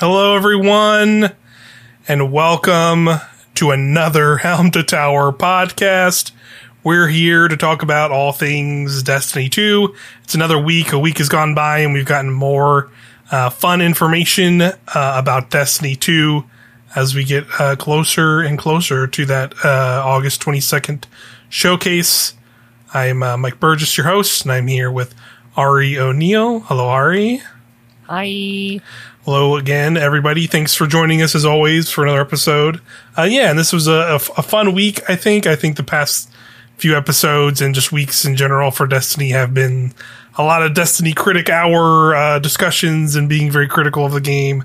Hello, everyone, and welcome to another Helm to Tower podcast. We're here to talk about all things Destiny 2. It's another week. A week has gone by, and we've gotten more uh, fun information uh, about Destiny 2 as we get uh, closer and closer to that uh, August 22nd showcase. I'm uh, Mike Burgess, your host, and I'm here with Auri O'Neill. Hello, Auri. Hi. Hello again, everybody. Thanks for joining us as always for another episode. Uh, yeah, and this was a, fun week. I think. I think the past few episodes and just weeks in general for Destiny have been a lot of Destiny critic hour uh, discussions and being very critical of the game.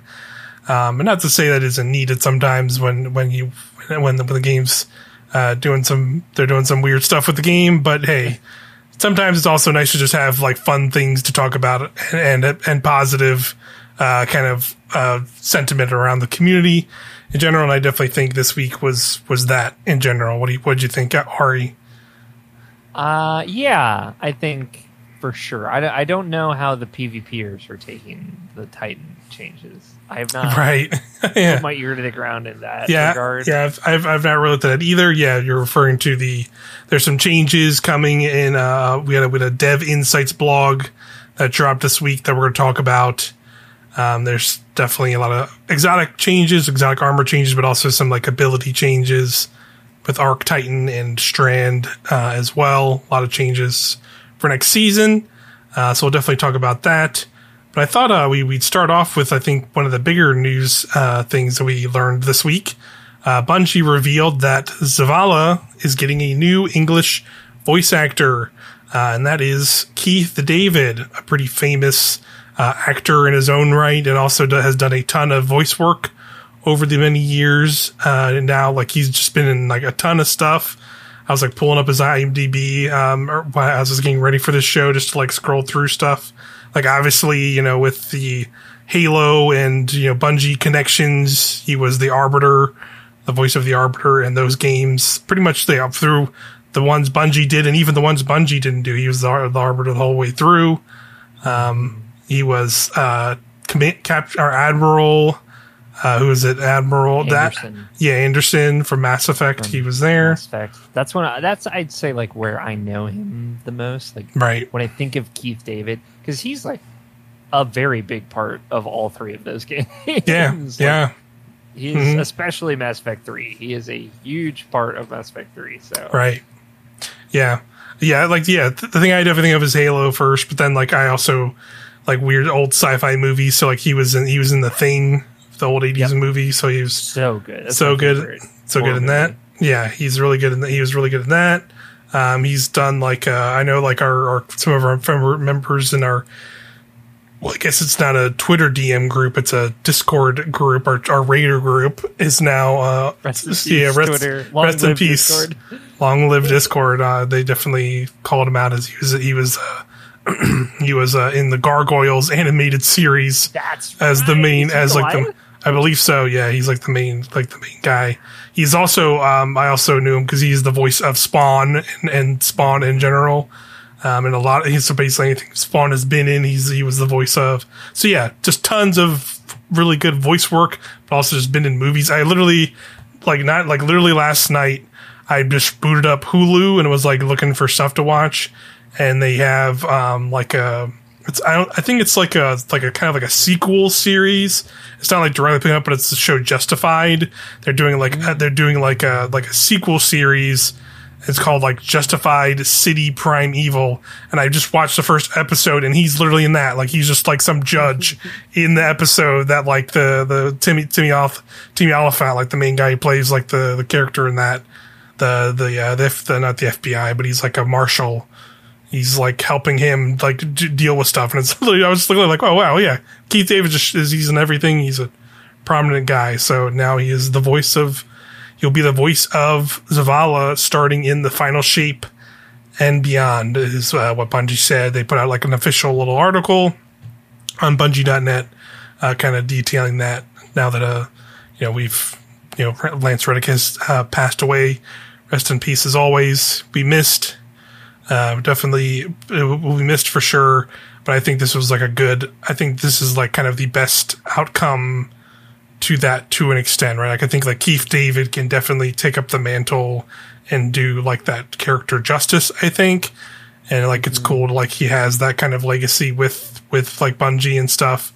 Um, and not to say that isn't needed sometimes when when you when the, when the game's uh, doing some they're doing some weird stuff with the game, but hey. Sometimes it's also nice to just have like fun things to talk about and and, and positive uh, kind of uh, sentiment around the community in general. And I definitely think this week was was that in general. What do you what did you think, Auri? Uh, yeah, I think for sure. I, I don't know how the PvPers are taking the Titan changes. I have not right. yeah. put my ear to the ground in that yeah, regard. Yeah, I've, I've, I've not really looked at it either. Yeah, you're referring to the there's some changes coming in. Uh, we had a, we had a Dev Insights blog that dropped this week that we're going to talk about. Um, there's definitely a lot of exotic changes, exotic armor changes, but also some like ability changes with Arc Titan and Strand uh, as well. A lot of changes for next season. Uh, so we'll definitely talk about that. But I thought uh, we, would start off with, I think, one of the bigger news uh, things that we learned this week. Uh, Bungie revealed that Zavala is getting a new English voice actor, uh, and that is Keith David, a pretty famous uh, actor in his own right, and also has done a ton of voice work over the many years. Uh, and now, like, he's just been in like a ton of stuff. I was like pulling up his IMDb um, or, I was getting ready for this show just to like scroll through stuff. Like, obviously, you know, with the Halo and you know Bungie connections, he was the Arbiter, the voice of the Arbiter in those games. Pretty much they up through the ones Bungie did, and even the ones Bungie didn't do. He was the, the Arbiter the whole way through. Um, he was uh, command cap or admiral. Uh, who is it? Admiral Anderson. that yeah Anderson from Mass Effect. From he was there. Mass Effect. That's when I, that's I'd say like where I know him the most. Like Right. when I think of Keith David, because he's like a very big part of all three of those games. Yeah, Like, yeah, He is Mhm. especially Mass Effect Three. He is a huge part of Mass Effect Three. So right. Yeah, yeah. Like yeah, th- the thing I definitely think of is Halo first, but then like I also like weird old sci-fi movies. So like he was in he was in the Thing, the old eighties Yep. movie. So he was so good. That's so good, so good in movie. that. Yeah, he's really good in that. He was really good in that. Um, he's done like uh, I know like our, our some of our member- members in our. Well, I guess it's not a Twitter DM group; it's a Discord group. Our, our Raider group is now. Uh, Rest in peace, yeah, rest, Twitter. Long rest in live peace. Discord. Long live Discord. Uh, they definitely called him out as he was he was uh, he was uh, in the Gargoyles animated series That's as the main as like the I believe so. Yeah, he's like the main like the main guy. He's also um I also knew him because he's the voice of Spawn and, and Spawn in general. Um, and a lot. He's so basically anything Spawn has been in. He's he was the voice of. So yeah, just tons of really good voice work, but also just been in movies. I literally like not like literally last night. I just booted up Hulu and was like looking for stuff to watch, and they have um like a it's I don't I think it's like a like a kind of like a sequel series. It's not like directly picking up, but it's the show Justified. They're doing like uh, they're doing like a like a sequel series. It's called like Justified City Primeval, and I just watched the first episode, and he's literally in that. Like he's just like some judge in the episode that like the the Timmy Timmy Off Timmy Olyphant, like the main guy who plays like the the character in that the the uh, the, F- the not the FBI, but he's like a marshal. He's like helping him like deal with stuff, and it's I was literally like, oh wow, yeah, Keith David is he's in everything. He's a prominent guy, so now he is the voice of. He'll be the voice of Zavala starting in the final shape and beyond is uh, what Bungie said. They put out like an official little article on Bungie.net, uh, kind of detailing that. Now that uh, you know we've you know Lance Reddick has uh, passed away. Rest in peace as always. Be missed. Uh, definitely it will be missed for sure. But I think this was like a good. I think this is like kind of the best outcome to that to an extent, right? Like I think like Keith David can definitely take up the mantle and do like that character justice. I think, and like it's cool to like he has that kind of legacy with with like Bungie and stuff,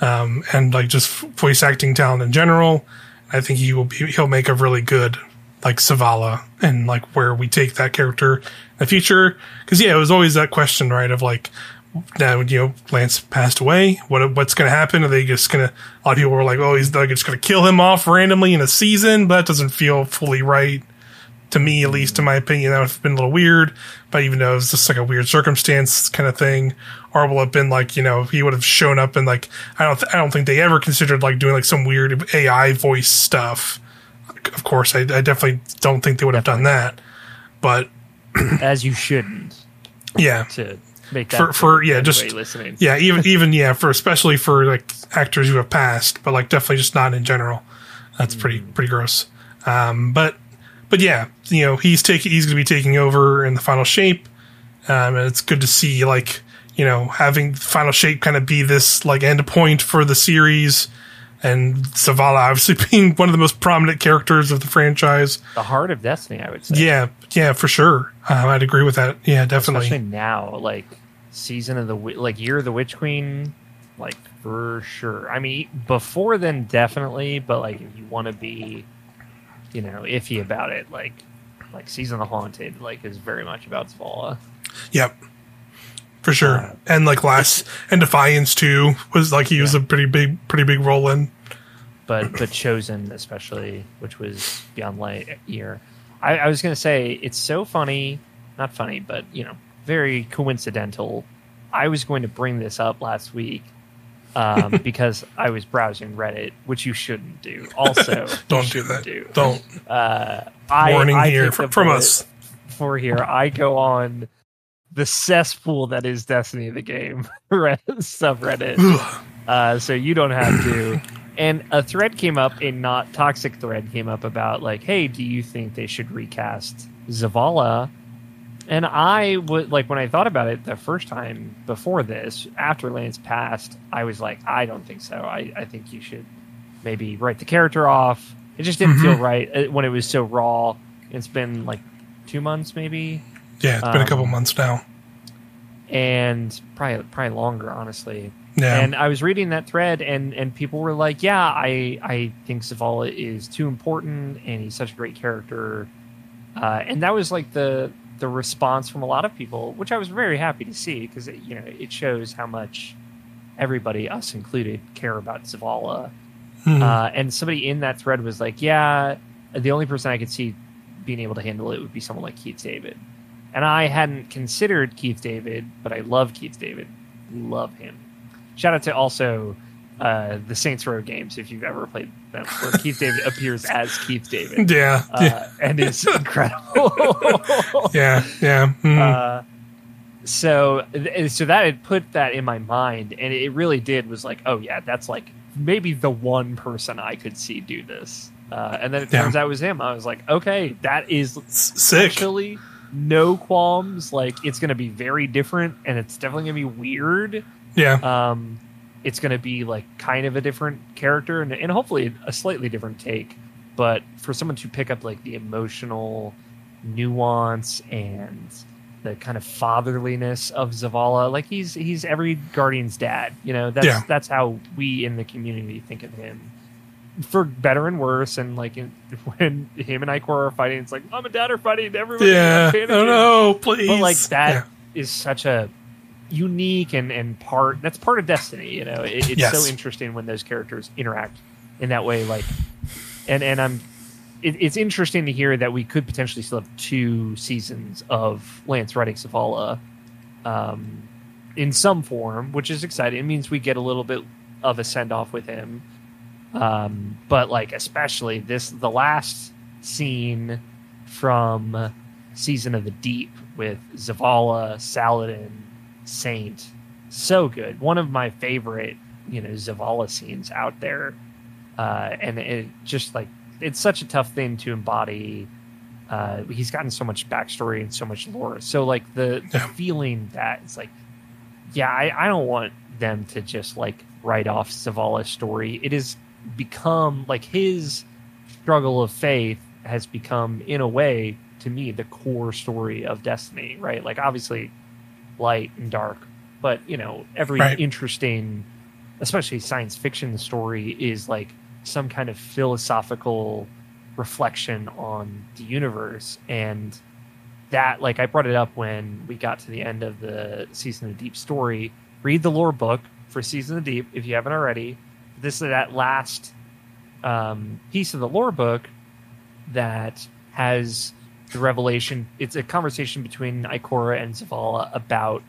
um, and like just voice acting talent in general. I think he will be he'll make a really good like Zavala and like where we take that character in the future. Because yeah, it was always that question, right? Of like now you know Lance passed away. What what's going to happen? Are they just going to? A lot of people were like, "Oh, he's like just going to kill him off randomly in a season," but that doesn't feel fully right to me, at least in my opinion. That would have been a little weird. But even though it was just like a weird circumstance kind of thing, or will have been like you know he would have shown up and like I don't th- I don't think they ever considered like doing like some weird AI voice stuff. Of course, I, I definitely don't think they would have done that. But as you shouldn't. Yeah, to make that for for yeah just listening. yeah even even yeah for especially for like actors who have passed but like definitely just not in general. That's pretty pretty gross. Um but but yeah you know he's taking he's gonna be taking over in the final shape. Um and it's good to see like you know having final shape kind of be this like end point for the series and Zavala obviously being one of the most prominent characters of the franchise The heart of Destiny, I would say. yeah yeah for sure um, I'd agree with that yeah definitely Especially now, like season of the like year of the Witch Queen, like for sure. I mean, before then, definitely. But like, if you want to be, you know, iffy about it, like like season of the Haunted, like is very much about Zavala. Yep. For sure. Uh, and like last and Defiance too was like he was a pretty big pretty big role in. but but chosen especially which was beyond light year I, I was gonna say it's so funny not funny but you know very coincidental i was going to bring this up last week um, because i was browsing reddit which you shouldn't do also Don't do that. Don't. uh, I, Warning I here from, from us. for here i go on the cesspool that is destiny of the game subreddit uh, so you don't have to. And a thread came up, a not toxic thread came up about like, hey, do you think they should recast Zavala? And I would like when I thought about it the first time before this, after Lance passed, I was like, I don't think so. I, I think you should maybe write the character off. It just didn't feel right uh, when it was so raw. It's been like two months, maybe, Yeah, it's been a couple Um, months now. and probably probably longer, honestly. Yeah. And I was reading that thread, and and people were like, "Yeah, I I think Zavala is too important, and he's such a great character." Uh, and that was like the the response from a lot of people, which I was very happy to see because you know it shows how much everybody, us included, care about Zavala. Mhm. Uh, and somebody in that thread was like, "Yeah, the only person I could see being able to handle it would be someone like Keith David." And I hadn't considered Keith David, but I love Keith David. Love him. Shout out to also uh, the Saints Row games if you've ever played them, where Keith David appears as Keith David yeah. uh, yeah. and is incredible. Yeah. Yeah. mhm. Uh, so, th- so that had put that in my mind, and it really did was like, oh yeah, that's like maybe the one person I could see do this. Uh, and then it Yeah. turns out it was him. I was like, okay, that is S- Sick. actually no qualms. Like it's going to be very different, and it's definitely going to be weird. Yeah. Um, it's going to be like kind of a different character, and, and hopefully a slightly different take. But for someone to pick up like the emotional nuance and the kind of fatherliness of Zavala, like he's he's every guardian's dad. You know, that's Yeah. that's how we in the community think of him. For better and worse, and like in, when him and Ikora are fighting, it's like mom and dad are fighting. Everybody, Yeah. panicking." Oh no, please. but like that is Yeah. such a unique and and part that's part of destiny you know it, it's Yes. so interesting when those characters interact in that way like and and i'm it, it's interesting to hear that we could potentially still have two seasons of lance writing Zavala um in some form which is exciting it means we get a little bit of a send off with him um but like especially this the last scene from Season of the Deep with Zavala, Saladin, Saint. So good. One of my favorite, you know, Zavala scenes out there. Uh, and it just like, it's such a tough thing to embody. Uh, he's gotten so much backstory and so much lore. So, like, the, the Yeah. feeling that it's like, yeah, I, I don't want them to just like write off Zavala's story. It is become like his struggle of faith has become in a way to me the core story of Destiny, right? Like obviously light and dark, but you know, every Right. interesting especially science fiction story is like some kind of philosophical reflection on the universe and that like I brought it up when we got to the end of the season of deep story. Read the lore book for season of deep if you haven't already. This is that last um, piece of the lore book that has the revelation. It's a conversation between Ikora and Zavala about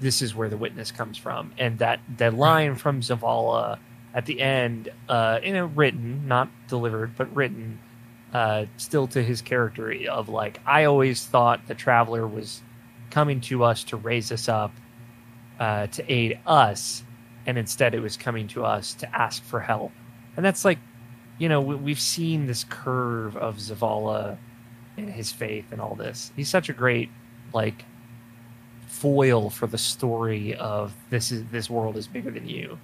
this is where the witness comes from, and that that line from Zavala at the end, uh, in a written, not delivered, but written, uh, still to his character of like, I always thought the traveler was coming to us to raise us up, uh, to aid us, and instead it was coming to us to ask for help. And that's like, you know, we, we've seen this curve of Zavala and his faith and all this. He's such a great, like, foil for the story of this is this world is bigger than you.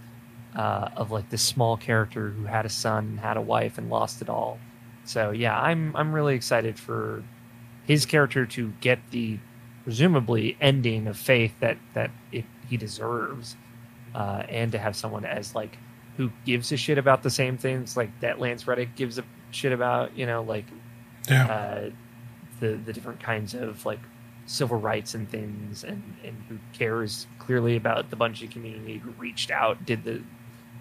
Uh, of like this small character who had a son, and had a wife, and lost it all. So yeah, I'm I'm really excited for his character to get the presumably ending of faith that that it, he deserves, uh, and to have someone as like who gives a shit about the same things like that Lance Reddick gives a shit about. You know, like Yeah. uh, the the different kinds of like civil rights and things, and and who cares clearly about the Bungie community, who reached out, did the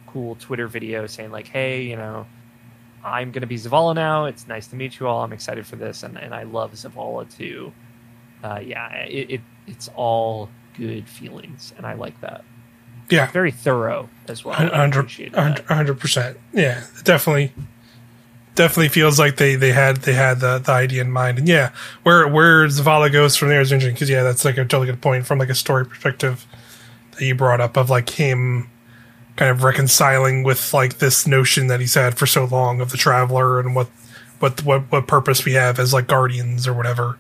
cool Twitter video saying like, hey, you know, I'm gonna be Zavala now. It's nice to meet you all. I'm excited for this, and and I love Zavala too. Uh, yeah, it, it it's all good feelings, and I like that. Yeah. Very thorough as well. I hundred appreciate that. hundred percent. Yeah, definitely, definitely feels like they they had they had the, the idea in mind, and yeah, where where Zavala goes from there is interesting because yeah, that's like a totally good point from like a story perspective that you brought up of like him kind of reconciling with like this notion that he's had for so long of the traveler and what what what what purpose we have as like guardians or whatever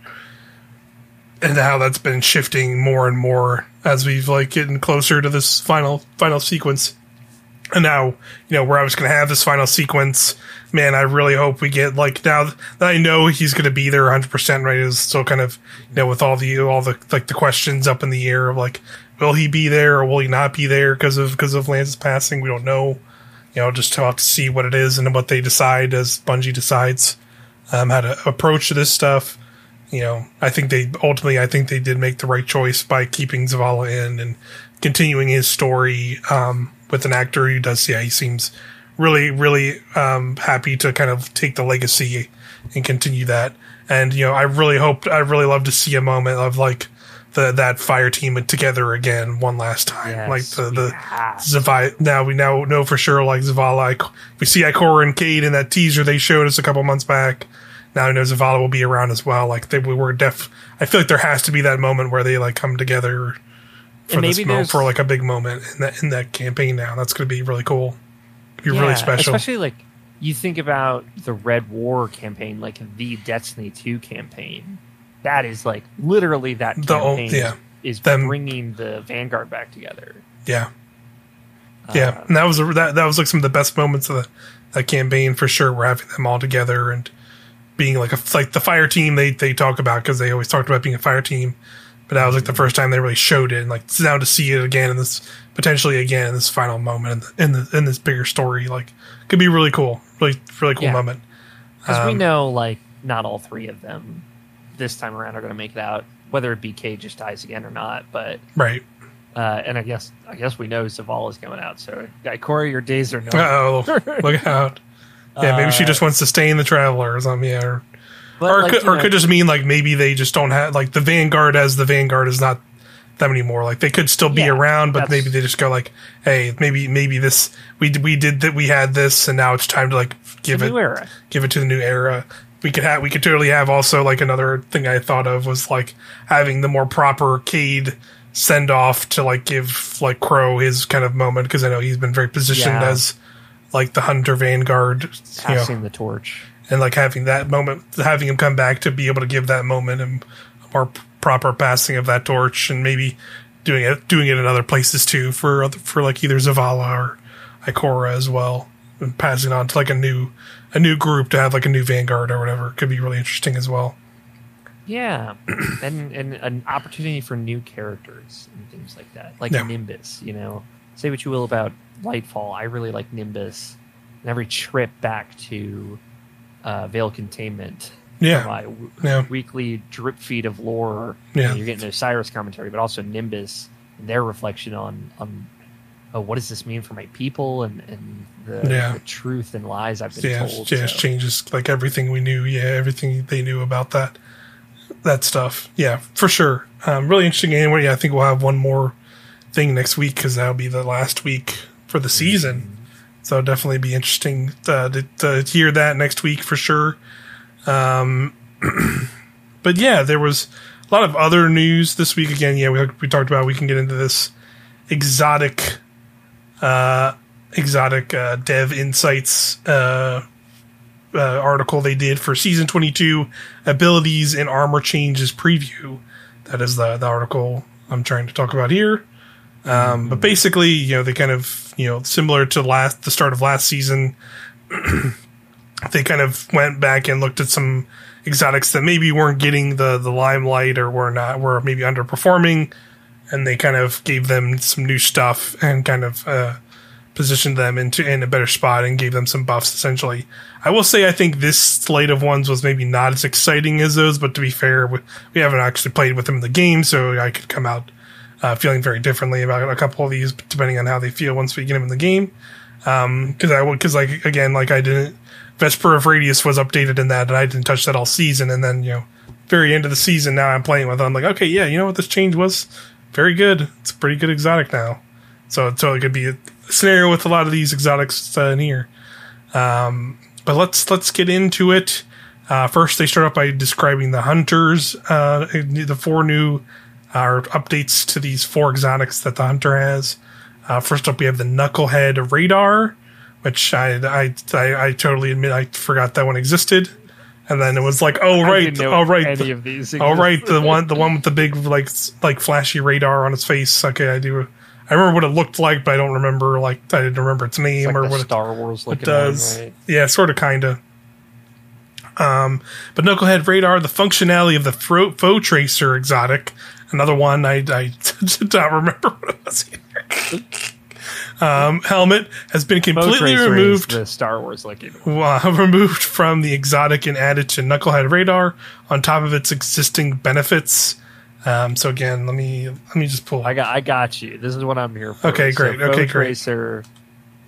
and how that's been shifting more and more as we've like getting closer to this final final sequence. And now you know where i was going to have this final sequence man i really hope we get like now that i know he's going to be there 100% right is still kind of you know with all the all the like the questions up in the air of like will he be there or will he not be there because of because of lance's passing? We don't know. You know just have to see what it is and what they decide as bungie decides um, how to approach this stuff you know, I think they ultimately, I think they did make the right choice by keeping Zavala in and continuing his story um, with an actor who does. Yeah, he seems really, really um, happy to kind of take the legacy and continue that. And you know, I really hope, I really love to see a moment of like the that fire team together again one last time, Yes, like the the yeah. Zavi. Now we now know for sure, like Zavala. We see Ikora and Cayde in that teaser they showed us a couple months back. Now he knows Zavala will be around as well. Like they we were def. I feel like there has to be that moment where they like come together for this maybe mo- there's- for like a big moment in that in that campaign. Now that's going to be really cool. Be Yeah, really special. Especially like you think about the Red War campaign, like the Destiny 2 campaign. That is like literally that The campaign yeah. is Them- bringing the Vanguard back together. yeah, yeah. Uh, and that was a, that that was like some of the best moments of the that campaign for sure. We're having them all together and being like a like the fire team they they talk about because they always talked about being a fire team. But that was like the first time they really showed it, and like now to see it again in this potentially again in this final moment in the in, the, in this bigger story, like could be really cool, really really cool Yeah. moment. Because we Um, know, like, not all three of them this time around are going to make it out, whether BK just dies again or not. But Right. uh, and I guess I guess we know Zavala is coming out. So, Ikora, your days are no. Oh, look out! Yeah, maybe she Uh, just wants to stay in the Traveler or something. Yeah, or, or, like, could, or know, could just mean like maybe they just don't have like the Vanguard as the Vanguard is not them anymore. Like they could still be Yeah, around, but maybe they just go like, hey, maybe maybe this we we did that we had this, and now it's time to like give it era. give it to the new era. We could have we could totally have also like another thing I thought of was like having the more proper Cayde send off to like give like Crow his kind of moment because I know he's been very positioned Yeah. as like the Hunter Vanguard, you know, passing the torch. and like having that moment, having him come back to be able to give that moment and a more proper passing of that torch, and maybe doing it doing it in other places too for other, for like either Zavala or Ikora as well. and passing on to like a new a new group to have like a new vanguard or whatever could be really interesting as well. Yeah, and and an opportunity for new characters and things like that, like Yeah. Nimbus. You know, say what you will about Lightfall, I really like Nimbus. And every trip back to uh, Veil Containment, Yeah, my w- yeah. weekly drip feed of lore. Yeah. you're getting Osiris commentary, but also Nimbus and their reflection on on oh, what does this mean for my people and and the, Yeah. the truth and lies I've been yeah, told. yeah, so- changes like everything we knew. Yeah, everything they knew about that that stuff. Yeah, for sure. Um, really interesting game. Yeah, I think we'll have one more thing next week because that'll be the last week for the season. So definitely be interesting to, to hear that next week for sure. Um, but yeah, there was a lot of other news this week. Again, yeah, we we talked about. We can get into this exotic, uh, exotic uh, dev insights uh, uh, article they did for season twenty two abilities and armor changes preview. That is the the article I'm trying to talk about here. Um, But basically, you know, they kind of, you know, similar to last the start of last season, they kind of went back and looked at some exotics that maybe weren't getting the the limelight or were not were maybe underperforming, and they kind of gave them some new stuff and kind of uh, positioned them into in a better spot and gave them some buffs. Essentially, I will say I think this slate of ones was maybe not as exciting as those, but to be fair, we, we haven't actually played with them in the game, so I could come out uh, feeling very differently about a couple of these depending on how they feel once we get them in the game. Um because I would, because like again, like I didn't. Vesper of Radius was updated in that, and I didn't touch that all season. And then you know, very end of the season, now I'm playing with. it. I'm like, okay, yeah, you know what, this change was very good. It's a pretty good exotic now. So so it could be a scenario with a lot of these exotics uh, in here. Um, but let's let's get into it. Uh, first, they start off by describing the hunters, uh, the four new uh, updates to these four exotics that the hunter has. Uh, first up, we have the Knucklehead Radar, which I, I I I totally admit I forgot that one existed, and then it was like, oh right, oh right, any the- of these. Oh right, the one the one with the big like like flashy radar on its face. Okay, I do. I remember what it looked like, but I don't remember like I didn't remember its name It's like or the what it Star Wars it does. one, right? Yeah, sort of, kind of. Um, but Knucklehead Radar, the functionality of the Fro- Foe Tracer exotic, another one I, I did not remember what it was um, helmet has been completely removed the Star Wars looking uh, removed from the exotic and added to Knucklehead Radar on top of its existing benefits. Um, so again, let me let me just pull. I got I got you. This is what I'm here for. Okay, great. So, Okay, great. Tracer,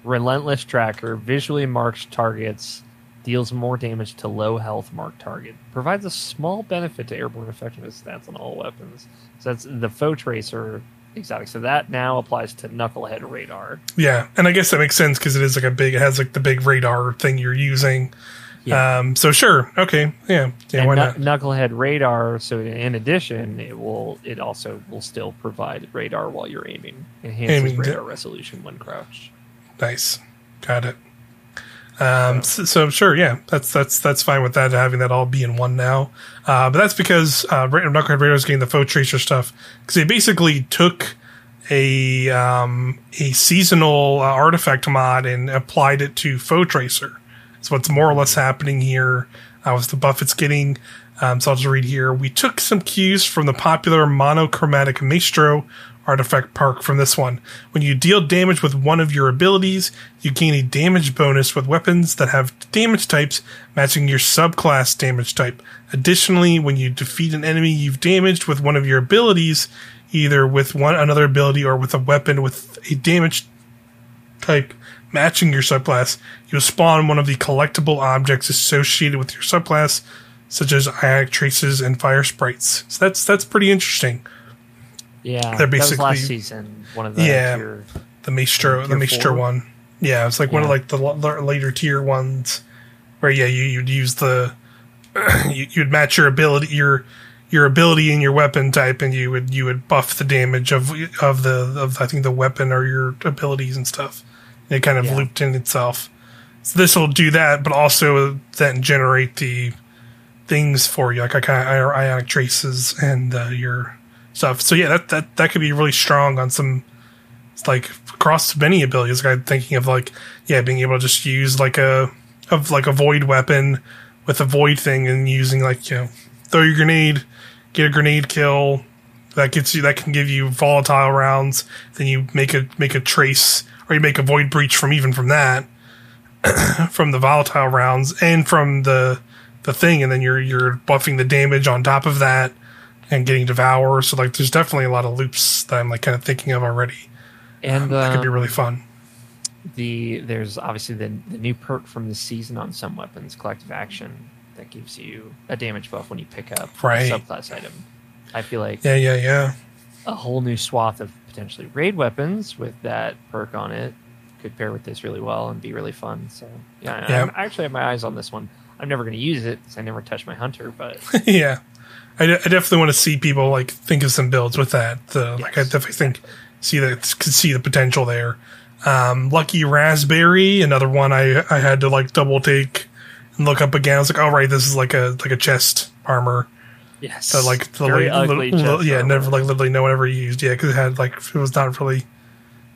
relentless tracker, visually marked targets, deals more damage to low health marked target. Provides a small benefit to airborne effectiveness stats on all weapons. So that's the Foe Tracer exotic. So that now applies to Knucklehead Radar. Yeah, and I guess that makes sense because it is like a big. It has like the big radar thing you're using. Yeah. Um. So sure. Okay. Yeah. Yeah. and why not? Knucklehead Radar. So in addition, it will it also will still provide radar while you're aiming. Enhances Aiming, radar yeah. resolution when crouched. Nice. Got it. Um, so, so sure, yeah, that's that's that's fine with that having that all be in one now. Uh, but that's because uh, Knucklehead Radar is getting the Foe Tracer stuff because they basically took a um, a seasonal uh, artifact mod and applied it to Foe Tracer. So what's more or less happening here uh, was the buff it's getting. Um, so I'll just read here. We took some cues from the popular monochromatic Maestro artifact park from this one. When you deal damage with one of your abilities, you gain a damage bonus with weapons that have damage types matching your subclass damage type. Additionally, when you defeat an enemy you've damaged with one of your abilities, either with one another ability or with a weapon with a damage type matching your subclass, you'll spawn one of the collectible objects associated with your subclass, such as ionic traces and fire sprites. So that's that's pretty interesting. Yeah, They're that was last season. One of the Yeah. tier- The Maestro, the Maestro four? one. Yeah, it's like one of like the l- later tier ones, where yeah, you you'd use the you, you'd match your ability your your ability and your weapon type, and you would you would buff the damage of of the of I think the weapon or your abilities and stuff. It kind of Yeah. looped in itself. So this will do that, but also then generate the things for you, like kind of ionic traces and uh, your stuff. So yeah, that that that could be really strong on some like across many abilities. Like I'm thinking of like yeah, being able to just use like a of like a void weapon with a void thing and using like you know throw your grenade, get a grenade kill. That gets you. That can give you volatile rounds. Then you make a make a trace, or you make a void breach from even from that, from the volatile rounds and from the the thing, and then you're you're buffing the damage on top of that and getting devour. So like, there's definitely a lot of loops that I'm like kind of thinking of already. And That could um, be really fun. the there's obviously the the new perk from the season on some weapons, collective action, that gives you a damage buff when you pick up Right. a subclass item. I feel like Yeah, yeah, yeah. a whole new swath of potentially raid weapons with that perk on it could pair with this really well and be really fun. So yeah, Yeah. I actually have my eyes on this one. I'm never going to use it because I never touch my hunter, but yeah, I, I definitely want to see people like think of some builds with that. Uh, Like I definitely think see that could see the potential there. Um, Lucky Raspberry, another one I I had to like double take and look up again. I was like, oh right, this is like a like a chest armor yes, that like the very li- ugly. li- li- chest yeah, armor. never like literally no one ever used. Yeah, because it had like it was not really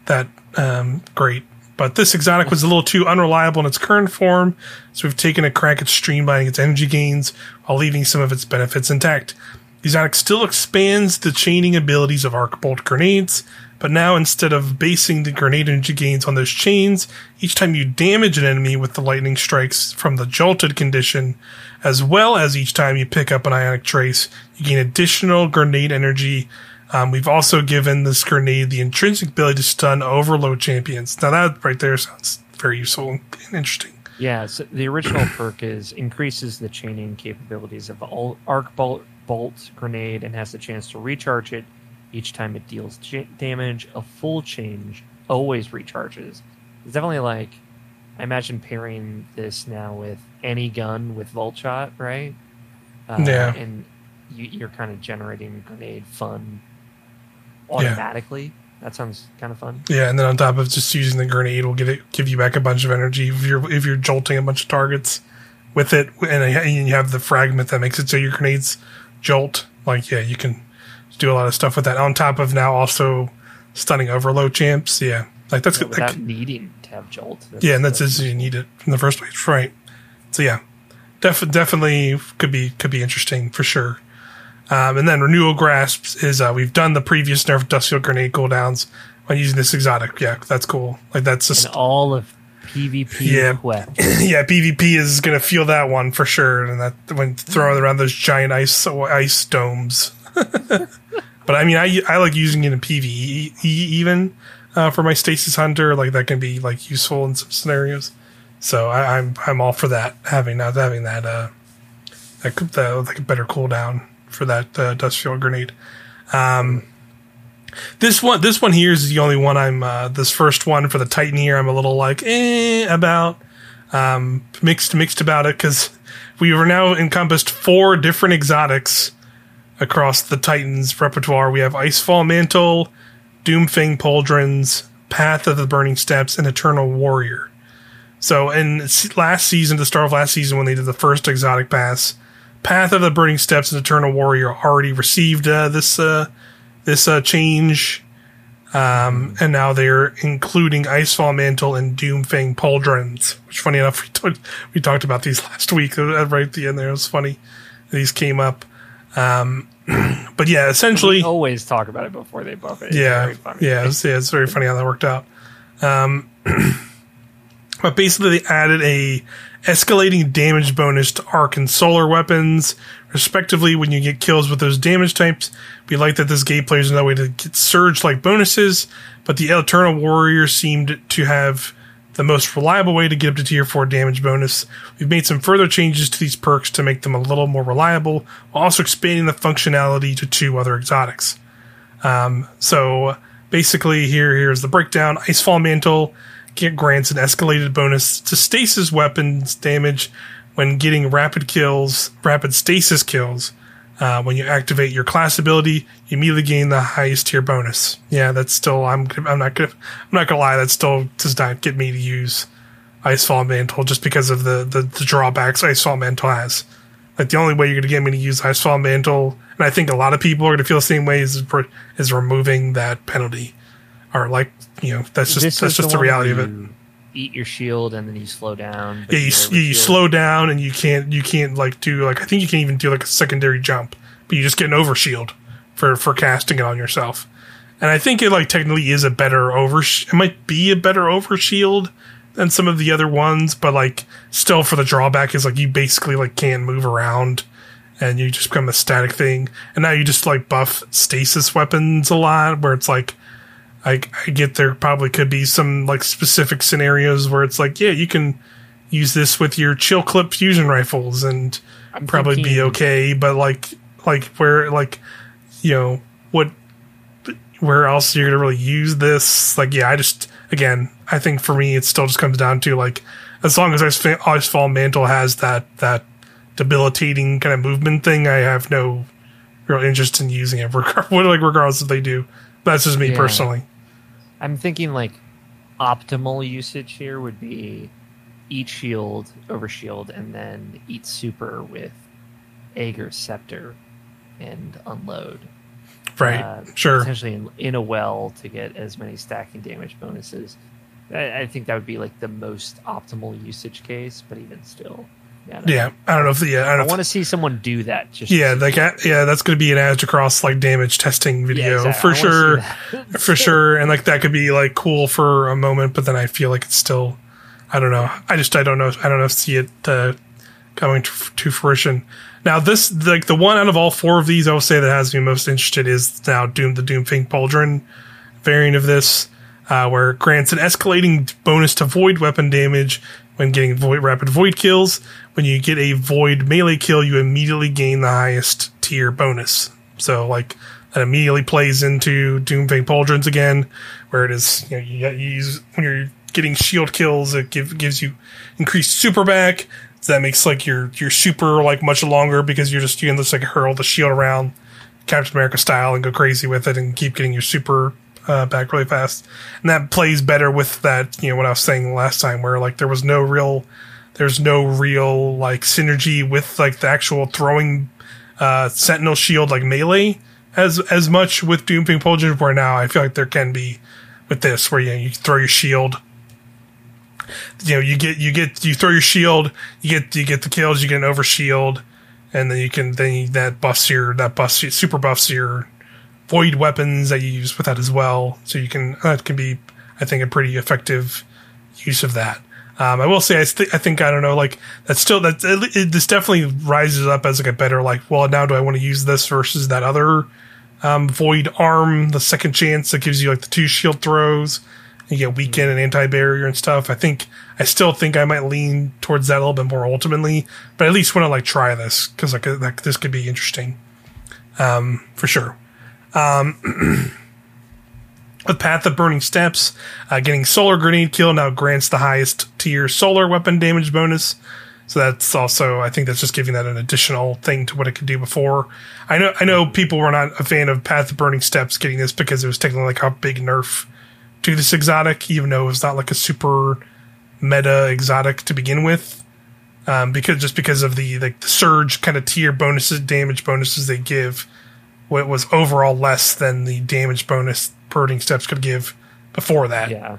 that um, great. But this exotic was a little too unreliable in its current form, so we've taken a crack at streamlining its energy gains while leaving some of its benefits intact. Exotic still expands the chaining abilities of arc bolt grenades, but now instead of basing the grenade energy gains on those chains, each time you damage an enemy with the lightning strikes from the jolted condition, as well as each time you pick up an ionic trace, you gain additional grenade energy. Um, we've also given this grenade the intrinsic ability to stun overload champions. Now that right there sounds very useful and interesting. Yeah, so the original perk is increases the chaining capabilities of all arc bolt, bolt grenade and has the chance to recharge it each time it deals j- damage. A full change always recharges. It's definitely like I imagine pairing this now with any gun with Volt Shot, right? Uh, Yeah. and you, you're kind of generating grenade fun automatically. That sounds kind of fun. Yeah, and then on top of just using the grenade, will give it give you back a bunch of energy if you're if you're jolting a bunch of targets with it, and, uh, and you have the fragment that makes it so your grenades jolt. Like, yeah, you can do a lot of stuff with that. On top of now also stunning overload champs. Yeah, like that's good. without Like, needing to have jolt. yeah, and that's just you need it in the first place, right? So yeah, def- definitely could be could be interesting for sure. Um, and then renewal grasps is uh, we've done the previous nerf Duskfield grenade cooldowns on using this exotic. Yeah, that's cool. Like that's just and all of PvP Yeah. yeah, PvP is gonna feel that one for sure, and that when throwing around those giant ice ice domes. but I mean, I I like using it in PVE even uh, for my stasis hunter. Like that can be like useful in some scenarios. So I, I'm I'm all for that having not having that uh that could the, like a better cooldown for that uh, Duskfield grenade. Um, this one this one here is the only one I'm uh, this first one for the Titan here. I'm a little like eh about um, mixed mixed about it because we were now encompassed four different exotics across the Titans repertoire. We have Icefall Mantle, Doomfang Pauldrons, Path of the Burning Steps, and Eternal Warrior. So, in last season, the start of last season, when they did the first exotic pass, Path of the Burning Steps and Eternal Warrior already received uh, this uh, this uh, change, um, and now they're including Icefall Mantle and Doomfang Pauldrons. Which, funny enough, we, talked we talked about these last week. uh, Right at the end there, it was funny. These came up, um, but yeah, essentially, We always talk about it before they buff it. It's yeah, yeah, it's, yeah, it's very funny how that worked out. Um, but basically, they added a escalating damage bonus to arc and solar weapons, respectively. When you get kills with those damage types, we like that this gave players another way to get surge like bonuses. But the Eternal Warrior seemed to have the most reliable way to get up to tier 4 damage bonus. We've made some further changes to these perks to make them a little more reliable, while also expanding the functionality to two other exotics. Um, so basically, here here's the breakdown. Icefall Mantle grants an escalated bonus to stasis weapons damage when getting rapid kills, rapid stasis kills. Uh, when you activate your class ability, you immediately gain the highest tier bonus. Yeah, that's still I'm I'm not gonna I'm not gonna lie. That still does not get me to use Icefall Mantle just because of the the, the drawbacks Icefall Mantle has. Like the only way you're to get me to use Icefall Mantle, and I think a lot of people are to feel the same way, is is removing that penalty are like you know that's just This that's just the, one reality of it. Eat your shield and then you slow down. Yeah, you, you, you slow down and you can't you can't like do like I think you can even do like a secondary jump, but you just get an overshield for for casting it on yourself. And I think it like technically is a better over. It might be a better overshield than some of the other ones, but like still for the drawback is like you basically like can't move around and you just become a static thing. And now you just like buff stasis weapons a lot, where it's like I, I get there probably could be some like specific scenarios where it's like, yeah, you can use this with your chill clip fusion rifles and I'm probably be okay. But like, like where like, you know, what, where else you're gonna really use this? Like, yeah, I just again, I think for me, it still just comes down to like, as long as Ice Ice Fall Mantle has that that debilitating kind of movement thing, I have no real interest in using it. Reg- like regardless if they do. That's just me Yeah. personally. I'm thinking like optimal usage here would be eat shield over shield and then eat super with Ager's scepter and unload. Right. Uh, sure. Potentially in, in a well to get as many stacking damage bonuses. I, I think that would be like the most optimal usage case, but even still. I Yeah. I don't know if the yeah, I I don't want to see someone do that. Just yeah, like uh, yeah, that's going to be an Edge across like damage testing Yeah, video exactly. for I sure. for sure and like that could be like cool for a moment but then i feel like it's still i don't know i just i don't know i don't know if see it uh, coming to, to fruition now this like the one out of all four of these i will say that has me most interested is now doom the doomfang pauldron variant of this uh, where it grants an escalating bonus to void weapon damage when getting void rapid void kills when you get a void melee kill you immediately gain the highest tier bonus so like that immediately plays into Doomfang Pauldrons again, where it is you know you, you use when you're getting shield kills, it give, gives you increased super back. So that makes like your your super like much longer because you're just you can just like hurl the shield around Captain America style and go crazy with it and keep getting your super uh, back really fast. And that plays better with that you know what I was saying last time where like there was no real there's no real like synergy with like the actual throwing uh, Sentinel Shield like melee as as much with Doomfang Pauldron where now I feel like there can be with this where you, know, you throw your shield you know you get you get you throw your shield you get you get the kills you get an over shield and then you can then you, that buffs your that buffs super buffs your void weapons that you use with that as well so you can that can be I think a pretty effective use of that um, I will say I, th- I think I don't know like that's still that it, it, this definitely rises up as like a better like well now do I want to use this versus that other um, void arm the second chance that gives you like the two shield throws you get weaken and anti barrier and stuff. I think I still think I might lean towards that a little bit more ultimately, but at least want to like try this because like, uh, like this could be interesting, um, for sure. Um, with Path of Burning Steps, uh, getting Solar Grenade kill now grants the highest tier solar weapon damage bonus. So that's also, I think that's just giving that an additional thing to what it could do before. I know, I know people were not a fan of Path of Burning Steps getting this because it was taking like a big nerf to this exotic, even though it was not like a super meta exotic to begin with. Um, because just because of the like the surge kind of tier bonuses, damage bonuses they give, was overall less than the damage bonus burning steps could give before that. Yeah.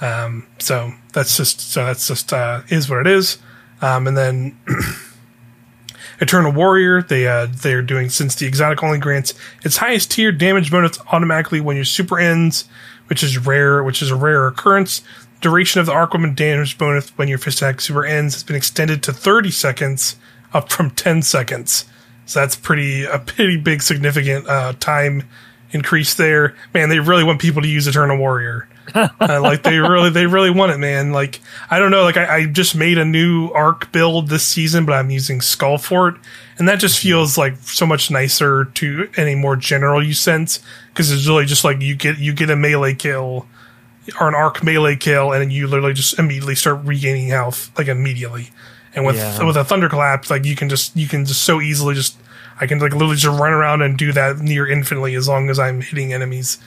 Um, so that's just so that's just uh, is what it is. Um, and then Eternal Warrior, they uh, they're doing since the exotic only grants its highest tier damage bonus automatically when your super ends, which is rare, which is a rare occurrence. Duration of the arc damage bonus when your fist attack super ends has been extended to 30 seconds, up from 10 seconds. So that's pretty a pretty big significant uh, time increase there. Man, they really want people to use Eternal Warrior. uh, like they really they really want it, man. Like I don't know, like I, I just made a new arc build this season, but I'm using Skullfort, and that just feels like so much nicer to any more general use sense because it's really just like you get you get a melee kill or an arc melee kill, and you literally just immediately start regaining health like immediately. And with Yeah. with a thunderclap, like you can just you can just so easily just I can like literally just run around and do that near infinitely as long as I'm hitting enemies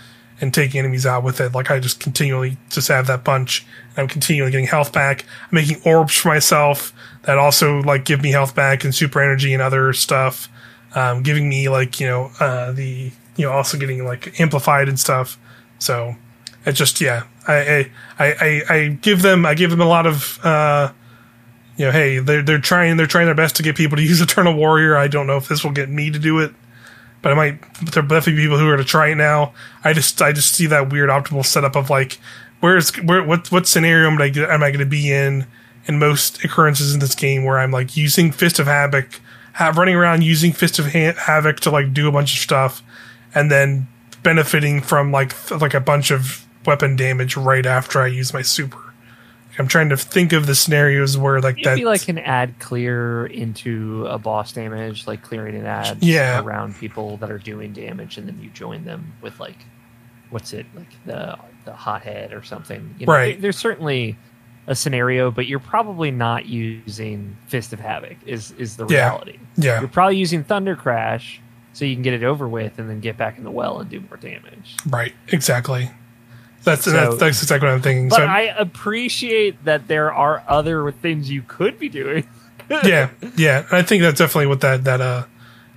and taking enemies out with it. Like I just continually just have that punch and I'm continually getting health back. I'm making orbs for myself that also like give me health back and super energy and other stuff. Um, giving me like, you know, uh, the, you know, also getting like amplified and stuff. So It just yeah, I I, I I give them I give them a lot of uh, you know, hey, they're they're trying they're trying their best to get people to use Eternal Warrior. I don't know if this will get me to do it, but I might. There are definitely people who are to try it now. I just I just see that weird optimal setup of like, where's where what what scenario am I am I going to be in in most occurrences in this game where I'm like using Fist of Havoc, have running around using Fist of ha- Havoc to like do a bunch of stuff, and then benefiting from like like a bunch of weapon damage right after I use my super. I'm trying to think of the scenarios where like that. Maybe like an ad clear into a boss damage, like clearing an ad Yeah. around people that are doing damage, and then you join them with like, what's it like the the hothead or something. You know, Right. there's certainly a scenario, but you're probably not using Fist of Havoc. Is is the Yeah. reality? yeah, You're probably using Thunder Crash so you can get it over with, and then get back in the well and do more damage. right, exactly. That's So- that's, that's exactly what I'm thinking. But so I appreciate that there are other things you could be doing. yeah, yeah, I think that's definitely what that that uh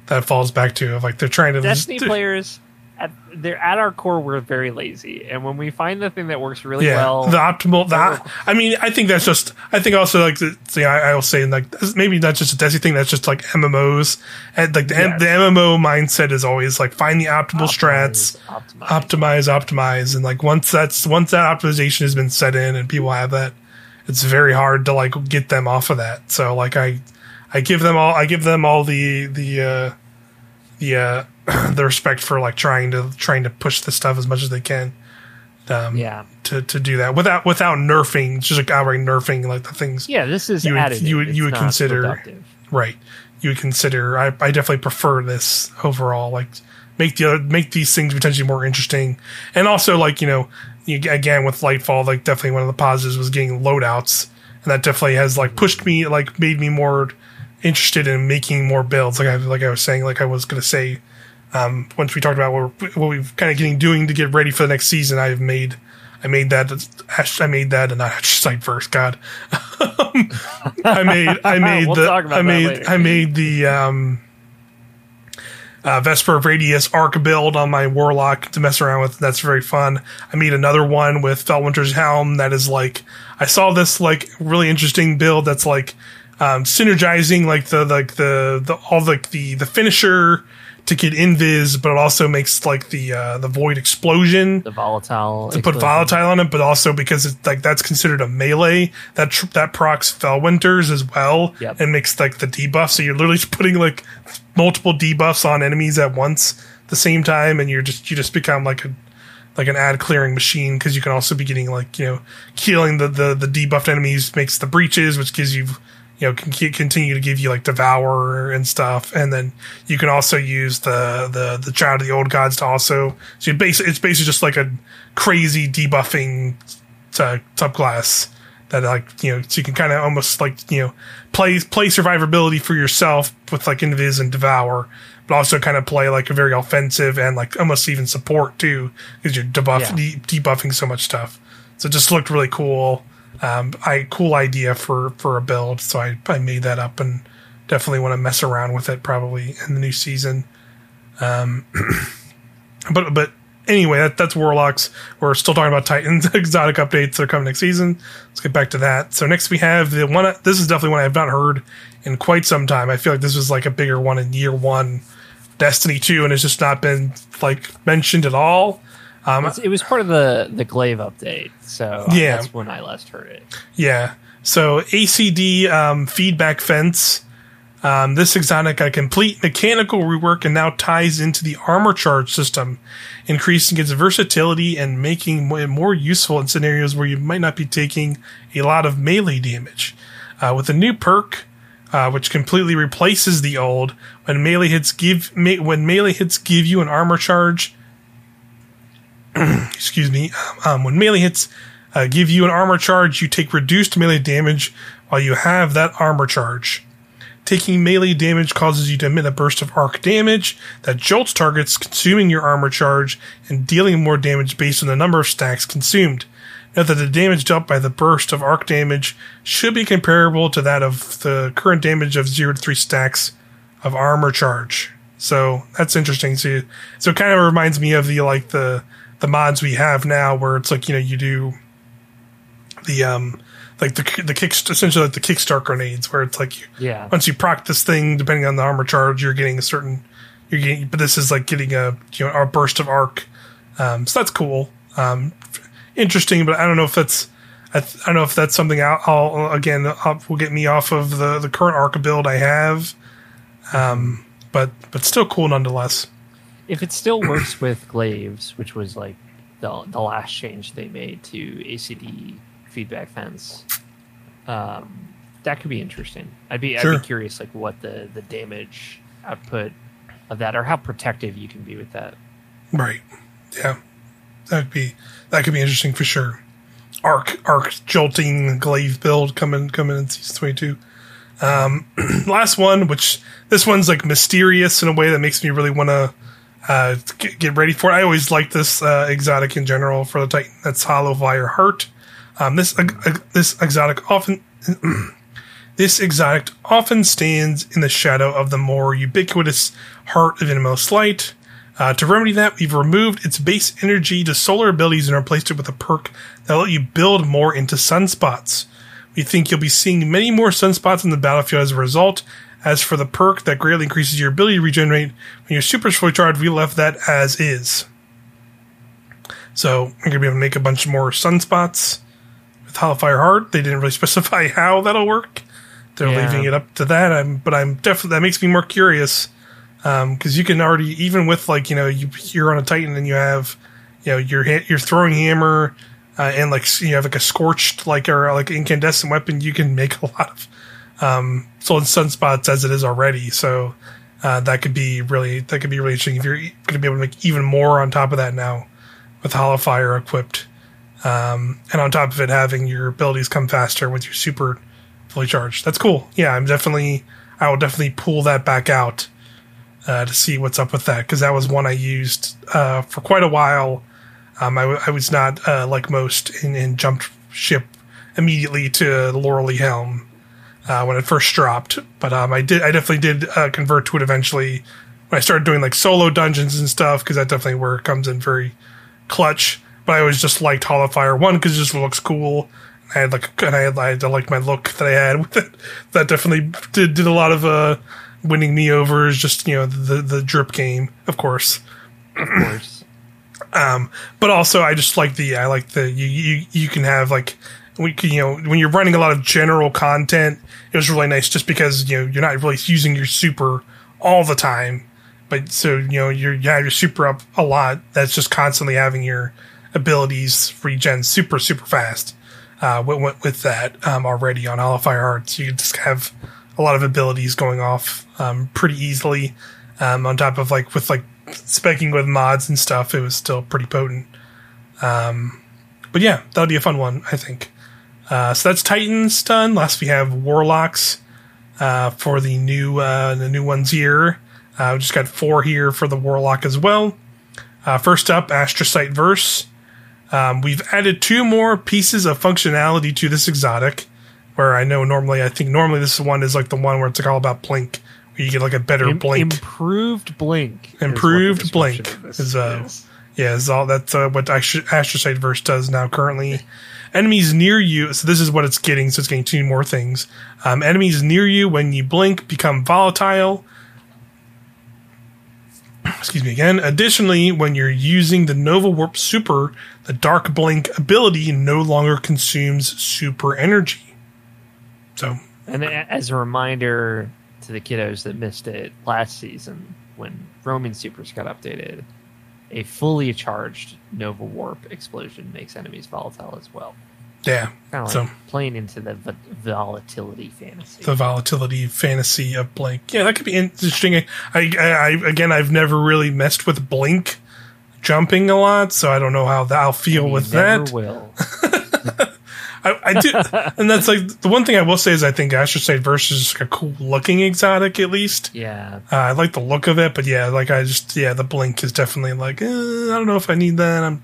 that falls back to. Of like they're trying to Destiny just- players, at, they're at our core, we're very lazy, and when we find the thing that works really yeah, well, the optimal. The, I mean, I think that's just. I think also like the. See, I, I will say like maybe not just a Destiny thing. That's just like MMOs and like the, Yes. the MMO mindset is always like find the optimal strats, optimize, optimize, optimize, and like once that's once that optimization has been set in and people have that, it's very hard to like get them off of that. So like I, I give them all. I give them all the the uh, the uh, the respect for like trying to trying to push the stuff as much as they can. Um, yeah, to, to do that without without nerfing, just like outright nerfing like the things yeah. This is You would- additive. you would- you would consider- reductive. right. You would consider. I, I definitely prefer this overall. Like make the other, make these things potentially more interesting, and also like you know you, again with Lightfall, like definitely one of the positives was getting loadouts, and that definitely has like pushed me like made me more interested in making more builds. Like I like I was saying, like I was gonna say um, once we talked about what, we're, what we've kind of getting doing to get ready for the next season, I've made I made that I made that and not site first. God, I made I made We'll the I made. I made the um, uh, Vesper Radius arc build on my Warlock to mess around with. That's very fun. I made another one with Felwinter's Helm that is like I saw this like really interesting build that's like um, synergizing like the like the the all the the the finisher to get invis, but it also makes like the uh, the void explosion The volatile. to put volatile on it, but also because it's like that's considered a melee that tr- that procs Felwinters as well, Yep. and makes like the debuff. So you're literally just putting like multiple debuffs on enemies at once, the same time, and you're just you just become like a like an ad clearing machine because you can also be getting like you know killing the the the debuffed enemies makes the breaches, which gives you you know can continue to give you like devour and stuff, and then you can also use the the the child of the old gods to also so you basically it's basically just like a crazy debuffing uh, subclass that like you know so you can kind of almost like you know play play survivability for yourself with like invis and devour but also kind of play like a very offensive and like almost even support too because you're debuff Yeah. de- debuffing so much stuff. So it just looked really cool um i cool idea for for a build so i i made that up and definitely want to mess around with it probably in the new season Um, but but anyway, that, that's Warlocks. We're still talking about Titans exotic updates that are coming next season. Let's get back to that. So next we have the one. This is definitely one I have not heard in quite some time. I feel like this was like a bigger one in year one, Destiny two, and it's just not been like mentioned at all. Um, it was part of the the Glaive update, so Yeah. that's when I last heard it. Yeah. So ACD um, feedback fence. Um, this exotic got a complete mechanical rework and now ties into the armor charge system, increasing its versatility and making it more useful in scenarios where you might not be taking a lot of melee damage. Uh, with a new perk, uh, which completely replaces the old, when melee hits give me, when melee hits give you an armor charge. excuse me. Um, when melee hits uh, give you an armor charge, you take reduced melee damage while you have that armor charge. Taking melee damage causes you to emit a burst of arc damage that jolts targets, consuming your armor charge and dealing more damage based on the number of stacks consumed. Note that the damage dealt by the burst of arc damage should be comparable to that of the current damage of 0 to 3 stacks of armor charge. So that's interesting. So, so it kind of reminds me of the like the the mods we have now, where it's like you know you do the um like the the kick essentially like the kickstart grenades, where it's like you, Yeah. once you proc this thing, depending on the armor charge, you're getting a certain you're getting, but this is like getting a you know a burst of arc. Um, so that's cool, um, interesting, but I don't know if that's I, th- I don't know if that's something I'll, I'll again I'll, will get me off of the the current arc build I have. Um, but but still cool nonetheless. If it still works with glaives, which was like the the last change they made to ACD feedback fence, um, that could be interesting. I'd be I'd be curious like what the the damage output of that or how protective you can be with that. Right. Yeah. That'd be that could be interesting for sure. Arc arc jolting glaive build coming coming in season twenty two. Um last one, which this one's like mysterious in a way that makes me really wanna uh get, ready for it. I always like this uh exotic in general for the Titan. That's Hallowfire Heart. Um this uh, this exotic often This exotic often stands in the shadow of the more ubiquitous heart of innermost light. Uh, to remedy that, we've removed its base energy to solar abilities and replaced it with a perk that'll let you build more into sunspots. We think you'll be seeing many more sunspots in the battlefield as a result. As for the perk that greatly increases your ability to regenerate when your super fully charged, we left that as is. So going to be able to make a bunch more sunspots with Hallowfire Heart. They didn't really specify how that'll work. They're Yeah. leaving it up to that. I'm, but I'm definitely that makes me more curious because you can already even with like you know you you're on a Titan and you have you know your your throwing hammer uh, and like you have like a scorched like or like incandescent weapon. You can make a lot of um, solid sunspots as it is already. So uh, that could be really that could be really interesting if you're going to be able to make even more on top of that now with Hallowfire equipped. Um, and on top of it, having your abilities come faster with your super fully charged. That's cool. Yeah, I'm definitely, I will definitely pull that back out uh, to see what's up with that because that was one I used uh, for quite a while. Um, I, w- I was not uh, like most and, jumped ship immediately to Loreley Helm uh, when it first dropped, but um, I did, I definitely did uh, convert to it eventually when I started doing like solo dungeons and stuff because that definitely where it comes in very clutch. But I always just liked Hallowfire one because it just looks cool. I had like, and I had, I had liked my look that I had with it. That definitely did did a lot of uh, winning me over. Is just you know the the drip game, of course. Of course. Um, but also I just like the I like the you you you can have like we you know when you're running a lot of general content, it was really nice just because you know you're not really using your super all the time, but so you know you're yeah you're super up a lot. That's just constantly having your abilities regen super super fast. Uh, with, with, that um, already on Hallowfire Hearts, you just have a lot of abilities going off um, pretty easily. Um, on top of like with like specking with mods and stuff, it was still pretty potent. Um, but yeah, that'll be a fun one, I think. Uh, so that's Titans done. Last we have Warlocks uh, for the new uh, the new ones here. Uh, we just got four here for the Warlock as well. Uh, first up, Astrocyte Verse. Um, we've added two more pieces of functionality to this exotic. Where I know normally, I think normally this one is like the one where it's like all about blink, where you get like a better Im- blink. Improved blink. is what the Improved blink is, uh, is. Yeah, is all that's uh, what Astro- Astrocyte Verse does now currently. Enemies near you, so this is what it's getting, so it's getting two more things. Um, enemies near you, when you blink, become volatile. Excuse me again. Additionally, when you're using the Nova Warp Super, the Dark Blink ability no longer consumes super energy. So, And as a reminder to the kiddos that missed it last season, when Roaming Supers got updated, a fully charged Nova Warp explosion makes enemies volatile as well. Yeah, Kind of So- like playing into the v- volatility fantasy. the volatility fantasy of Blink. Yeah, that could be interesting. I, I, I again, I've never really messed with Blink jumping a lot, so I don't know how that, I'll feel You with that. will. I, I do, and that's like the one thing I will say is I think Astrocyte Versus is like a cool looking exotic at least. Yeah, Uh, I like the look of it, but yeah, like I just yeah, the Blink is definitely like eh, I don't know if I need that. I'm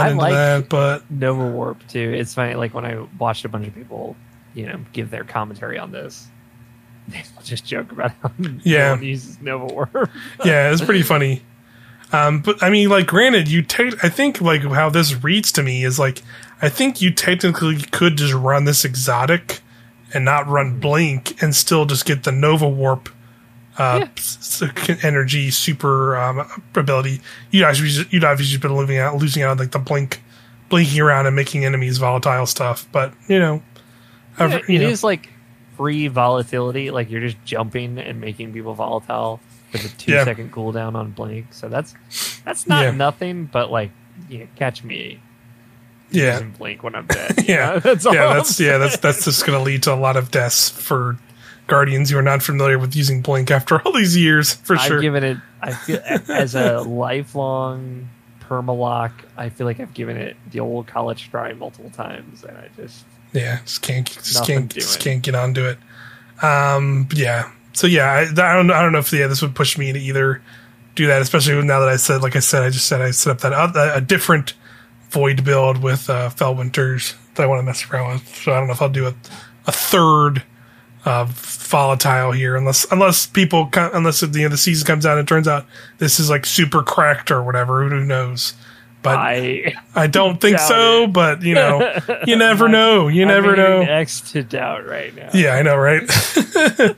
I like- that, but Nova Warp too. It's funny, like when I watched a bunch of people, you know, give their commentary on this. They just joke about how Yeah. no one uses Nova Warp. yeah, it's pretty funny. Um, but I mean, like, granted, you take. I think like how this reads to me is like, I think you technically could just run this exotic and not run blink and still just get the Nova Warp uh, Yeah. energy super um, ability. You'd obviously you'd obviously been losing out losing out on like the blink, blinking around and making enemies volatile stuff. But you know, Yeah, it you know, is like free volatility. Like you're just jumping and making people volatile with a two Yeah. second cooldown on blink. So that's that's not nothing, but like yeah, catch me yeah. using blink when I'm dead. Yeah, know? that's all yeah, I'm that's yeah, that's that's just going to lead to a lot of deaths for guardians who are not familiar with using blink after all these years, for sure. I've given it. I feel as a lifelong permalock. I feel like I've given it the old college try multiple times, and I just yeah, just can't just can't just can't get onto it. Um, yeah. So yeah, I, I don't I don't know if yeah this would push me to either do that, especially now that I said like I said I just said I set up that other, a different void build with uh, Felwinters that I want to mess around with. So I don't know if I'll do a a third uh, volatile here, unless unless people unless the, you know, the season comes out and it turns out this is like super cracked or whatever. Who knows? But I, I don't think so. it. But you know, you never know. You never know. Next to doubt right now. Yeah, I know, right?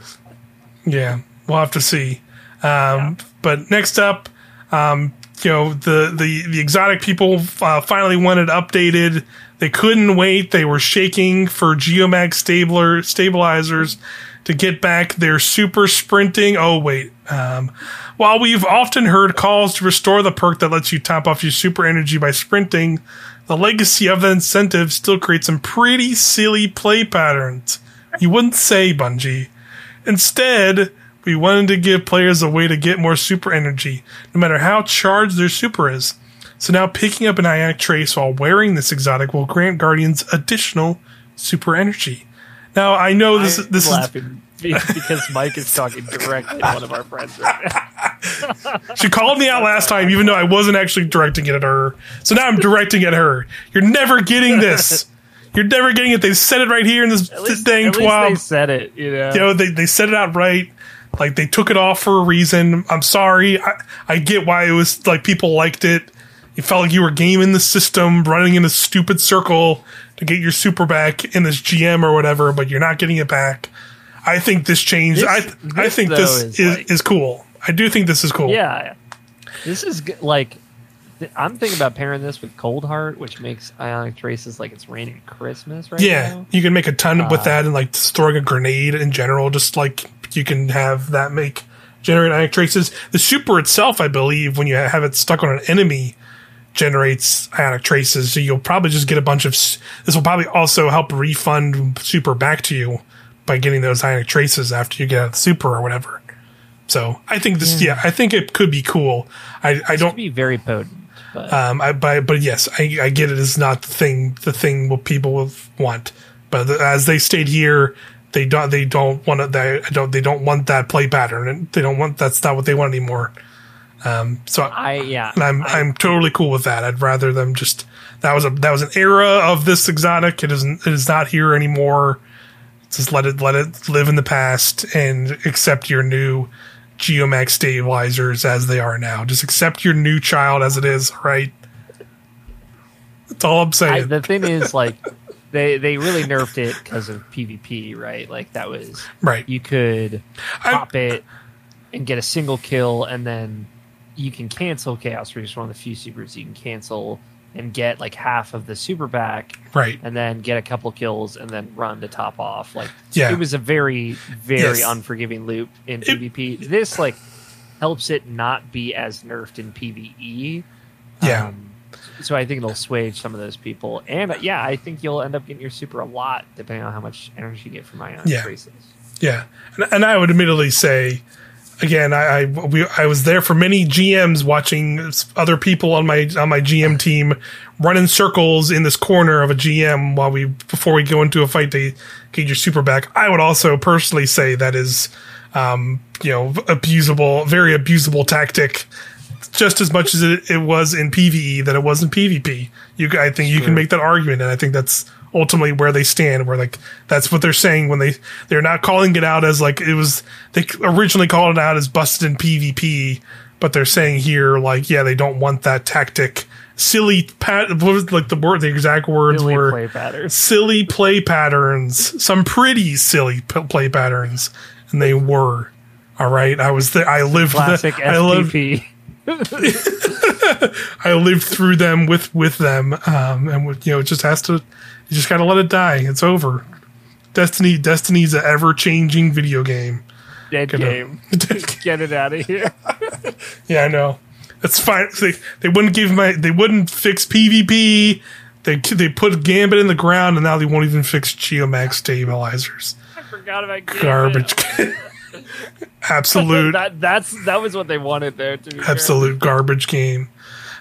yeah, we'll have to see. Um, But next up, um, you know, the, the, the exotic people uh, finally wanted updated. They couldn't wait. They were shaking for Geomag stabler stabilizers to get back their super sprinting. Oh, wait. Um, while we've often heard calls to restore the perk that lets you top off your super energy by sprinting, the legacy of the incentive still creates some pretty silly play patterns. You wouldn't say, Bungie. Instead, we wanted to give players a way to get more super energy, no matter how charged their super is. So now picking up an ionic trace while wearing this exotic will grant guardians additional super energy. Now I know this I'm this is laughing be- because Mike is talking directly to one of our friends right now. she called me out last time, even though I wasn't actually directing it at her. So now I'm directing at her. You're never getting this. You're never getting it. They said it right here in this least, dang at least they said it, you know. you know they, they said it out right like they took it off for a reason i'm sorry I, I get why it was like people liked it you felt like you were gaming the system running in a stupid circle to get your super back in this gm or whatever but you're not getting it back. I think this change This- i i think this is is, like- is cool. I do think this is cool. Yeah, this is like I'm thinking about pairing this with Coldheart, which makes Ionic Traces like it's raining Christmas right yeah now. you can make a ton with Uh, that and like throwing a grenade in general just like you can have that make generate ionic traces. The super itself i believe when you have it stuck on an enemy generates ionic traces so you'll probably just get a bunch of this will probably also help refund super back to you by getting those ionic traces after you get out of the super or whatever so i think this yeah, i think it could be cool i i don't could be very potent, but um, I, but, but yes, I, I get it is not the thing the thing what people will want. But the, as they stayed here, they don't they don't want to they don't they don't want that play pattern and they don't want that's not what they want anymore. Um, so I yeah, I'm I- I'm totally cool with that. I'd rather them just that was a that was an era of this exotic. It isn't it is not here anymore. Just let it let it live in the past and accept your new Geomags stabilizers as they are now. Just accept your new child as it is, right? That's all I'm I, saying. the thing is like they they really nerfed it because of PvP, right? Like that was right. you could pop it and get a single kill, and then you can cancel Chaos Reach, one of the few supers you can cancel and get like half of the super back, Right. and then get a couple kills, and then run to top off. Like Yeah. it was a very very Yes. unforgiving loop in It- PvP. This like helps it not be as nerfed in PvE. Yeah. Um, so I think it'll swage some of those people, and uh, yeah, I think you'll end up getting your super a lot depending on how much energy you get from ion Yeah. traces. Yeah, and, and I would admittedly say, again, I I, we, I was there for many GMs watching other people on my on my GM team run in circles in this corner of a GM while we before we go into a fight to get your super back. I would also personally say that is, um, you know, abusable, very abusable tactic. Just as much as it, it was in PVE that it was in PvP. You, I think you can make that argument, and I think that's ultimately where they stand. Where like that's what they're saying when they they're not calling it out as like it was. They originally called it out as busted in PvP, but they're saying here like yeah they don't want that tactic silly pat what was like the word the exact words Silly were play patterns. silly play patterns some pretty silly p- play patterns and they were all right i was there i lived the, i lived i lived through them with with them um and you know it just has to you just gotta let it die it's over destiny destiny's an ever-changing video game Dead Gonna- game. Get it out of here. Yeah, I know. That's fine. They, they wouldn't give my. They wouldn't fix PvP. They they put Gambit in the ground, and now they won't even fix Geomags stabilizers. I forgot about Gambit. Garbage. absolute, that that's that was what they wanted there. To be fair. absolute garbage game.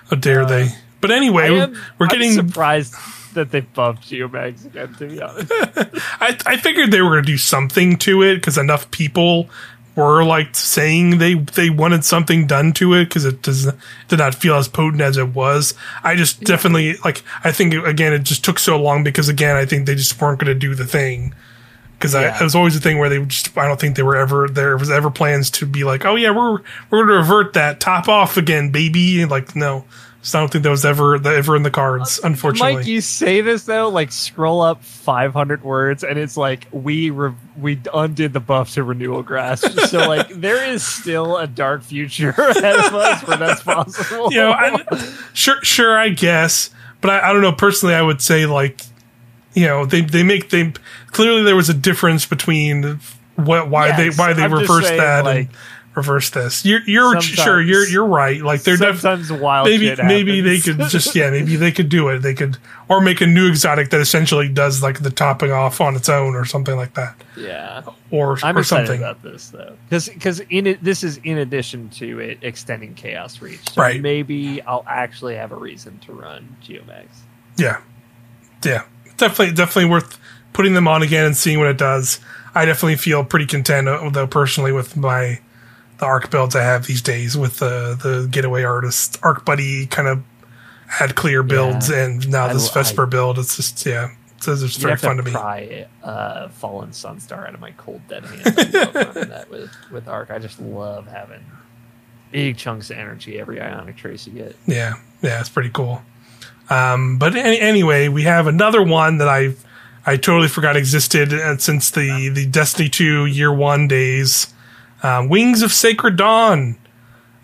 How dare uh, they? But anyway, I am, we're I'm getting. surprised that they buffed Geomags again. To be honest, I, I figured they were going to do something to it because enough people were like saying they they wanted something done to it because it does did not feel as potent as it was. I just definitely like I think again it just took so long because again I think they just weren't going to do the thing because Yeah. it was always a thing where they just I don't think they were ever there was ever plans to be like oh yeah we're we're going to revert that top off again baby like no. So I don't think that was ever ever in the cards, uh, unfortunately. Mike, you say this though, like scroll up 500 words, and it's like we re- we undid the buff to Renewal Grasps. so like there is still a dark future ahead of us where that's possible. you know, I, sure, sure, I guess, but I, I don't know. Personally, I would say like, you know, they they make they clearly there was a difference between what why Yes, they why they I'm reversed saying, that like, and reverse this. You're you're sometimes- sure you're you're right. Like they're definitely sometimes wild maybe maybe they could just yeah maybe they could do it. They could or make a new exotic that essentially does like the topping off on its own or something like that yeah. or I'm or excited something. about this though, because in it, this is in addition to it extending Chaos Reach. So Right. Maybe I'll actually have a reason to run Geomags. Yeah, yeah, definitely, definitely worth putting them on again and seeing what it does. I definitely feel pretty content, uh, though, personally, with my the arc builds I have these days with the the getaway artist arc buddy kind of had clear builds, Yeah. and now this l- Vesper I- build. It's just yeah, it's, it's very have fun to to me. pry uh, Fallen Sunstar out of my cold dead hand. I love that with with Arc. I just love having big chunks of energy every Ionic Trace you get. Yeah, yeah, it's pretty cool. Um, but any, anyway, we have another one that I I totally forgot existed uh, since the the Destiny two year one days. Um, Wings of Sacred Dawn.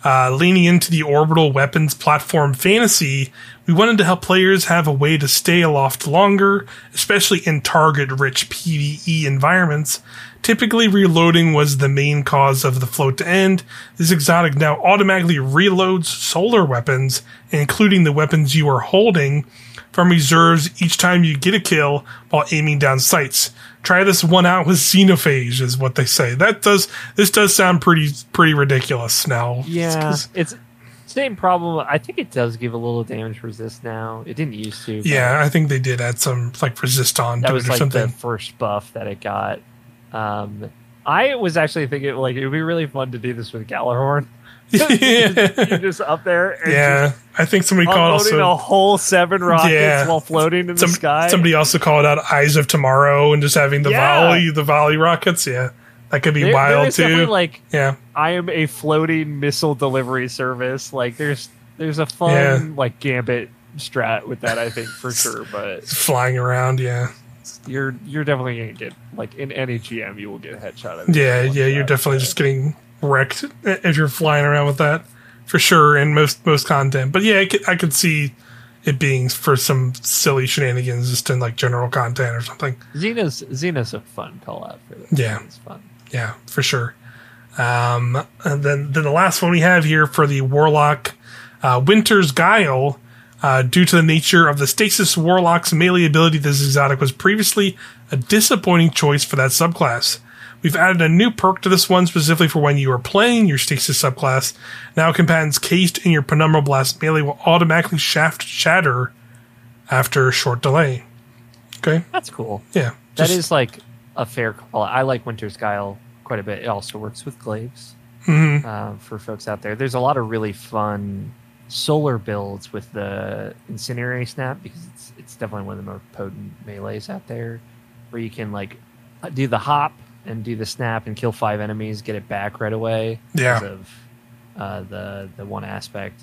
Uh, leaning into the orbital weapons platform fantasy, we wanted to help players have a way to stay aloft longer, especially in target rich PvE environments. Typically, reloading was the main cause of the float to end. This exotic now automatically reloads solar weapons, including the weapons you are holding, from reserves each time you get a kill while aiming down sights. Try this one out with Xenophage, is what they say. That does this does sound pretty pretty ridiculous now. Yeah, it's same problem. I think it does give a little damage resist now. It didn't used to. Yeah, I think they did add some like resist on that to was it or like something. the first buff that it got. Um, I was actually thinking like it would be really fun to do this with Gjallarhorn. Yeah, You're just up there and yeah. I think somebody called also a whole seven rockets Yeah. while floating in some- the sky. somebody also called out Eyes of Tomorrow and just having the Yeah. volley the volley rockets. Yeah, that could be There- there wild definitely, too. like yeah, I am a floating missile delivery service. Like there's there's a fun Yeah. like gambit strat with that I think for sure. But flying around. Yeah, you're you're definitely gonna get like in any GM you will get a headshot of yeah, yeah. You're definitely just getting wrecked if you're flying around with that for sure in most most content. But yeah, I could, I could see it being for some silly shenanigans just in like general content or something. Xena's Xena's a fun call out for this. Yeah. it's fun. Yeah, for sure. Um, and then, then the last one we have here for the Warlock, uh, Winter's Guile. Uh, due to the nature of the Stasis Warlock's melee ability, this exotic was previously a disappointing choice for that subclass. We've added a new perk to this one specifically for when you are playing your Stasis subclass. Now, combatants cased in your Penumbra Blast melee will automatically shaft shatter after a short delay. Okay, That's cool. yeah, That just- is like a fair call. I like Winter's Guile quite a bit. It also works with Glaives mhm. uh, for folks out there. There's a lot of really fun solar builds with the Incinerator Snap because it's it's definitely one of the more potent melees out there, where you can like do the hop and do the snap and kill five enemies, get it back right away. Yeah. because of uh, the the one aspect,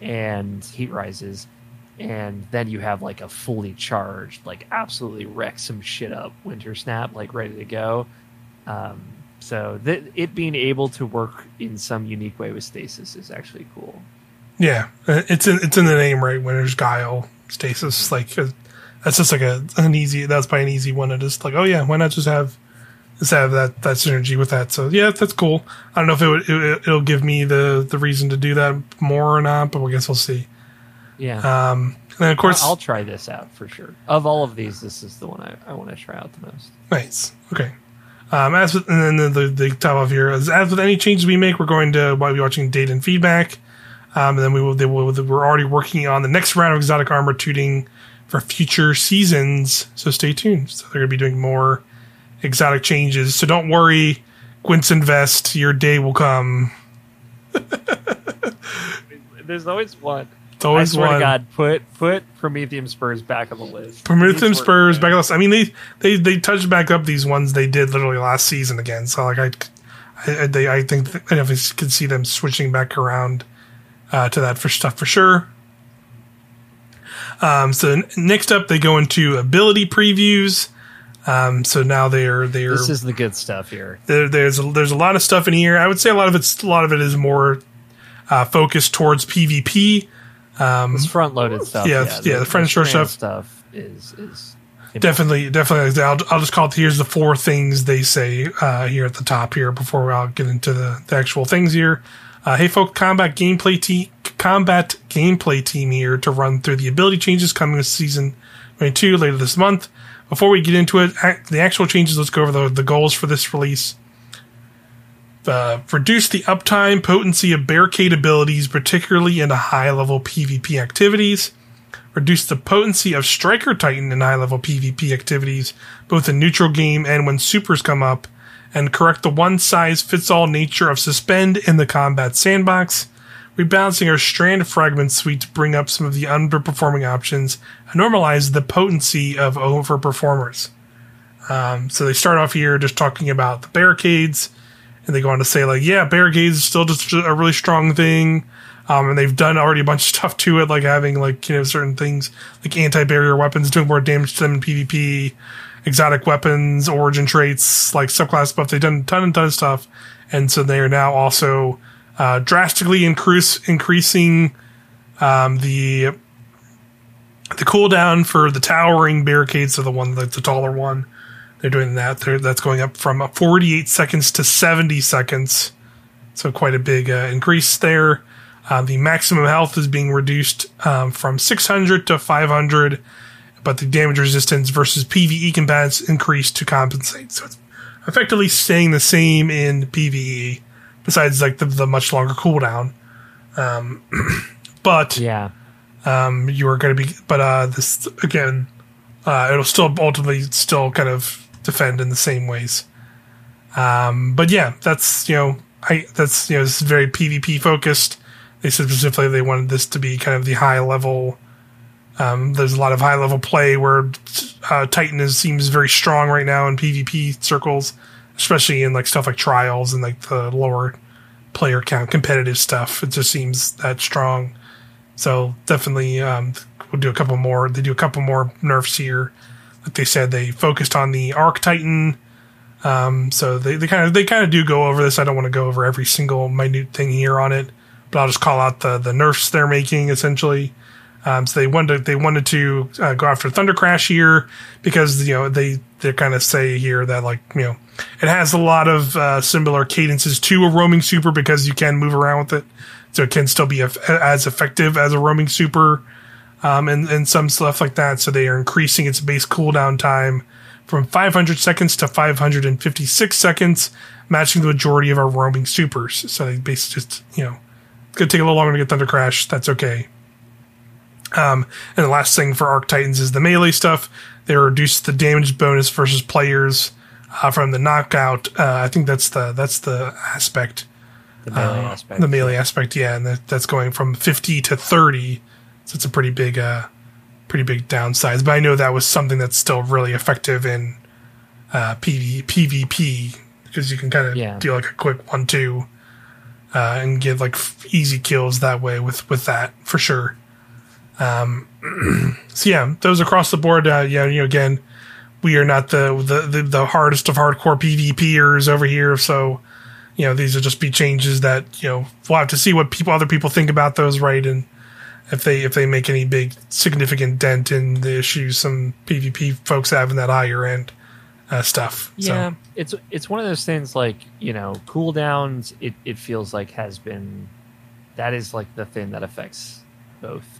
and heat rises, and then you have like a fully charged, like absolutely wreck some shit up winter snap, like ready to go. Um, so th- it being able to work in some unique way with stasis is actually cool. Yeah, uh, it's in it's in the name, right? Winter's Guile stasis, like uh, that's just like a an easy. That's by an easy one. to just like, oh yeah, why not just have just have that that synergy with that? So yeah, that's cool. I don't know if it would it, will give me the the reason to do that more or not, but I guess we'll see. Yeah. Um, and then of course, I'll, I'll, try this out for sure. Of all of these, this is the one I, I want to try out the most. Nice. Okay. Um, as with, and then the, the, the top of here, as, as with any changes we make, we're going to we'll be watching data and feedback. Um, and then we will, they will, we're already working on the next round of exotic armor tuning for future seasons. So stay tuned. So they're going to be doing more exotic changes. So don't worry, Gwisin Vest, your day will come. There's always one. It's always I swear one. to God, put put Promethium Spurs back on the list. Promethium Spurs back on the list. I mean, they they they touched back up these ones they did literally last season again. So like I, I they I think I definitely could see them switching back around uh, to that for stuff for sure. Um, so next up, they go into ability previews. Um, so now they're they're this is the good stuff here. There, there's a, there's a lot of stuff in here. I would say a lot of it's a lot of it is more uh, focused towards PvP. Um, it's front loaded stuff. Yeah, yeah, the, yeah, the front store stuff. Stuff is is definitely definitely. I'll, I'll just call it. Here's the four things they say uh, here at the top here before I'll get into the, the actual things here. Uh, hey, folk, combat gameplay team, combat gameplay team here to run through the ability changes coming this season 22 later this month. Before we get into it, the actual changes, let's go over the, the goals for this release uh, reduce the uptime potency of barricade abilities, particularly in high level PvP activities. Reduce the potency of Striker Titan in high level PvP activities, both in neutral game and when supers come up. And correct the one size fits all nature of Suspend in the combat sandbox. Rebalancing our Strand Fragment suite to bring up some of the underperforming options and normalize the potency of overperformers. Um, so they start off here just talking about the barricades and they go on to say like, yeah, barricades is still just a really strong thing. Um, and they've done already a bunch of stuff to it, like having like you know certain things like anti-barrier weapons doing more damage to them in PvP, exotic weapons, origin traits, like subclass buff. They've done a ton and ton of stuff, and so they are now also uh, drastically increase increasing um, the the cooldown for the towering barricades, so the one that's the taller one, they're doing that. They're, that's going up from 48 seconds to 70 seconds. So quite a big uh, increase there. Uh, the maximum health is being reduced um, from 600 to 500, but the damage resistance versus PVE combatants increased to compensate. So it's effectively staying the same in PVE, besides like the, the much longer cooldown. Um, but yeah, um, you are going to be. But uh, this again, uh, it'll still ultimately still kind of defend in the same ways. Um, but yeah, that's you know, I that's you know, this is very PvP focused. They said specifically they wanted this to be kind of the high level. Um, there's a lot of high level play where uh, Titan is seems very strong right now in PvP circles, especially in like stuff like trials and like the lower player count competitive stuff. It just seems that strong. So definitely, um, we'll do a couple more. They do a couple more nerfs here like they said, they focused on the Arc Titan. Um, so they, they kind of they kind of do go over this. I don't want to go over every single minute thing here on it, but I'll just call out the the nerfs they're making essentially. Um, so they wanted to, they wanted to uh, go after Thunder Crash here because you know they they kind of say here that like you know it has a lot of uh, similar cadences to a roaming super because you can move around with it, so it can still be as effective as a roaming super um, and, and some stuff like that. So they are increasing its base cooldown time from 500 seconds to 556 seconds, matching the majority of our roaming supers. So they basically just, you know, it's going to take a little longer to get Thunder Crash. That's okay. Um, and the last thing for Arc Titans is the melee stuff. They reduce the damage bonus versus players uh, from the knockout. Uh, I think that's the that's the aspect. The melee uh, aspect. The melee aspect, yeah, and that, that's going from 50 to 30 so it's a pretty big, uh, pretty big downside. But I know that was something that's still really effective in uh, PV, PvP because you can kind of yeah. do like a quick one-two uh, and get like f- easy kills that way with with that for sure. Um, so yeah, those across the board. Uh, yeah, you know, again, we are not the, the the the hardest of hardcore PvPers over here, so you know these will just be changes that you know we'll have to see what people other people think about those, right? And if they if they make any big significant dent in the issues some PvP folks have in that higher end uh, stuff. Yeah, so, it's it's one of those things like you know cooldowns. It it feels like has been that is like the thing that affects both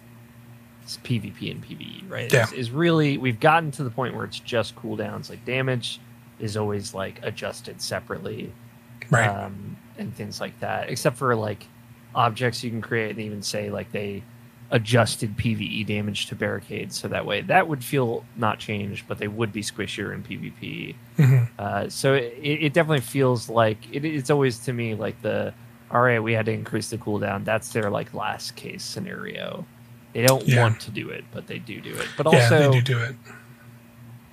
PvP and PvE, right? Yeah. Is, is really we've gotten to the point where it's just cooldowns. Like damage is always like adjusted separately, right. um, and things like that. Except for like objects you can create and even say like they adjusted PVE damage to barricades, so that way that would feel not changed, but they would be squishier in PvP. hmm Uh, so it, it definitely feels like it, it's always to me like the all right, we had to increase the cooldown. That's their like last case scenario. They don't Yeah. want to do it, but they do do it. But yeah, also they do do it.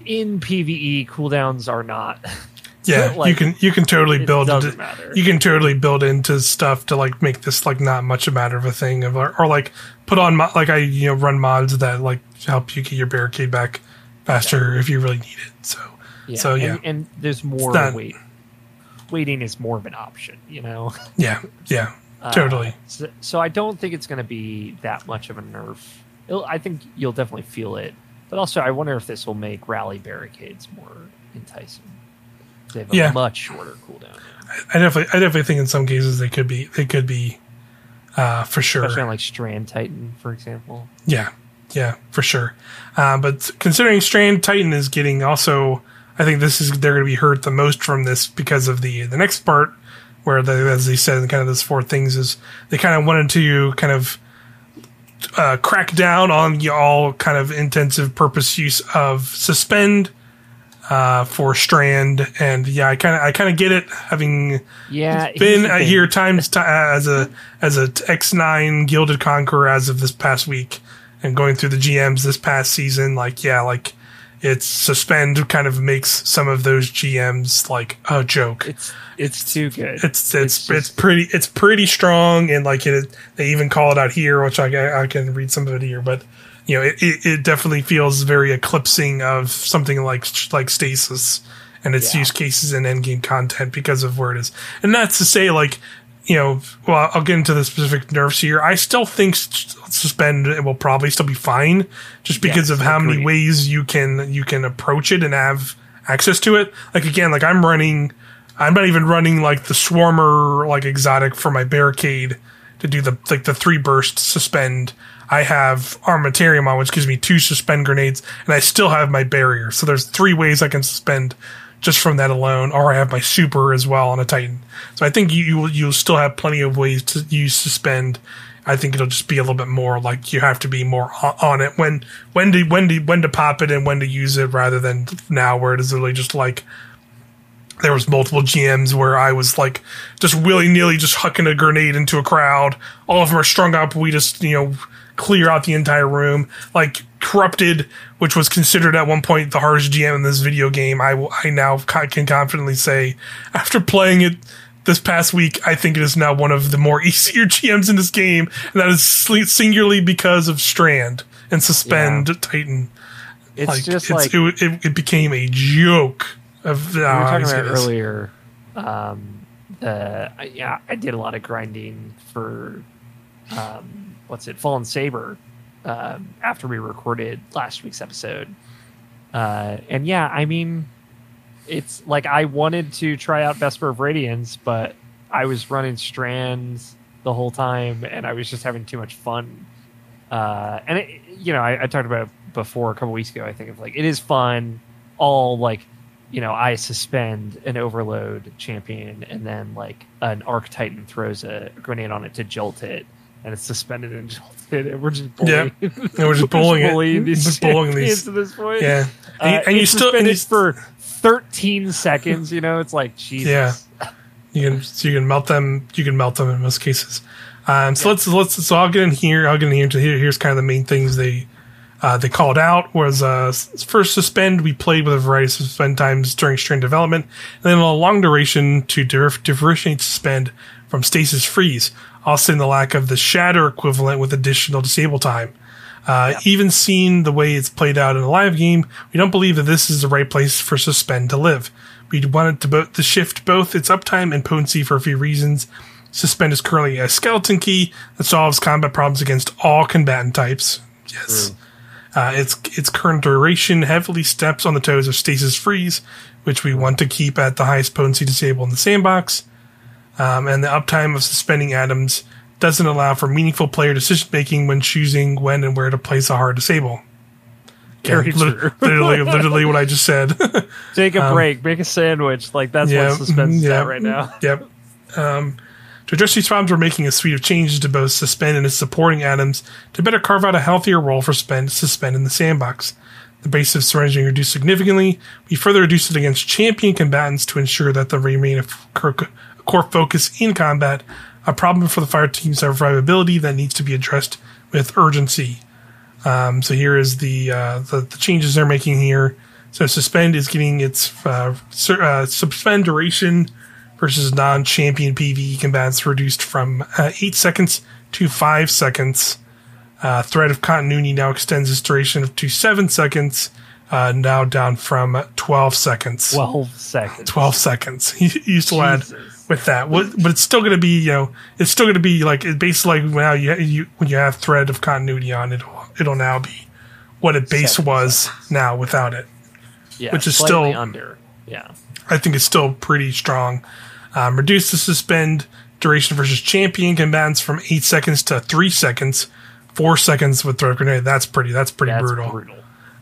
in PVE, cooldowns are not. Yeah, you can you can totally build into, matter. you can totally build into stuff to like make this like not much a matter of a thing of or, or like put on mo- like I you know run mods that like help you get your barricade back faster if you really need it. So Yeah, so, yeah. and, and there's more not- wait. Waiting is more of an option, you know. yeah, yeah, Totally. so, so I don't think it's going to be that much of a nerf. It'll, I think you'll definitely feel it, but also I wonder if this will make rally barricades more enticing. They have a Yeah. much shorter cooldown, I definitely I definitely think in some cases they could be they could be uh, for sure. especially on like Strand Titan, for example. Yeah, yeah, for sure. Uh, but considering Strand Titan is getting also, I think this is they're going to be hurt the most from this because of the the next part where they, as they said, kind of those four things is they kind of wanted to kind of uh, crack down on all kind of intensive purpose use of suspend uh, for Strand, and yeah, I kind of I kind of get it having Yeah, been uh, thing. here times ti as a as a X nine Gilded Conqueror as of this past week, and going through the GMs this past season. Like, yeah, like it's suspend kind of makes some of those GMs like a joke. It's it's too good. It's it's It's it's, pretty it's pretty strong, and like it, they even call it out here, which I I can read some of it here, but you know it, it, it definitely feels very eclipsing of something like like stasis and its Yeah. use cases and endgame content because of where it is, and that's to say like. You know, well, I'll get into the specific nerfs here. I still think suspend will probably still be fine, just because Yes, of how many ways you can you can approach it and have access to it. Like again, like I'm running I'm not even running like the swarmer like exotic for my barricade to do the like the three burst suspend. I have armamentarium on, which gives me two suspend grenades, and I still have my barrier. So there's three ways I can suspend just from that alone, or I have my super as well on a Titan. So I think you you will you'll still have plenty of ways to use suspend. I think it'll just be a little bit more like you have to be more on, it when when to when to when to pop it and when to use it rather than now where it is literally just like there was multiple GMs where I was like just willy nilly just hucking a grenade into a crowd. All of them are strung up. We just you know clear out the entire room. Like corrupted, which was considered at one point the hardest GM in this video game. I I now can confidently say after playing it this past week, I think it is now one of the more easier GMs in this game, and that is singularly because of Strand and Suspend Titan. it's Like just it's, like it, it, it became a joke of we were talking about earlier. Um, the I, yeah, I did a lot of grinding for um, what's it, Fallen Saber, um, after we recorded last week's episode. Uh, and yeah, I mean, it's like I wanted to try out Vesper of Radiance, but I was running strands the whole time, and I was just having too much fun. Uh, and it, you know, I, I talked about it before a couple weeks ago. I think of like it is fun. All like, you know, I suspend an overload champion, and then like an arc titan throws a grenade on it to jolt it, and it's suspended and jolted, and we're just Yeah. bullying. And we're just bullying it. bullying these Just bullying these- to this point. Yeah, Uh, and, you- and you still and you, for 13 seconds. You know, it's like Jesus. Yeah. you can so you can melt them. You can melt them in most cases. Um, so let's let's so I'll get in here. I'll get in here to here. Here's kind of the main things they uh, they called out was uh, first suspend. We played with a variety of suspend times during Strand development, and then a long duration to differentiate suspend from stasis freeze, offsetting the lack of the shatter equivalent with additional disable time. Uh, Even seeing the way it's played out in a live game, we don't believe that this is the right place for Suspend to live. We wanted to, bo- to shift both its uptime and potency for a few reasons. Suspend is currently a skeleton key that solves combat problems against all combatant types. Yes. Uh, its its current duration heavily steps on the toes of Stasis Freeze, which we want to keep at the highest potency disable in the sandbox. Um, and the uptime of suspending atoms doesn't allow for meaningful player decision making when choosing when and where to place a hard disable. Very lit- true. literally, literally what I just said. Take a break, make a sandwich. Like that's Um, Yeah, what suspense is yeah. at right now. Yep. Um, to address these problems, we're making a suite of changes to both Suspend and its supporting atoms to better carve out a healthier role for Suspend, Suspend in the sandbox. The base of surrendering reduced significantly. We further reduced it against champion combatants to ensure that they remain a core focus in combat, a problem for the fire team's survivability that needs to be addressed with urgency. Um, so here is the, uh, the the changes they're making here. So suspend is getting its uh, sur- uh, suspend duration versus non-champion PVE combatants reduced from uh, eight seconds to five seconds. Uh, thread of continuity now extends its duration to seven seconds, uh, now down from twelve seconds. Twelve seconds. 12 seconds. You still add Jesus. With that, what, but it's still going to be, you know, it's still going to be like it basically like now you, you when you have thread of continuity on it, it'll, it'll now be what it base was now without it. Yeah, which is still- under. Yeah. I think it's still pretty strong. Um, reduce the suspend duration versus champion combatants from eight seconds to three seconds. Four seconds with threat grenade. That's pretty. That's pretty That's brutal. brutal.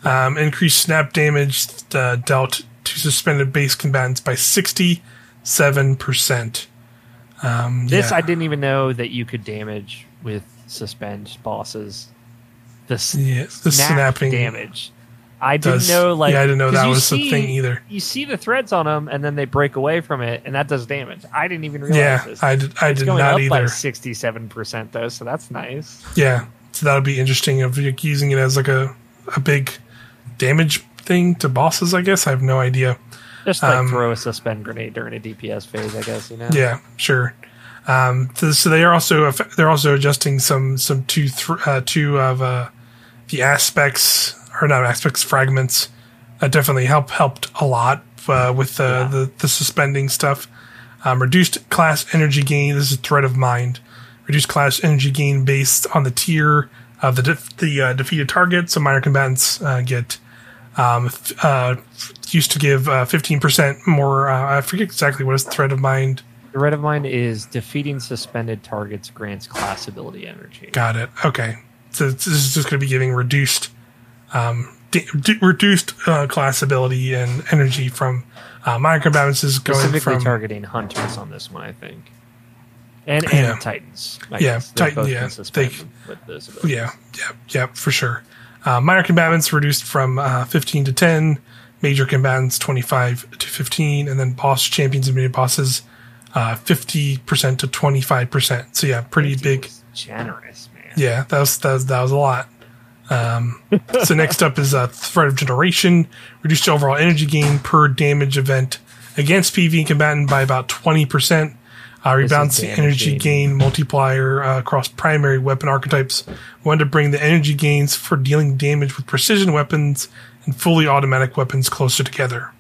Um, increased snap damage uh, dealt to suspended base combatants by sixty-seven percent. Um, This yeah. I didn't even know that you could damage with suspend bosses. The Yeah, the snap snapping damage. I didn't know like yeah, I didn't know that you was the see- thing either. You see the threads on them, and then they break away from it, and that does damage. I didn't even realize Yeah, this. I did. I it's did going not up by either. sixty-seven percent though, so that's nice. Yeah, so that would be interesting of using it as like a a big damage thing to bosses. I guess I have no idea. Just like Um, throw a suspend grenade during a DPS phase, I guess. You know. Yeah, sure. Um, so, they are also they're also adjusting some some two th- uh, two of uh, the aspects or not aspects fragments. That definitely help helped a lot uh, with the, Yeah. the the suspending stuff. Um, reduced class energy gain. This is thread of mind. Reduced class energy gain based on the tier of the def- the uh, defeated target. So minor combatants uh, get um, f- uh, f- used to give uh, fifteen percent more. Uh, I forget exactly what is thread of mind. The red of mind is defeating suspended targets grants class ability energy. Got it. Okay. So this is just going to be giving reduced, um, d- d- reduced uh, class ability and energy from uh, minor combatants is going Specifically from targeting hunters on this one, I think, and and Yeah. titans. I Yeah, Titan- yeah, they- yeah, yeah, yeah, for sure. Uh, minor combatants reduced from uh, 15 to 10, major combatants 25 to 15, and then boss champions and mini bosses uh, 50% to 25%. So yeah, pretty big. generous man. Yeah, that was that was, that was a lot. Um, so next up is uh, thread of generation, reduced overall energy gain per damage event against PV combatant by about twenty percent. Uh, rebounds the energy gain. gain multiplier uh, across primary weapon archetypes. Wanted to bring the energy gains for dealing damage with precision weapons and fully automatic weapons closer together.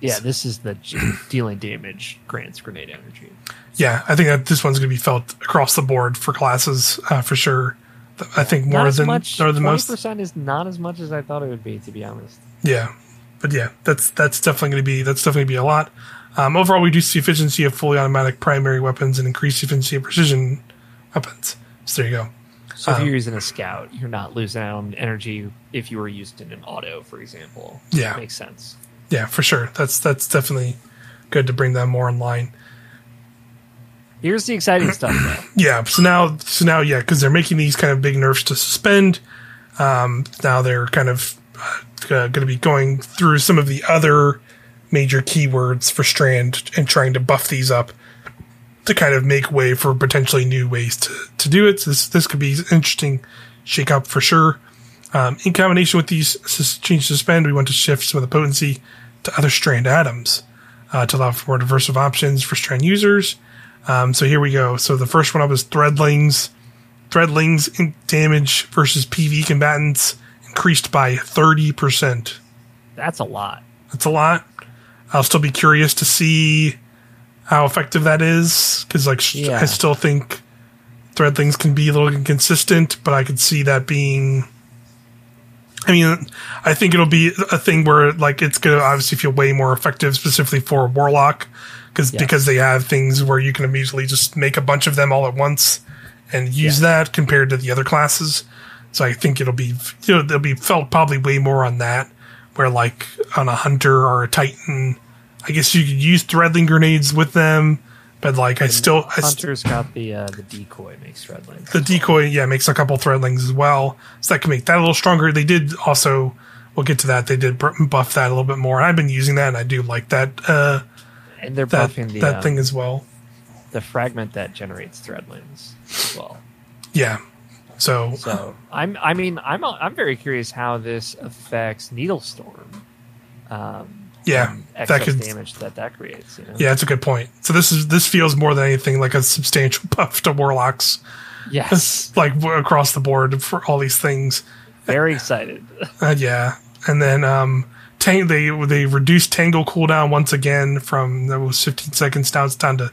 Yeah, this is the dealing damage grants grenade energy. Yeah, I think that this one's going to be felt across the board for classes uh, for sure. I think more than much. than Twenty most. percent is not as much as I thought it would be, to be honest. Yeah, but yeah, that's that's definitely going to be that's definitely be a lot. Um, overall, we reduce the efficiency of fully automatic primary weapons and increase the efficiency of precision weapons. So there you go. So if Um, you're using a scout, you're not losing out on energy if you were used in an auto, for example. Yeah. that makes sense. Yeah, for sure. That's that's definitely good to bring that more in line. Here's the exciting stuff, though. Yeah. So now, so now, yeah, because they're making these kind of big nerfs to suspend. Um, now they're kind of uh, going to be going through some of the other major keywords for Strand and trying to buff these up to kind of make way for potentially new ways to, to do it. So this this could be an interesting shake up for sure. Um, in combination with these to suspend, we want to shift some of the potency to other strand atoms uh, to allow for more diverse of options for strand users. Um, so here we go. So the first one up is Threadlings. Threadlings in damage versus PV combatants increased by 30%. That's a lot. That's a lot. I'll still be curious to see how effective that is because, like, Yeah. I still think thread things can be a little inconsistent, but I could see that being. I mean, I think it'll be a thing where, like, it's to obviously feel way more effective, specifically for Warlock, because Yes. because they have things where you can immediately just make a bunch of them all at once and use that compared to the other classes. So I think it'll be you know it'll be felt probably way more on that, where like on a hunter or a titan, I guess you could use threadling grenades with them, but like I still I st- got the uh, the decoy makes threadlings. the decoy yeah makes a couple threadlings as well, so that can make that a little stronger. They did also we'll get to that. They did buff that a little bit more, I've been using that, and I do like that uh, and they're that buffing the that um, thing as well. the fragment that generates threadlings as well. Yeah, so So I'm I mean I'm I'm very curious how this affects Needlestorm. Um, yeah, and that could damage that that creates. You know? yeah, that's a good point. So this is this feels more than anything like a substantial buff to warlocks. Yes. like across the board for all these things. Very excited. Uh, yeah, and then um, tang- they they reduced tangle cooldown once again from that was 15 seconds now it's down to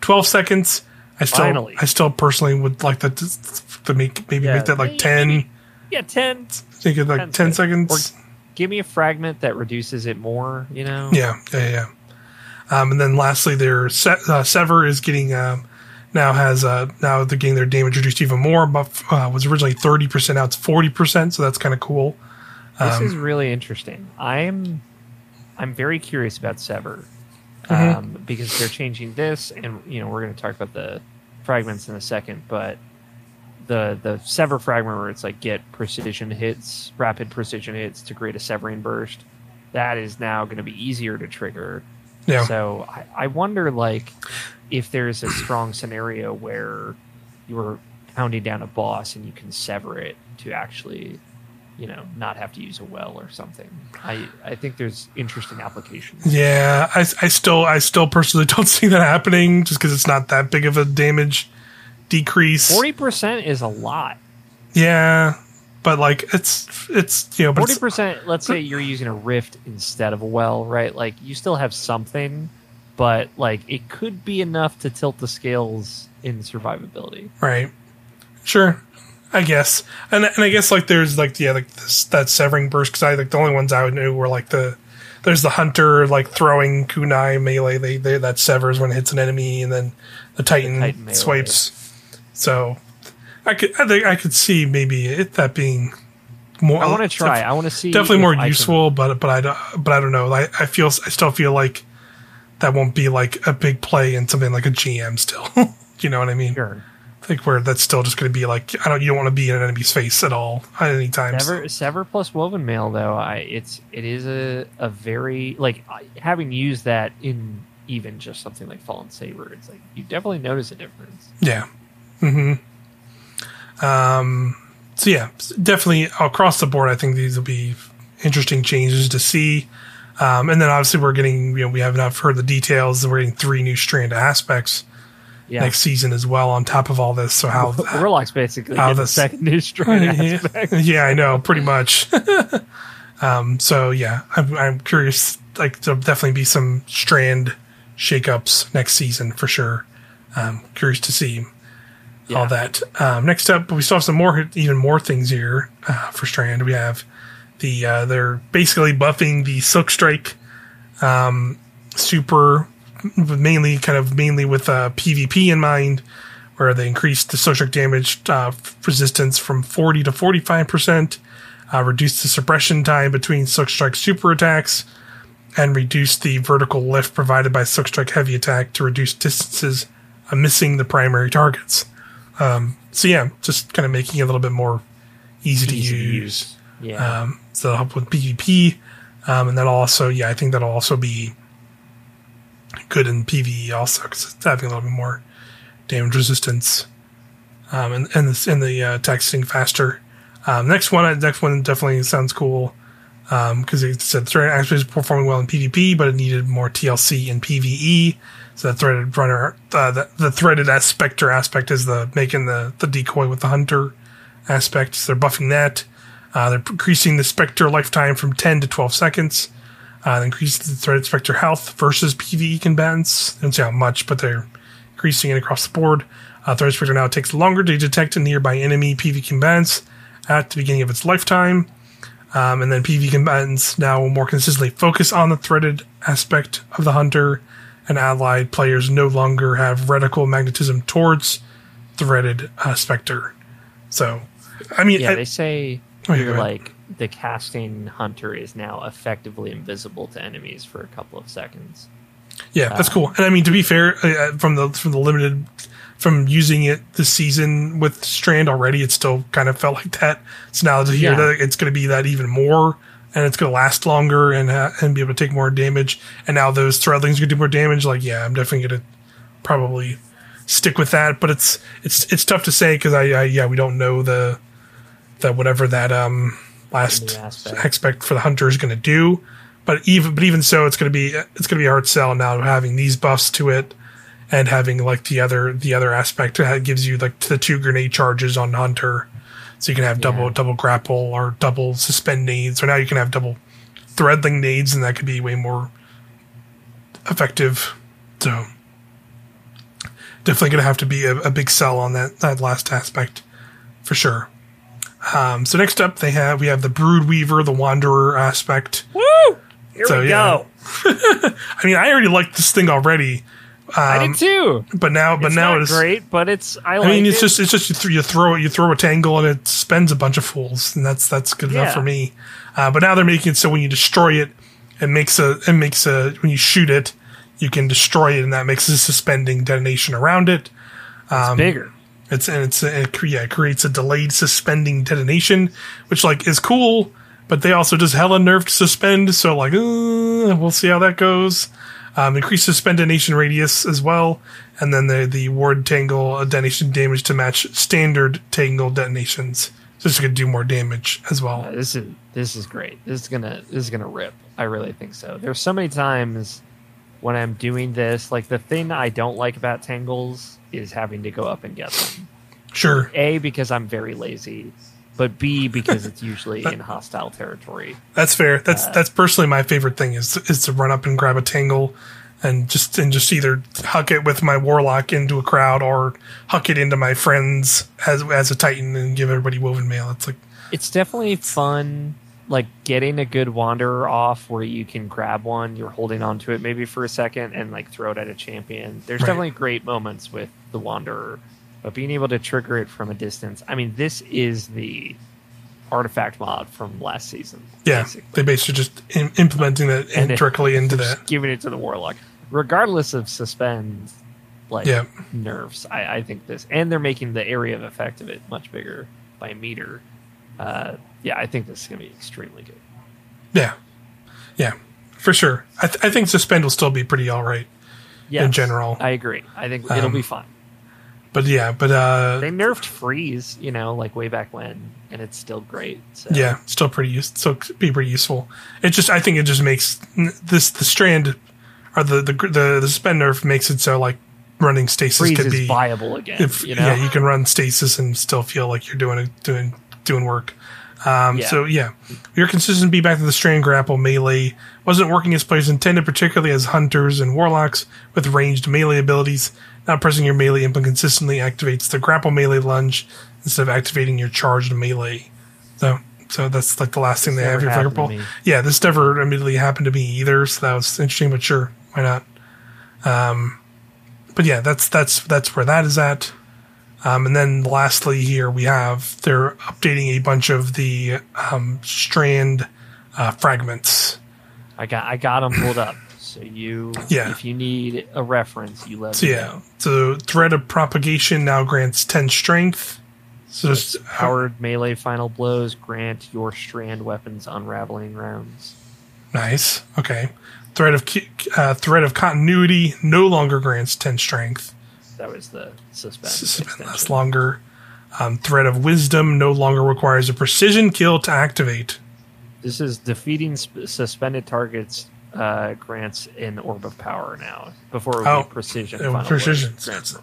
12 seconds. I still Finally. I still personally would like that to, to make maybe Yeah, make that like maybe- 10 yeah, ten. Think it like 10 10 seconds. seconds. Or give me a fragment that reduces it more. You know. Yeah, yeah, yeah. Um, and then lastly, their se- uh, Sever is getting um, now has uh, now they're getting their damage reduced even more. Buff uh, was originally thirty percent, now it's forty percent, so that's kind of cool. This Um, is really interesting. I'm I'm very curious about Sever Mhm. um, because they're changing this, and you know we're going to talk about the fragments in a second, but the the Sever fragment where it's like get precision hits, rapid precision hits to create a severing burst. That is now going to be easier to trigger. Yeah, So I, I wonder, like, if there's a strong scenario where you're pounding down a boss and you can sever it to actually, you know, not have to use a well or something. I I think there's interesting applications. yeah. I, I still I still personally don't see that happening just because it's not that big of a damage decrease. Forty percent is a lot. Yeah, but like it's it's you know forty percent. Let's say you're using a rift instead of a well, right? Like you still have something, but like it could be enough to tilt the scales in survivability. right. Sure, I guess, and and I guess like there's like yeah like this that severing burst because I like the only ones I knew were like the there's the hunter like throwing kunai melee they, they that severs when it hits an enemy and then the titan, Titan swipes. So I could I think I could see maybe it that being more. I want to try. I want to see. definitely more I can- useful, but but I don't but I don't know. I, I feel I still feel like that won't be like a big play in something like a GM still. you know what I mean? Sure. Like where that's still just going to be like I don't you don't want to be in an enemy's face at all at any time. Sever, Sever plus Woven Mail, though, I it's it is a a very like having used that in even just something like Fallen Saber, it's like you definitely notice a difference. Yeah. Hmm. Um. So yeah, definitely across the board, I think these will be interesting changes to see. Um, and then obviously we're getting you know we have not heard the details. We're getting three new strand aspects Yeah, next season as well on top of all this. So how Warlock's basically How the second new strain aspect. yeah, I know, pretty much. um, so yeah, I'm, I'm curious. Like there'll definitely be some strand shakeups next season for sure. Um, curious to see Yeah. all that. Um, next up, we still have some more, even more things here uh, for strand. We have the uh, they're basically buffing the Silk Strike um, super, mainly kind of mainly with uh, PvP in mind where they increased the Silk Strike damage uh, resistance from 40 to 45%, uh, reduced the suppression time between Silk Strike super attacks, and reduced the vertical lift provided by Silk Strike heavy attack to reduce distances uh, missing the primary targets. Um, so yeah, just kind of making it a little bit more easy, to Easy to use. use. Yeah, Um, so that'll help with PvP. Um, and that'll also, yeah, I think that'll also be good in PvE also because it's having a little bit more damage resistance. Um, and, and, this, and the uh, texting faster. Um, next one, next one definitely sounds cool. because it said thread actually is performing well in PvP, but it needed more TLC in PvE. The threaded runner, uh, the, the threaded specter aspect is the making the the decoy with the hunter aspect. So they're buffing that. Uh, they're increasing the specter lifetime from 10 to 12 seconds. Uh, the threaded specter health versus PvE combatants. Don't say how much, but they're increasing it across the board. Uh, threaded specter now takes longer to detect a nearby enemy PvE combatants at the beginning of its lifetime. Um, and then PvE combatants now will more consistently focus on the threaded aspect of the hunter, and allied players no longer have reticle magnetism towards threaded uh, specter. So, I mean, Yeah, I- they say Oh, yeah, like the casting hunter is now effectively invisible to enemies for a couple of seconds. Yeah, that's cool. And I mean, to be fair, uh, from the from the limited from using it this season with Strand already, it still kind of felt like that. So now to hear Yeah. that it's going to be that even more, and it's going to last longer and uh, and be able to take more damage. And now those threadlings to do more damage. Like, yeah, I'm definitely going to probably stick with that. But it's it's it's tough to say because I, I yeah we don't know the that whatever that um last aspect for the hunter is going to do. But even but even so, it's going to be it's going to be a hard sell now having these buffs to it and having like the other the other aspect that gives you like the two grenade charges on hunter, so you can have double Yeah. double grapple or double suspend nades. So now you can have double threadling nades, and that could be way more effective. So definitely going to have to be a, a big sell on that that last aspect for sure. Um, so next up, they have we have the Brood Weaver, the Wanderer aspect. Woo! Here So, we yeah. go. I mean, I already like this thing already, I um, did too. but now, but it's now not it's great, but it's I, I like mean, it's it. just it's just you, th- you throw it, you throw a tangle, and it spends a bunch of fools, and that's that's good enough for me. Uh, but now they're making it so when you destroy it, it makes a it makes a when you shoot it, you can destroy it, and that makes a suspending detonation around it. it's bigger. It's and it's it, yeah, it creates a delayed suspending detonation, which like is cool, but they also just hella nerfed suspend, so like uh, we'll see how that goes. Um, increase suspend detonation radius as well, and then the the ward tangle detonation damage to match standard tangle detonations. So it's gonna do more damage as well. Uh, this is this is great. This is gonna this is gonna rip. I really think so. There's so many times when I'm doing this, like the thing I don't like about tangles is having to go up and get them. Sure, A because I'm very lazy, but B because it's usually in hostile territory. that's fair. That's Uh, that's personally my favorite thing is is to run up and grab a tangle. And just and just either huck it with my warlock into a crowd or huck it into my friends as as a titan and give everybody woven mail. It's like It's definitely fun, like getting a good wanderer off where you can grab one, you're holding onto it maybe for a second and like throw it at a champion. There's Right. definitely great moments with the wanderer, but being able to trigger it from a distance. I mean, this is the artifact mod from last season. yeah, basically. they basically just im- implementing that in, And it- directly into Just that. giving it to the warlock, regardless of suspend like Yeah. nerfs. I, I think this, and they're making the area of effect of it much bigger by meter. Uh, yeah, I think this is going to be extremely good. Yeah, yeah, for sure. I, th- I think suspend will still be pretty all right. Yes, in general. I agree. I think it'll Um, be fine. But yeah, but uh, They nerfed freeze, you know, like way back when, and it's still great. So. yeah, still pretty use so be pretty useful. It just I think it just makes this the strand or the the the, the suspend nerf makes it so like running stasis freeze could be viable again. if you know, yeah you can run stasis and still feel like you're doing a, doing doing work. Um, Yeah. So yeah, your consistent beat back to the strand grapple melee wasn't working as players intended, particularly as hunters and warlocks with ranged melee abilities. Not pressing your melee input consistently activates the grapple melee lunge instead of activating your charged melee. So so that's like the last thing they have your here. happened to Flickerball. me. Yeah, this never immediately happened to me either, so that was interesting. But sure, why not? Um, but yeah, that's that's that's where that is at. Um, and then lastly, here we have they're updating a bunch of the um, strand uh, fragments. I got I got them pulled up. So you, Yeah. if you need a reference, you let So yeah, know. so thread of propagation now grants ten strength. So just Powered melee final blows grant your strand weapons unraveling rounds. nice. Okay, Threat of uh, thread of continuity no longer grants ten strength. That was the suspend. Suspend lasts longer. Um, thread of wisdom no longer requires a precision kill to activate. This is defeating sp- suspended targets uh, grants in orb of power now. Before it Oh, precision. it final precision. grants-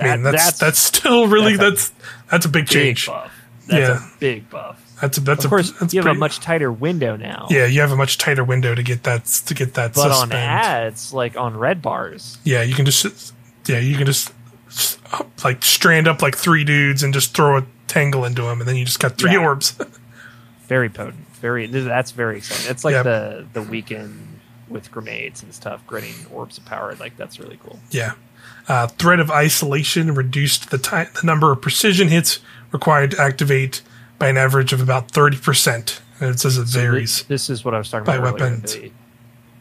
I mean, That- that's that's, still really that's that's that's a big big change. buff. That's Yeah. a big buff. That's a that's Of a course, that's you have pretty, a much tighter window now. yeah. You have a much tighter window to get that to get that But on ads, like on red bars, Yeah, you can just yeah you can just like strand up like three dudes and just throw a tangle into them, and then you just got three Yeah. orbs. very potent. Very that's very exciting. It's like Yeah. the the weekend with grenades and stuff, gritting orbs of power. Like that's really cool. Yeah. Uh, thread of isolation reduced the time, the number of precision hits required to activate by an average of about thirty percent. And it says it So varies. This, is what I was talking by about. earlier. weapons. The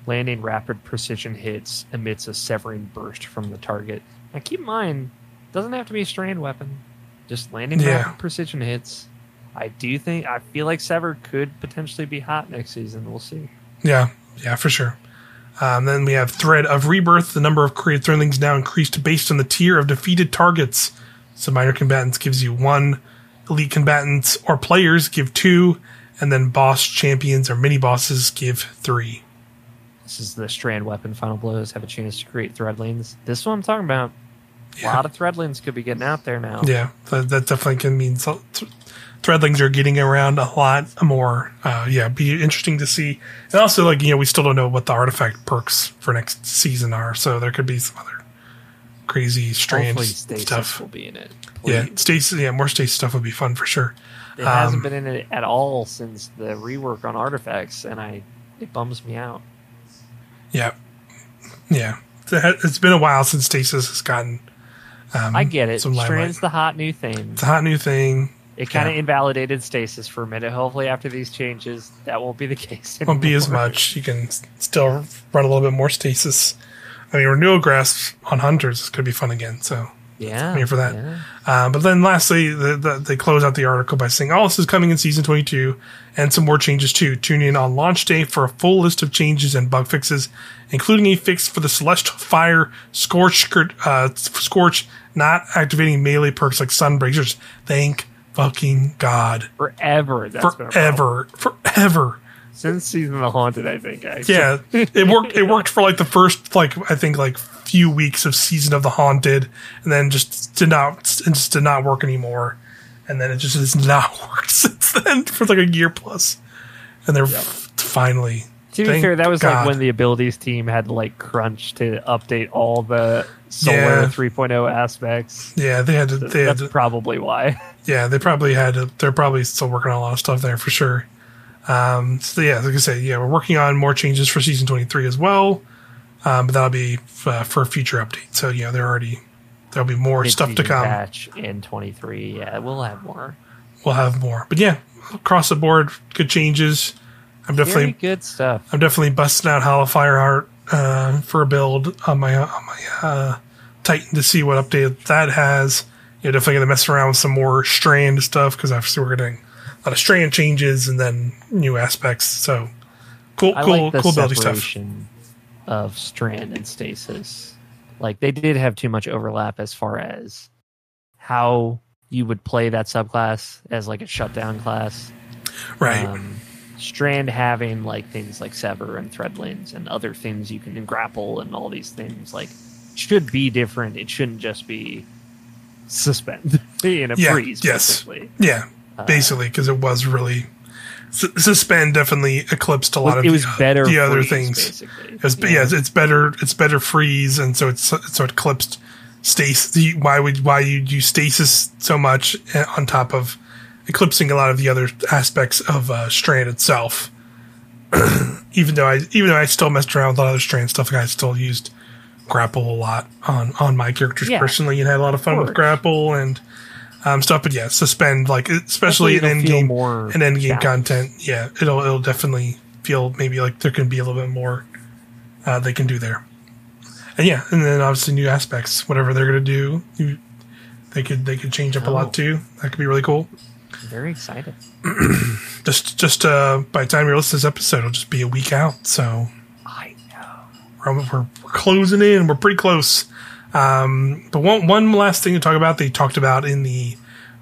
landing rapid precision hits emits a severing burst from the target. Now keep in mind, doesn't have to be a strand weapon. Just landing Yeah. rapid precision hits. I do think I feel like Sever could potentially be hot next season. We'll see. Yeah, yeah, for sure. Um, then we have thread of rebirth. The number of created threadlings now increased based on the tier of defeated targets. So minor combatants gives you one, elite combatants or players give two, and then boss champions or mini bosses give three. This is the strand weapon final blows have a chance to create threadlings. This is what I'm talking about. A Yeah. lot of threadlings could be getting out there now. Yeah, that, that definitely can mean so, th- threadlings are getting around a lot more. Uh, yeah, be interesting to see. And also, like you know, we still don't know what the artifact perks for next season are, so there could be some other crazy strange stuff. will be in it. Yeah, Please. Stasis. Yeah, more Stasis stuff would be fun for sure. It hasn't Um, been in it at all since the rework on artifacts, and I it bums me out. Yeah, yeah. It's been a while since Stasis has gotten. Um, I get it. Strand's the hot new thing. It's a hot new thing. It kind of yeah. invalidated stasis for a minute. Hopefully, after these changes, that won't be the case. Won't be as much. You can still run a little bit more Stasis. I mean, renewal grasp on hunters is going to be fun again. So Yeah, I'm here for that. yeah. Uh, but then lastly, the, the, they close out the article by saying, all this is coming in season 22 and some more changes too. Tune in on launch day for a full list of changes and bug fixes, including a fix for the Celestial Fire Scorch, uh, Scorch not activating melee perks like Sunbreakers. Thank fucking God. Forever. That's been a. Forever. Forever. since season of the haunted. I think. Actually. Yeah, it worked. It worked for like the first, like I think, like few weeks of season of the haunted, and then just did not, it just did not work anymore. And then it just has not worked since then for like a year plus. And they're f- finally. To be fair, that was God. like when the abilities team had to like crunch to update all the Solar Yeah. 3.0 aspects. Yeah, they had to. They had to. probably why. Yeah, they probably had to. They're probably still working on a lot of stuff there for sure. Um, so yeah, like I said, yeah, we're working on more changes for season twenty three as well. Um, but that'll be uh, for a future update. So yeah, they're already there'll be more stuff to come. Patch in 23. Yeah, we'll have more. we'll have more. But yeah, across the board, good changes. I'm Very definitely good stuff. I'm definitely busting out Hallowfire Heart uh, for a build on my on my uh, Titan to see what update that has. You're definitely gonna mess around with some more strand stuff because obviously we're getting a lot of strand changes and then new aspects. So cool, I cool, like cool building stuff. Of strand and stasis. Like they did have too much overlap as far as how you would play that subclass as like a shutdown class. Right. Um, strand having like things like sever and threadlings and other things you can grapple and all these things like should be different. It shouldn't just be suspend in a Yeah, freeze. yes. Basically. yeah. Uh, Basically, because it was really Su- suspend definitely eclipsed a lot of it was the, better. the other freeze, things. It was, yeah. it's, it's better. It's better freeze, and so it's so it eclipsed stasis. Why would why you use stasis so much eh, on top of eclipsing a lot of the other aspects of uh, strand itself? even though I even though I still messed around with a lot of other strand stuff, like I still used grapple a lot on on my characters Yeah. personally, and had a lot of fun with grapple and um, stuff. But yeah, suspend like especially in Hopefully end game more and end game content. Yeah, it'll it'll definitely feel maybe like there can be a little bit more uh, they can do there. And yeah, and then obviously new aspects, whatever they're gonna do, you, they could they could change up a Oh. lot too. That could be really cool. Very excited. Just just uh, by the time you're listening to this episode, it'll just be a week out. So I know. we're, we're, we're closing in. We're pretty close. Um, but one one last thing to talk about, they talked about in the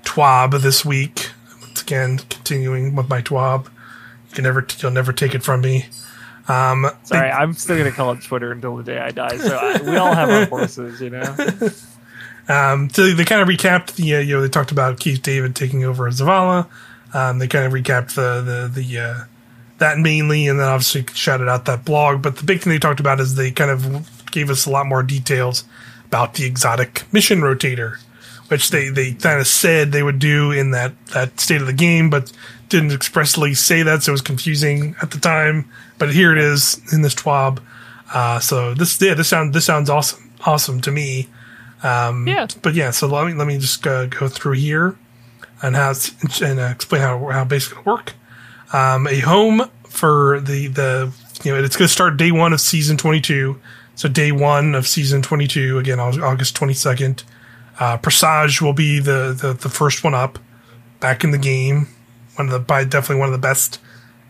TWAB this week. Once again, continuing with my TWAB You can never, you'll never take it from me. Um, Sorry, I'm still gonna call it Twitter until the day I die. So I, we all have our horses, you know. Um, so they kind of recapped the, uh, you know, they talked about Keith David taking over as Zavala. Um, they kind of recapped the, the, the, uh, that mainly, and then obviously shouted out that blog. But the big thing they talked about is they kind of gave us a lot more details about the exotic mission rotator, which they, they kind of said they would do in that, that state of the game, but didn't expressly say that, so it was confusing at the time. But here it is in this TWAB. Uh, so this, yeah, this sounds, this sounds awesome, awesome to me. Um, Yeah. But yeah, so let me let me just uh, go through here and how and uh, explain how how basically gonna work. Um, a home for the the you know it's going to start day one of season twenty two. So day one of season twenty two again August twenty second. Uh, Presage will be the, the the first one up back in the game. One of the by definitely one of the best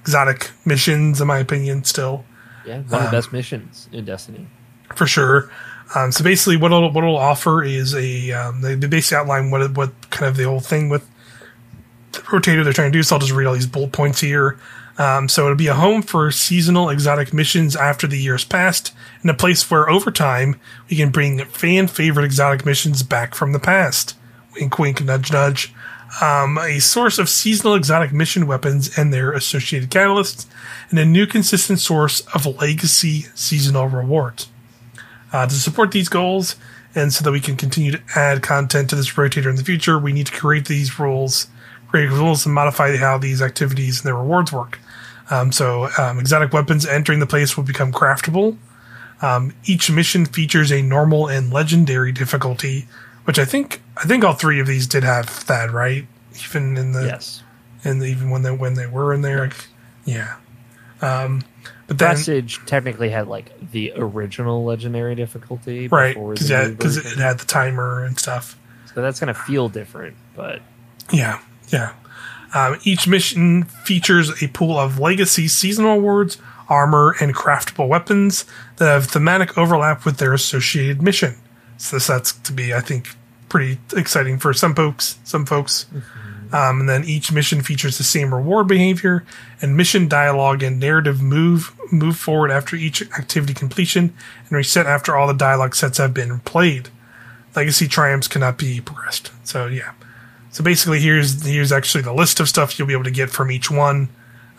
exotic missions in my opinion. Still Yeah, one of the best missions in Destiny. for sure. Um, so basically, what it'll, what it'll offer is a um, they, they basically outline what what kind of the whole thing with the rotator they're trying to do. So I'll just read all these bullet points here. Um, so it'll be a home for seasonal exotic missions after the years passed, and a place where over time we can bring fan favorite exotic missions back from the past. Wink, wink, nudge, nudge. Um, a source of seasonal exotic mission weapons and their associated catalysts, and a new consistent source of legacy seasonal rewards uh, to support these goals and so that we can continue to add content to this rotator in the future we need to create these rules create rules and modify how these activities and their rewards work um, so um, exotic weapons entering the place will become craftable um, each mission features a normal and legendary difficulty which i think i think all three of these did have that right even in the Yes. and even when they when they were in there like, yeah um, but then Presage technically had like the original legendary difficulty, right because the yeah, new 'cause it had the timer and stuff so that's gonna feel different. But Yeah, yeah. Um, each mission features a pool of legacy seasonal awards, armor, and craftable weapons that have thematic overlap with their associated mission. So this that's to be, I think, pretty exciting for some folks. Some folks. Um, and then each mission features the same reward behavior and mission dialogue and narrative move move forward after each activity completion and reset after all the dialogue sets have been played. Legacy triumphs cannot be progressed. So yeah. So basically, here's here's actually the list of stuff you'll be able to get from each one.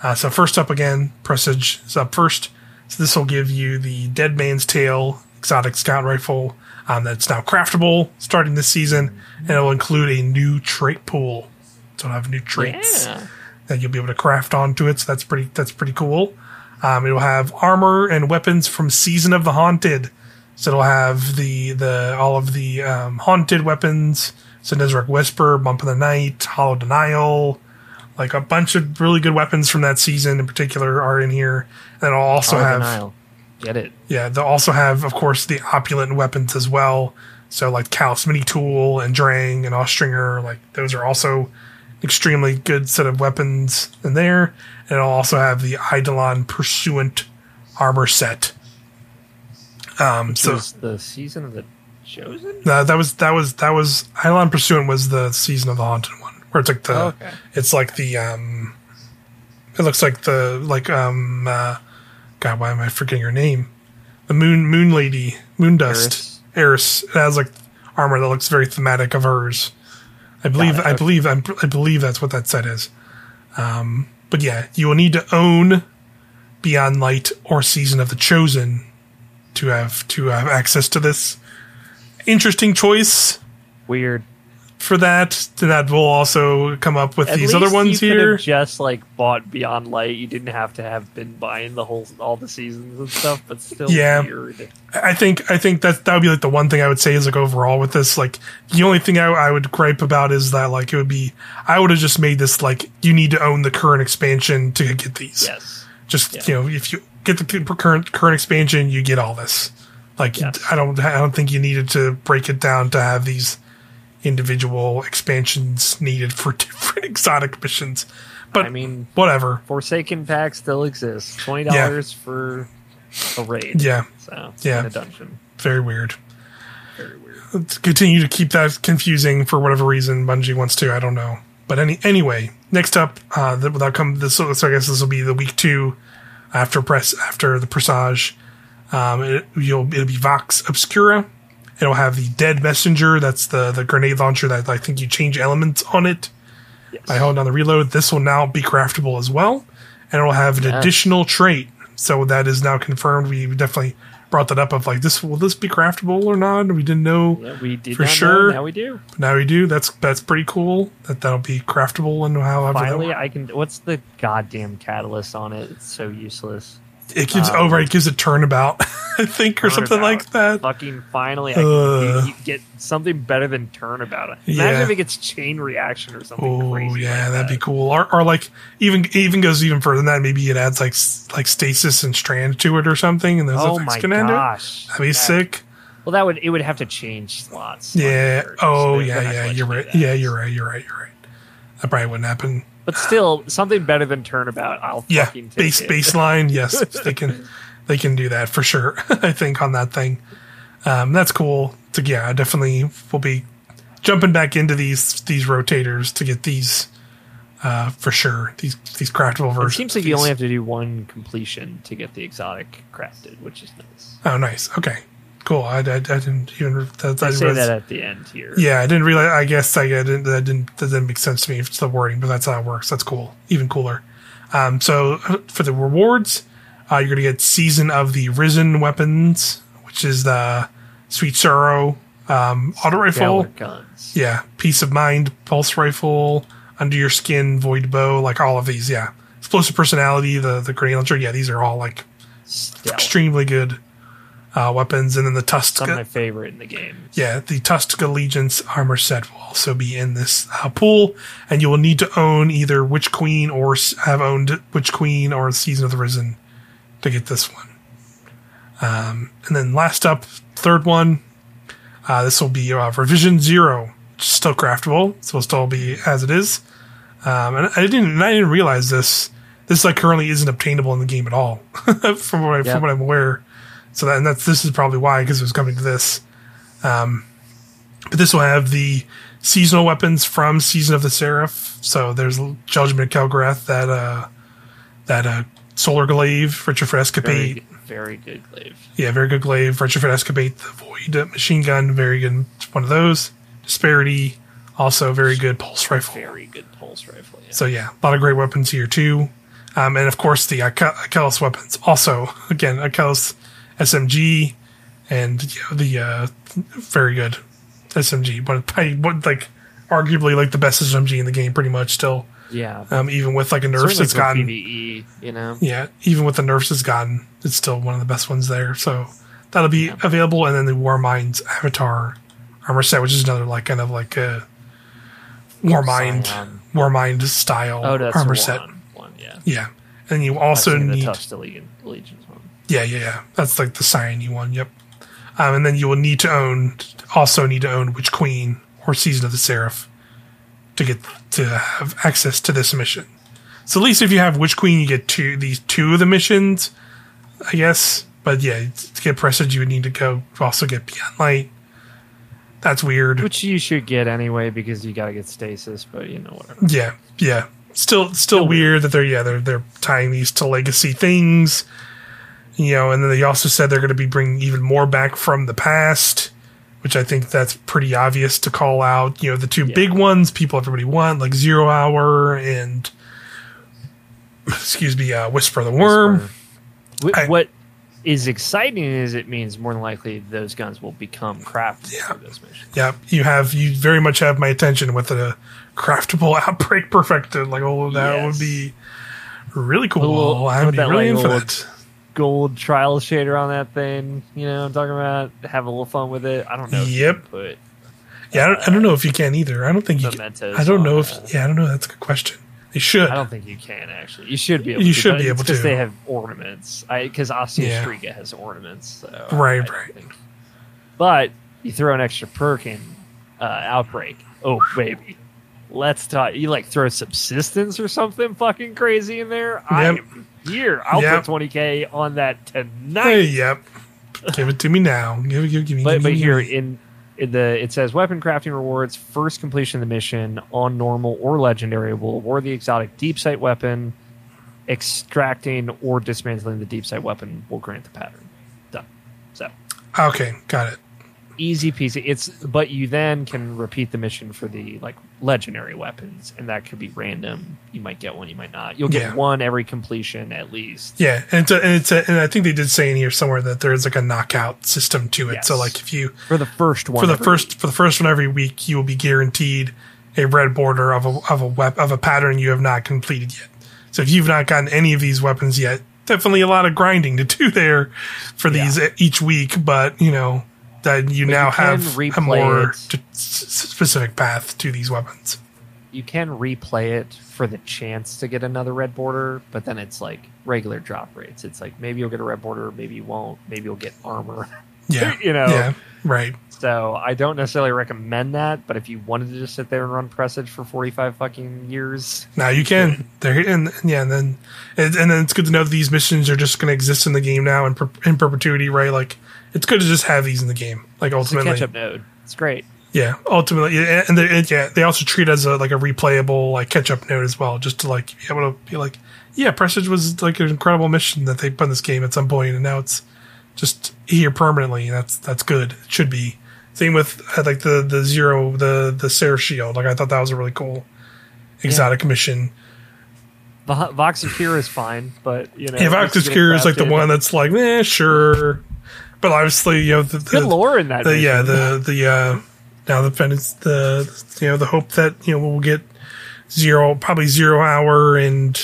Uh, so first up again, Presage is up first. So this will give you the Dead Man's Tale exotic scout rifle um, that's now craftable starting this season, and it will include a new trait pool. So it'll have new traits yeah, that you'll be able to craft onto it. So that's pretty that's pretty cool. Um, it'll have armor and weapons from Season of the Haunted. So it'll have the the all of the um, haunted weapons. So Nezarec Whisper, Bump of the Night, Hollow Denial, like a bunch of really good weapons from that season in particular are in here. And it'll also Hollow have Denial. Get it? yeah, they'll also have, of course, the opulent weapons as well. So like Calus Mini Tool and Drang and Austringer, like those are also extremely good set of weapons in there. And it'll also have the Eidolon Pursuant armor set. Um, Which so the season of the chosen. uh, that was that was that was Eidolon Pursuant was the season of the haunted one, where it's like the Oh, okay. it's like the um, it looks like the like um, uh, God, why am I forgetting her name? The Moon Moon Lady, Moon Dust, Eris. It has like armor that looks very thematic of hers. I believe I believe I'm, I believe that's what that set is. Um, but yeah, you will need to own Beyond Light or Season of the Chosen to have to have access to this. Interesting choice Weird. for that. That will also come up with At these other ones you could here. have just like bought Beyond Light. You didn't have to have been buying the whole all the seasons and stuff. But still, Yeah. weird. I think I think that that would be like the one thing I would say is like overall with this like the only thing I, I would gripe about is that like it would be I would have just made this like you need to own the current expansion to get these. Yes. Just Yeah. you know if you get the current current expansion you get all this. Like Yeah. I don't I don't think you needed to break it down to have these individual expansions needed for different exotic missions. But I mean, whatever. Forsaken pack still exists. Twenty dollars for a raid. Yeah, So Yeah. in a dungeon. very weird. Very weird. Let's continue to keep that confusing for whatever reason Bungie wants to. I don't know. But any anyway, next up, uh, th- without come this, so I guess this will be the week two after press after the Presage. Um, it, you'll it'll be Vox Obscura. It'll have the Dead Messenger. That's the the grenade launcher that I think you change elements on it Yes. by holding down the reload. This will now be craftable as well, and it'll have an Yeah. additional trait. So that is now confirmed. We definitely brought that up of like this. Will this be craftable or not? We didn't know. Yeah, we did For not sure. Know, now we do. But now we do. That's that's pretty cool. That that'll be craftable and how Finally, I can. What's the goddamn catalyst on it? It's so useless. It gives um, right, it gives a turnabout, I think, or something like that. Fucking finally, I can Uh. you get something better than turnabout. Imagine Yeah. if it gets chain reaction or something Oh crazy. yeah, like that'd that. be cool. Or, or like even even goes even further than that. Maybe it adds like like stasis and strand to it or something, and those Oh effects my can end it. gosh, That'd be That- sick. Well, that would it would have to change slots. Yeah. Oh so yeah, yeah. You're right. Yeah, you're right. You're right. You're right. That probably wouldn't happen. But still, something better than turnabout. I'll Yeah, fucking take base it. baseline. Yes, they can they can do that for sure. I think on that thing, um, that's cool. So yeah, I definitely will be jumping back into these these rotators to get these uh, for sure. These these craftable versions. It seems like of you only have to do one completion to get the exotic crafted, which is nice. Oh, nice. Okay, cool. I, I, I didn't even. That, I I say that at the end here. Yeah, I didn't realize. I guess I didn't. That didn't. That didn't make sense to me. It's the wording, but that's how it works. That's cool. Even cooler. Um, so for the rewards, uh, you're gonna get season of the risen weapons, which is the sweet sorrow um, auto rifle. Guns. Yeah, peace of mind pulse rifle, under your skin void bow, like all of these. Yeah, explosive personality, the the grenade launcher. Yeah, these are all like Stealth. extremely good uh, weapons, and then the tusk. My favorite in the game. Yeah, the Tusk Allegiance armor set will also be in this uh, pool, and you will need to own either Witch Queen or have owned Witch Queen or Season of the Risen to get this one. Um, and then last up, third one, uh, this will be uh, Revision Zero, still craftable, so it'll still be as it is. Um, and I didn't, and I didn't realize this. This like currently isn't obtainable in the game at all, from what I, Yeah. from what I'm aware. So that, and that's this is probably why because it was coming to this. Um, but this will have the seasonal weapons from Season of the Seraph. So there's Judgment of Kelgorath, that uh, that uh, Solar Glaive, Richard for Very, Escapade. good- very good glaive. Yeah, very good glaive. Retrofit Escapade, the Void machine gun, very good. One of those. Disparity, also very good pulse rifle. Very good pulse rifle. Yeah. So yeah, a lot of great weapons here too, um, and of course the Ake- IKELOS weapons. Also, again, IKELOS SMG, and you know, the uh, very good SMG, but probably what like arguably like the best SMG in the game, pretty much still. yeah. Um, even with like a nerfs Certainly that's gotten, PvE, you know. yeah, even with the nerfs it's gotten, it's still one of the best ones there. So that'll be available, and then the War Minds Avatar armor set, which is another like kind of like a War Mind, War Mind style Oh, armor the set. one. Yeah. Yeah, and you also need the Tusk Allegiance Allegiance one. Yeah, yeah, yeah. That's like the Cyany one. Yep. Um, and then you will need to own also need to own Witch Queen or Season of the Seraph to get to have access to this mission. So at least if you have Witch Queen, you get two these two of the missions, I guess. But yeah, to get Presage, you would need to go also get Beyond Light. That's weird. Which you should get anyway because you got to get stasis, but you know whatever. Yeah, yeah. Still, still weird that they're yeah they're they're tying these to legacy things, you know. And then they also said they're going to be bringing even more back from the past, which I think that's pretty obvious to call out. You know, the two Yeah. big ones people everybody want like Zero Hour and excuse me, uh, Whisper the Worm. Wh- I- what is exciting is it means more than likely those guns will become crafted Yeah. for this mission. Yeah, you have you very much have my attention with a craftable outbreak perfected. Like, oh, that Yes. would be really cool. Little- I'd be really like, in for little that. Gold trial shader on that thing, you know I'm talking about? Have a little fun with it. I don't know. if you Yep. can Put Yeah, I don't, I don't know if you can either. I don't think you can. I don't know if. uh, Yeah, I don't know. That's a good question. They should. I don't think you can actually. You should be able You to. should be able to. they have ornaments. I because Osteo Yeah. Has ornaments. So Right, I right. think- But you throw an extra perk in uh, outbreak. Oh baby, let's talk. You like throw subsistence or something fucking crazy in there. Yep. I'm here. I'll Yep. put twenty k on that tonight. Hey, yep. give it to me now. Give it. Give, give me. but give but me, here me. in it- the it says weapon crafting rewards first completion of the mission on normal or legendary will award the exotic deep sight weapon. Extracting or dismantling the deep sight weapon will grant the pattern. Done. So Okay, got it. Easy peasy. It's but you then can repeat the mission for the like legendary weapons, and that could be random. You might get one, you might not. You'll get Yeah. one every completion at least. Yeah, and it's a, and it's a, and I think they did say in here somewhere that there's like a knockout system to it. Yes. So like if you For the first one, for the first for the first one every week, you will be guaranteed a red border of a of a wep- of a pattern you have not completed yet. So if you've not gotten any of these weapons yet, definitely a lot of grinding to do there for these e, each week. But you know that you now can have a more t- specific path to these weapons. you can replay it for the chance to get another red border, but then it's like regular drop rates. It's like maybe you'll get a red border, maybe you won't, maybe you'll get armor. Yeah, You know. yeah, right. So I don't necessarily recommend that, but if you wanted to just sit there and run Presage for forty five fucking years, Now you can. They're and yeah, and then and, and then it's good to know that these missions are just going to exist in the game now in, per, in perpetuity, right? Like it's good to just have these in the game. Like it's a ultimately, catch up node. It's great. yeah, ultimately, yeah, and they, yeah, they also treat it as a like a replayable like catch up node as well, just to like be able to be like, yeah, Presage was like an incredible mission that they put in this game at some point, and now it's just here permanently. That's that's good. It should be. Same with uh, like the the zero the the Seraph Shield. Like I thought that was a really cool exotic mission. Vo- Vox Obscura is fine, but you know, Yeah, Vox you get it Obscure is like the one that's like, eh, sure. But obviously, you know, the, good the, lore in that. the yeah, the the uh, now the the you know, the hope that you know we'll get zero, probably zero hour and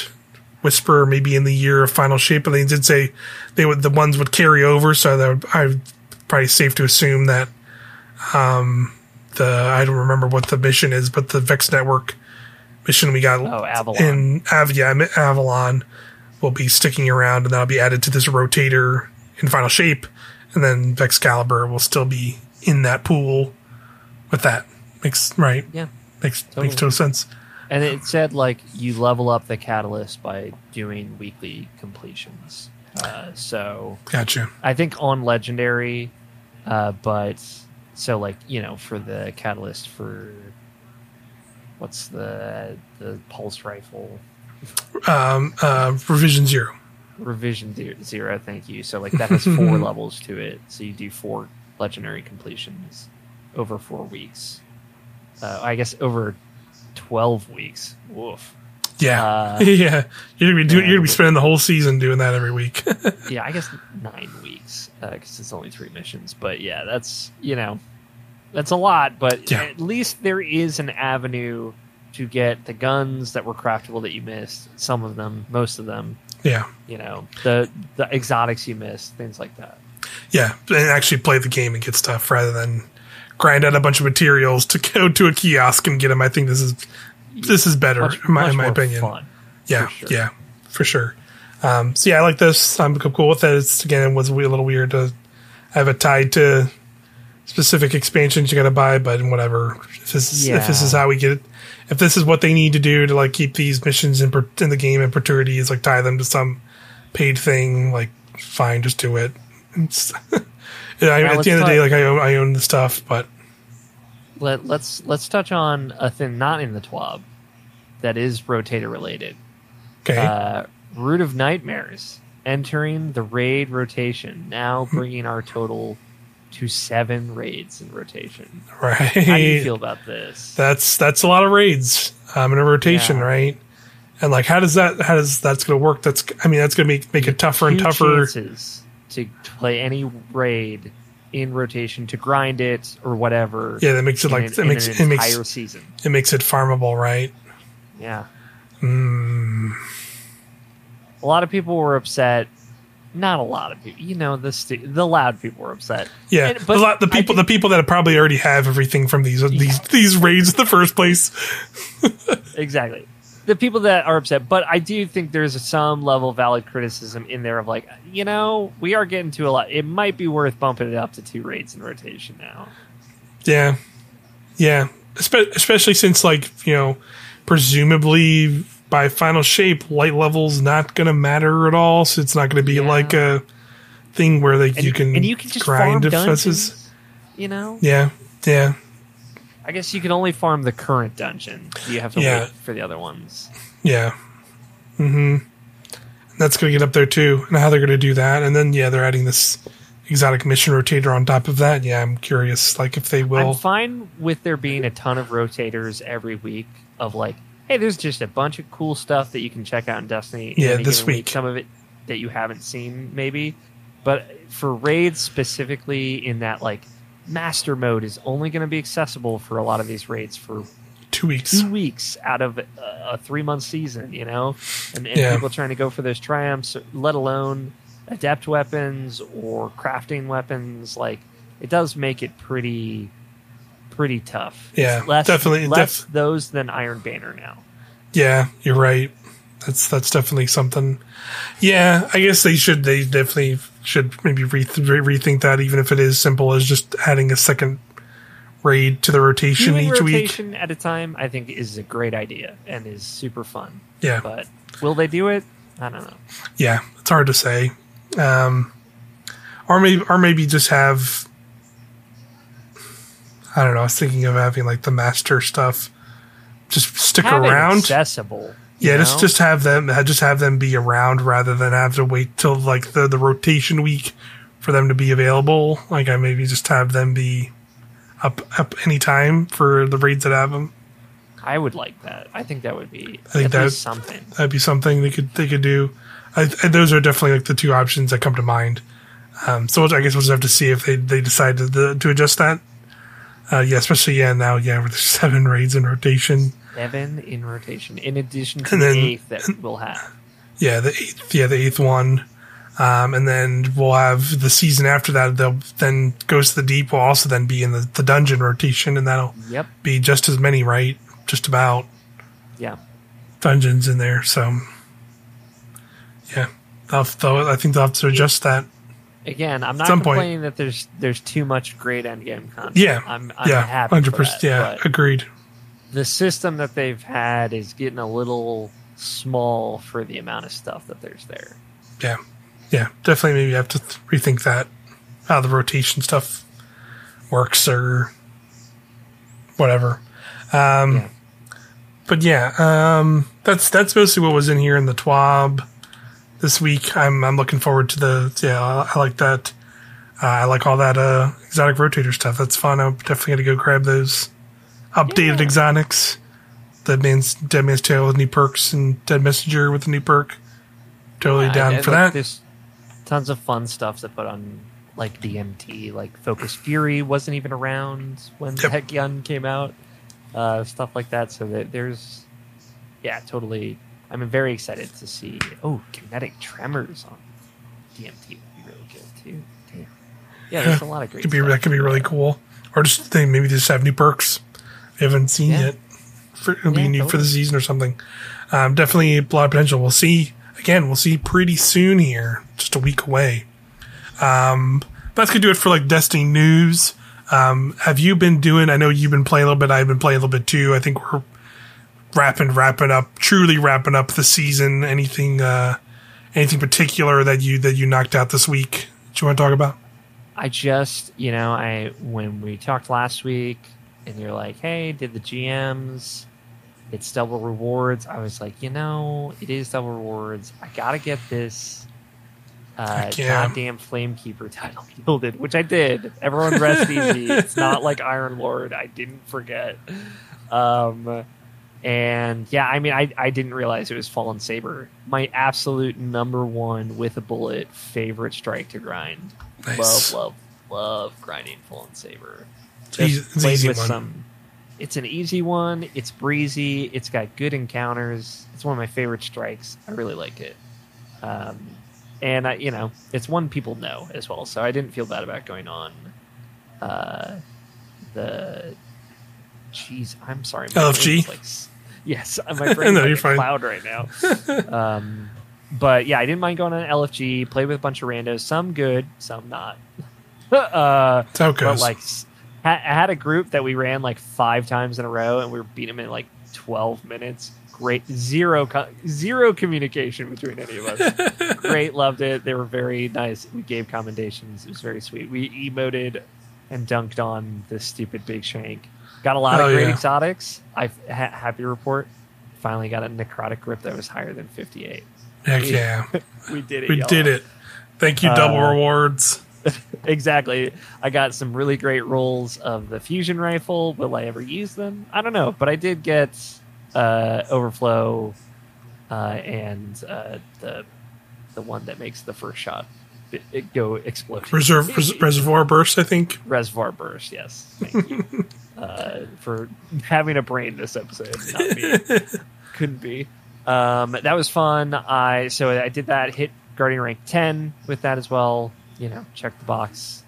whisper maybe in the year of final shape. But they did say they would the ones would carry over, so that would, I probably safe to assume that um the I don't remember what the mission is, but the Vex Network mission we got Oh, Avalon. in Av- yeah, Avalon will be sticking around, and that'll be added to this rotator in final shape, and then Vexcalibur will still be in that pool with that. Makes right. yeah. Makes Totally. makes total sense. And it said like you level up the catalyst by doing weekly completions. Uh, so Gotcha. I think on legendary, uh, but so like you know for the catalyst for what's the the pulse rifle Um, uh, revision zero. Revision zero. Thank you. So like that has four levels to it. So you do four legendary completions over four weeks. Uh, I guess over twelve weeks. Woof. Yeah, Uh, yeah. You're gonna be doing, you're gonna be spending the whole season doing that every week. yeah, I guess nine weeks because it's only three missions. But yeah, that's you know, that's a lot. But Yeah. at least there is an avenue to get the guns that were craftable that you missed. Some of them, most of them. Yeah, You know, the the exotics you miss, things like that. yeah. And actually play the game and get stuff rather than grind out a bunch of materials to go to a kiosk and get them. I think this is this is better Much, in my, in my opinion. fun. Yeah, for sure. yeah, for sure. Um, so yeah, I like this. I'm cool with it. It's again, it was a little weird to have it tied to specific expansions you got to buy, but whatever. If this is, if this is how we get it, if this is what they need to do to like keep these missions in per, in the game in perpetuity, is like tie them to some paid thing. Like, fine, just do it. Yeah, I, at the end of the day, like I own, I own the stuff, but Let, let's let's touch on a thing not in the TWAB that is rotator related. okay, Uh, Root of Nightmares entering the raid rotation, now bringing our total to seven raids in rotation. right. How do you feel about this? that's that's a lot of raids um, in a rotation, Yeah. right? And like, how does that how does that's going to work? That's I mean, that's going to make make it tougher and tougher. chances to play any raid in rotation to grind it or whatever. Yeah, that makes it like an- it makes it makes season. it makes it farmable, right? Yeah. Mm, A lot of people were upset. Not a lot of people. You know, the stu- the loud people were upset. yeah, And- the, but lot, the people think- the people that probably already have everything from these these these raids in the first place. exactly the people that are upset but i do think there's some level of valid criticism in there of like you know we are getting to a lot it might be worth bumping it up to two raids in rotation now Yeah, yeah, Espe- especially since like you know, presumably by final shape, light level's not going to matter at all. So it's not going to be Yeah. like a thing where like and you can and you can just grind defenses. you know Yeah, Yeah. I guess you can only farm the current dungeon. You have to Yeah. wait for the other ones. Yeah. Mm-hmm. That's going to get up there too, and how they're going to do that, and then yeah, they're adding this exotic mission rotator on top of that. Yeah, I'm curious, like if they will. I'm fine with there being a ton of rotators every week of like, hey, there's just a bunch of cool stuff that you can check out in Destiny. in Yeah, any this given week. Some of it that you haven't seen, maybe. But for raids specifically, in that like master mode is only going to be accessible for a lot of these raids for two weeks. two weeks out of a, a three month season, you know, and, and Yeah. people trying to go for those triumphs, let alone adept weapons or crafting weapons. Like it does make it pretty, pretty tough. It's Yeah, less, definitely- less def- those than Iron Banner now. Yeah, you're right. That's that's definitely something. Yeah, I guess they should. They definitely should maybe re- re- rethink that, even if it is simple as just adding a second raid to the rotation Doing each week. at a time, I think, is a great idea and is super fun. Yeah, But will they do it? I don't know. yeah, it's hard to say. Um, or maybe, or maybe just have. I don't know. I was thinking of having like the master stuff, just stick Have around. accessible. Yeah, know? just just have them just have them be around rather than have to wait till like the the rotation week for them to be available. Like I maybe just have them be up up anytime for the raids that have them. I would like that. I think that would be I think at that- something. That'd be something they could they could do. I, I- those are definitely like the two options that come to mind. Um, so I guess we'll just have to see if they they decide to to adjust that. Uh, yeah, especially yeah now yeah with seven raids in rotation. Seven in rotation, in addition to And the eighth that we'll have. Yeah, the eighth. Yeah, the eighth one. Um, and then we'll have the season after that. They'll then Ghost of the Deep will also then be in the, the dungeon rotation, and that'll Yep. be just as many, right? Just about Yeah. dungeons in there. So, yeah, they'll, they'll, I think they'll have to adjust that. Again, I'm not Some point. complaining that there's there's too much great endgame content. Yeah, I'm, I'm yeah, happy Hundred percent. Yeah, agreed. the system that they've had is getting a little small for the amount of stuff that there's there. Yeah, yeah, definitely. Maybe you have to th- rethink that how the rotation stuff works or whatever. Um, Yeah. But yeah, um, that's that's mostly what was in here in the TWAB this week. I'm I'm looking forward to the yeah. I, I like that. Uh, I like all that uh, exotic rotator stuff. That's fun. I'm definitely gonna go grab those updated Yeah. exotics. Dead Man's Dead Man's Tale with new perks and Dead Messenger with a new perk. Totally I- down for like, that. There's tons of fun stuff to put on like DMT, like Focus Fury wasn't even around when Yep. Heck Gun came out, uh, stuff like that. So that there's, yeah, totally. I'm very excited to see. Oh, kinetic tremors on DMT would be really good too. Damn. Yeah, there's a lot of great. could be stuff. that could be really cool. Or just they maybe just have new perks we haven't seen Yeah. yet. For, it'll be Yeah, new for the season or something. Um, definitely a lot of potential. We'll see again. We'll see pretty soon here, just a week away. Um, that's gonna do it for like Destiny news. Um, have you been doing? I know you've been playing a little bit. I've been playing a little bit too. I think we're wrapping wrapping up, truly wrapping up the season. Anything uh, anything particular that you that you knocked out this week that you want to talk about? I just, you know, I when we talked last week, and you're like, "Hey, did the GMs? It's double rewards." I was like, you know, it is double rewards. I gotta get this uh, goddamn Flamekeeper title gilded, which I did. Everyone rest easy. It's not like Iron Lord. I didn't forget. Um, and yeah, I mean, I, I didn't realize it was Fallen Saber. My absolute number one with a bullet favorite strike to grind Nice. love, love, love grinding Fallen Saber. It's easy- it's an played easy with one. some. It's an easy one. It's breezy. It's got good encounters. It's one of my favorite strikes. I really like it. Um, and I, you know, it's one people know as well. So I didn't feel bad about going on. Uh, the, jeez, I'm sorry. LFG? Like, yes, my brain's No, like a fine. cloud right now. um, but yeah, I didn't mind going on LFG. Played with a bunch of randos. Some good, some not. uh, That's how it but like, ha- I had a group that we ran like five times in a row, and we were beating them in like twelve minutes. Great, zero, zero communication between any of us. Great, loved it. They were very nice. We gave commendations. It was very sweet. We emoted and dunked on this stupid big shank. Got a lot Oh, of great yeah. exotics. I ha- happy report. Finally got a necrotic grip that was higher than 58. Heck yeah. We did it. We y'all. did it. Thank you, double Uh, rewards. exactly. I got some really great rolls of the fusion rifle. Will I ever use them? I don't know, but I did get uh, overflow uh, and uh, the the one that makes the first shot it, it go explode. Reserve res- reservoir burst, I think. Reservoir burst. Yes, thank you uh, for having a brain this episode. Not me. Couldn't be. Um, that was fun. I so I did that. Hit Guardian rank ten with that as well. You know, check the box.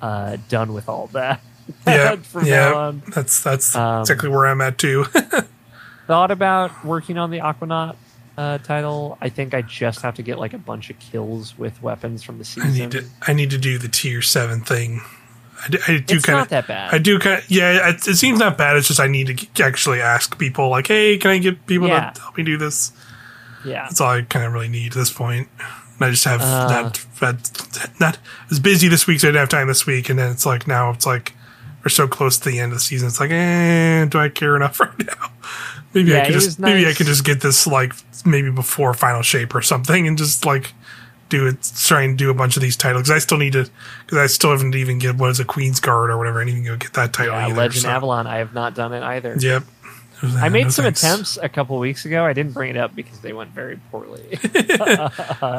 Uh, done with all that. Yeah, From yeah. now on. That's that's Um, exactly where I'm at too. Thought about working on the Aquanaut uh, title. I think I just have to get like a bunch of kills with weapons from the I season. need to I need to do the tier seven thing. I do, I do it's kind not of that bad. I do kind of yeah. It, it seems not bad. It's just I need to actually ask people like, hey, can I get people Yeah. to help me do this? yeah. That's all I kind of really need at this point. And I just have Uh. not, not not as busy this week, so I didn't have time this week. And then it's like now it's like we're so close to the end of the season. It's like, eh, do I care enough right now? Maybe Yeah, I could just was maybe I could just get this like maybe before final shape or something, and just like do it, try and do a bunch of these titles. I still need to, because I still haven't even get what is a Queen's Guard or whatever. I need to go get that title Yeah, either. Legend so- Avalon. I have not done it either. Yep. I made No some thanks. attempts a couple weeks ago. I didn't bring it up because they went very poorly.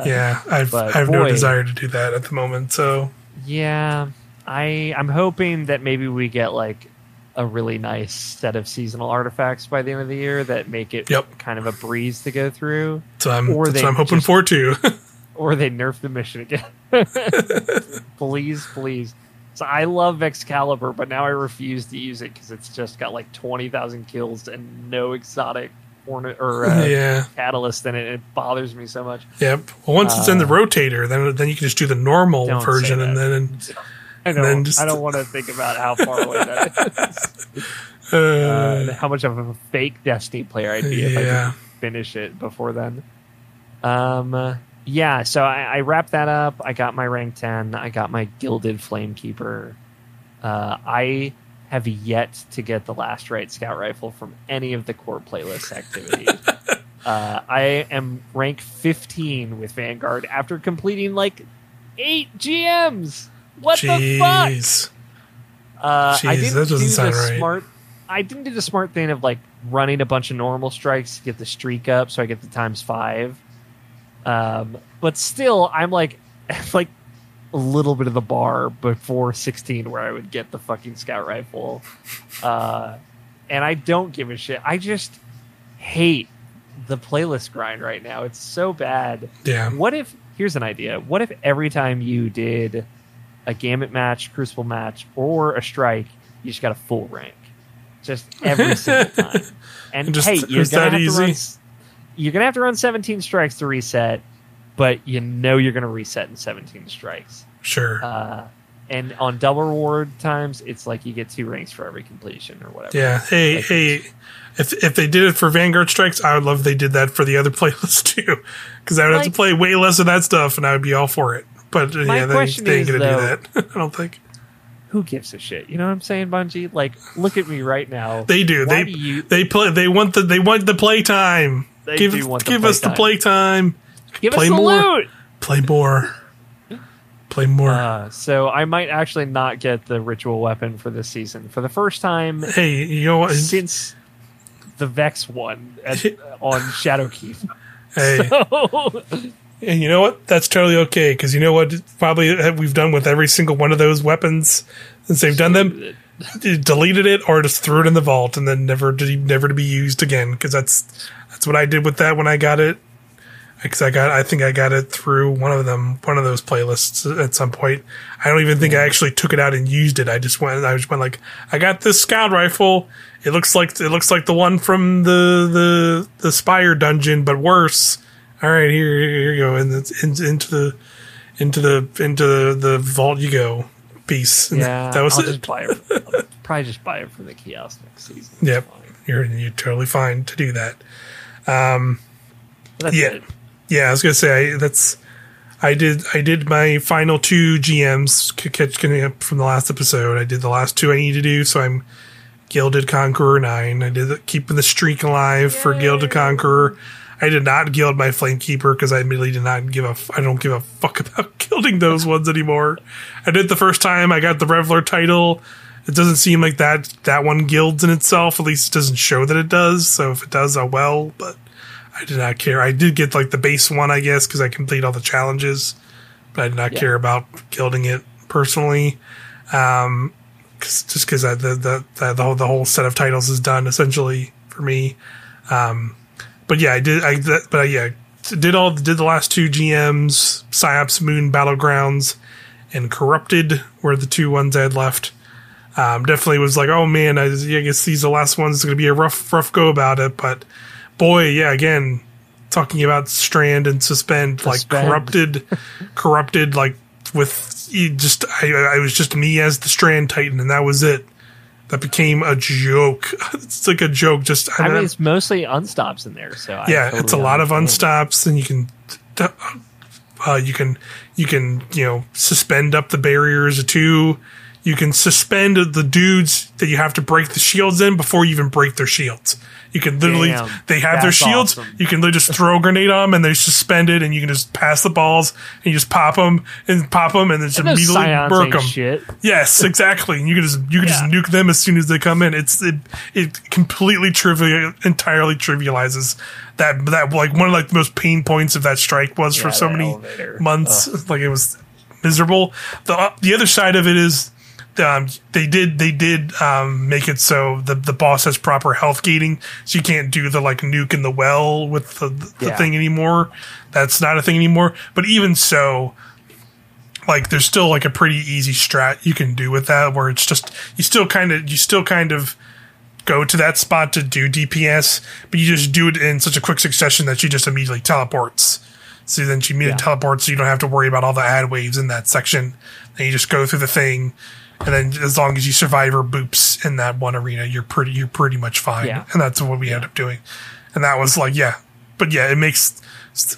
Yeah, I've I have no desire to do that at the moment. So yeah, I I'm hoping that maybe we get like a really nice set of seasonal artifacts by the end of the year that make it Yep. kind of a breeze to go through, so I'm that's what I'm hoping just- for too. or they nerf the mission again. please, please. So I love Vexcalibur, but now I refuse to use it because it's just got like twenty thousand kills and no exotic or uh, yeah. catalyst in it. It bothers me so much. Yep. Well, once it's in the Uh, rotator, then then you can just do the normal version, and then I And then just- I don't want to think about how far away that is. uh, Uh, and how much of a fake Destiny player I'd be if I Yeah. didn't finish it before then. Um. Yeah. So I, I wrapped that up. I got my rank ten. I got my gilded flamekeeper. Uh, I have yet to get the last right scout rifle from any of the core playlist activities. uh, I am rank 15 with Vanguard after completing like eight GMs. What the fuck? jeez. Uh, I didn't that doesn't do the right. smart. I didn't do the smart thing of like running a bunch of normal strikes to get the streak up, so I get the times five. Um, but still, I'm like, like a little bit of the bar before 16, where I would get the fucking scout rifle. Uh, and I don't give a shit. I just hate the playlist grind right now. It's so bad. Yeah. What if here's an idea? What if every time you did a gambit match, crucible match, or a strike, you just got a full rank, just every single time? And Just- hey, you're gonna that have to run. You're gonna have to run 17 strikes to reset, but you know you're gonna reset in 17 strikes. Sure. Uh, and on double reward times, it's like you get two ranks for every completion or whatever. yeah. Hey, like- hey. If if they did it for Vanguard Strikes, I would love if they did that for the other playlists too, because I would have to play way less of that stuff, and I would be all for it. But My yeah, they, question they ain't is, gonna though- do that. I don't think Who gives a shit? You know what I'm saying, Bungie? Like, look at me right now. they do. Why they do you- they play. They want the they want the playtime. They give do want the us the playtime. playtime. Give play us the more. loot. Play more. Play more. Uh, so I might actually not get the ritual weapon for this season for the first time hey, you know what? since the Vex one at, on Shadowkeep. Hey, So, and you know what? That's totally okay because you know what? Probably uh, we've done with every single one of those weapons since they've done them. Deleted it or just threw it in the vault and then never never to be used again because that's that's what I did with that when I got it. Because I got, I think I got it through one of them, one of those playlists at some point. I don't even think I actually took it out and used it. I just went, I just went like, I got this scout rifle. It looks like it looks like the one from the the the Spire dungeon, but worse. All right, here here you go, and it's in, into the into the into the, the vault you go. Peace. And yeah, that was I'll it. just buy it. I'll probably just buy it for the kiosk next season. Yep. You're you're totally fine to do that. But That's Yeah. it. Yeah, I was gonna say I, that's. I did I did my final two GMs catching up from the last episode. I did the last two I need to do, so I'm Gilded Conqueror nine. I did the, keeping the streak alive for Gilded Conqueror. I did not gild my flame keeper because I admittedly did not give a. I don't give a fuck about gilding those ones anymore. I did the first time. I got the Reveler title. It doesn't seem like that that one gilds in itself. At least it doesn't show that it does. So if it does, oh well. But I did not care. I did get like the base one, I guess, because I complete all the challenges. But I did not Yeah. care about gilding it personally. Um, 'cause- just because the the the the whole, the whole set of titles is done essentially for me. Um, but yeah, I did. I that, but I, yeah, did all did the last two GMs, Psyops Moon Battlegrounds, and Corrupted were the two ones I had left. Um, definitely was like, oh man, I, I guess these are the last ones. It's going to be a rough rough go about it, but boy, yeah, again, talking about Strand and Suspend, like corrupted, corrupted, like with you just I, I was just me as the Strand Titan, and that was it. That became a joke. It's like a joke. Just I don't- mean, it's mostly unstops in there, so I yeah, totally it's a lot of unstops, and you can uh, you can you can you know suspend up the barriers too. You can suspend the dudes that you have to break the shields in before you even break their shields. You can literally Damn, they have their shields. awesome. You can literally just throw a grenade on them and they're suspended, and you can just pass the balls and you just pop them and pop them and then just And immediately burk them. shit. Yes, exactly. And you can just you can just nuke them as soon as they come in. It's it it completely trivial entirely trivializes that that like one of like the most pain points of that strike was for so many elevator. months. Like it was miserable. The the other side of it is um, they did they did um, make it so the the boss has proper health gating, so you can't do the like nuke in the well with the, the Yeah. thing anymore. That's not a thing anymore. But even so, like there's still like a pretty easy strat you can do with that where it's just you still kind of you still kind of go to that spot to do DPS, but you just do it in such a quick succession that she just immediately teleports. So then she immediately Yeah. teleports, so you don't have to worry about all the ad waves in that section. And you just go through the thing, and then as long as you survive her boops in that one arena, you're pretty you're pretty much fine. Yeah. And that's what we end up doing. And that was like, yeah, but yeah, it makes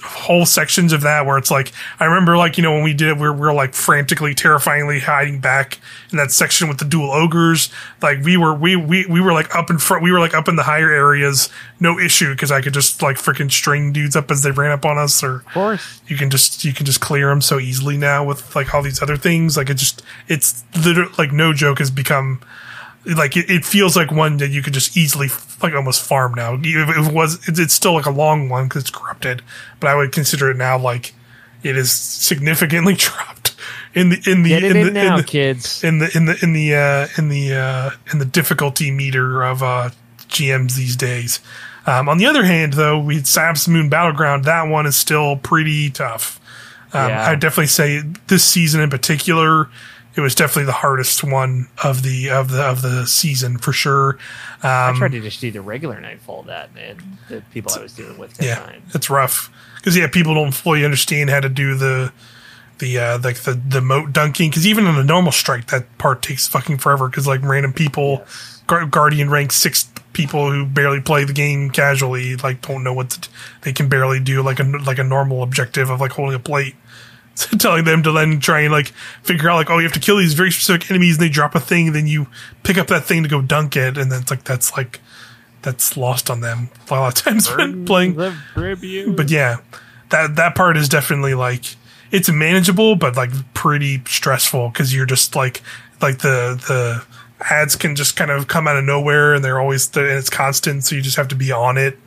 whole sections of that where it's like I remember like you know when we did it we were, we were like frantically terrifyingly hiding back in that section with the dual ogres like we were we we, we were like up in front we were like up in the higher areas no issue because I could just like freaking string dudes up as they ran up on us or Of course. you can just you can just clear them so easily now with like all these other things like it just it's literally like no joke has become like it, it feels like one that you could just easily like almost farm now it was it's, still like a long one because it's corrupted but i would consider it now like it is significantly dropped in the in the Get in in, the, now, in the kids. in the in the in the uh, in the uh, in the difficulty meter of uh, GMs these days. Um, on the other hand, though, we had Sab's Moon Battleground. That one is still pretty tough. Um, Yeah. I'd definitely say this season in particular, it was definitely the hardest one of the of the of the season for sure. I Um, tried to just do the regular Nightfall of that, and the people I was dealing with at yeah, time. it's rough. Because yeah, people don't fully understand how to do the the uh like the the moat dunking. Because even in a normal strike that part takes fucking forever because like random people Guar- guardian rank six people who barely play the game casually like don't know what to, they can barely do like a like a normal objective of like holding a plate telling them to then try and like figure out like oh you have to kill these very specific enemies and they drop a thing then you pick up that thing to go dunk it and then it's like that's like that's lost on them a lot of times when playing. but yeah, that that part is definitely like it's manageable, but like pretty stressful because you're just like like the the ads can just kind of come out of nowhere and they're always and it's constant, so you just have to be on it,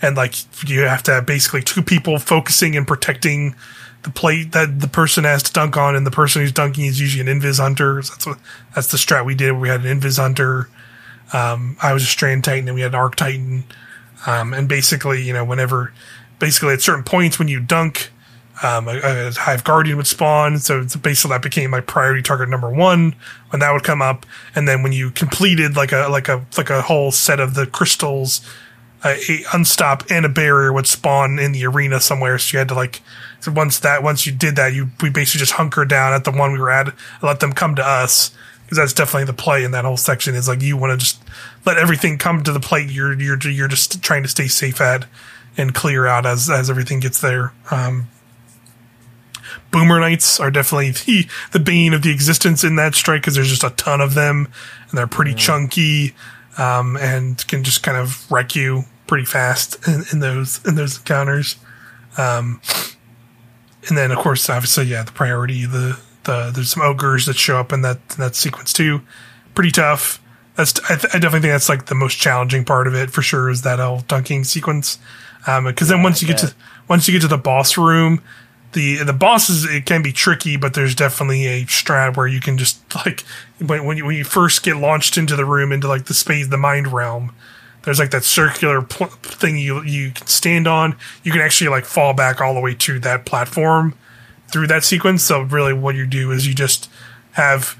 and like you have to have basically two people focusing and protecting the plate that the person has to dunk on, and the person who's dunking is usually an invis hunter. So that's what that's the strat we did. We had an invis hunter. Um, I was a strand titan, and we had an arc titan. Um, and basically, you know, whenever, basically at certain points when you dunk, um, a, a Hive Guardian would spawn. So basically that became my priority target number one when that would come up. And then when you completed like a, like a, like a whole set of the crystals, a unstop and a barrier would spawn in the arena somewhere. So you had to like, so once that, once you did that, you, we basically just hunkered down at the one we were at and let them come to us. Cause that's definitely the play in that whole section is like, you want to just let everything come to the plate. You're, you're, you're just trying to stay safe at and clear out as, as everything gets there. Um, Boomer Knights are definitely the the bane of the existence in that strike because there's just a ton of them and they're pretty chunky um, and can just kind of wreck you pretty fast in, in those in those encounters. Um, and then of course, obviously, yeah, the priority the the there's some ogres that show up in that in that sequence too. Pretty tough. That's I, th- I definitely think that's like the most challenging part of it for sure is that whole dunking sequence. Um, because then once you get to once you get to the boss room, the the bosses it can be tricky, but there's definitely a strat where you can just like when when you, when you first get launched into the room into like the space the mind realm. There's like that circular pl- thing you you can stand on. You can actually like fall back all the way to that platform through that sequence. So really, what you do is you just have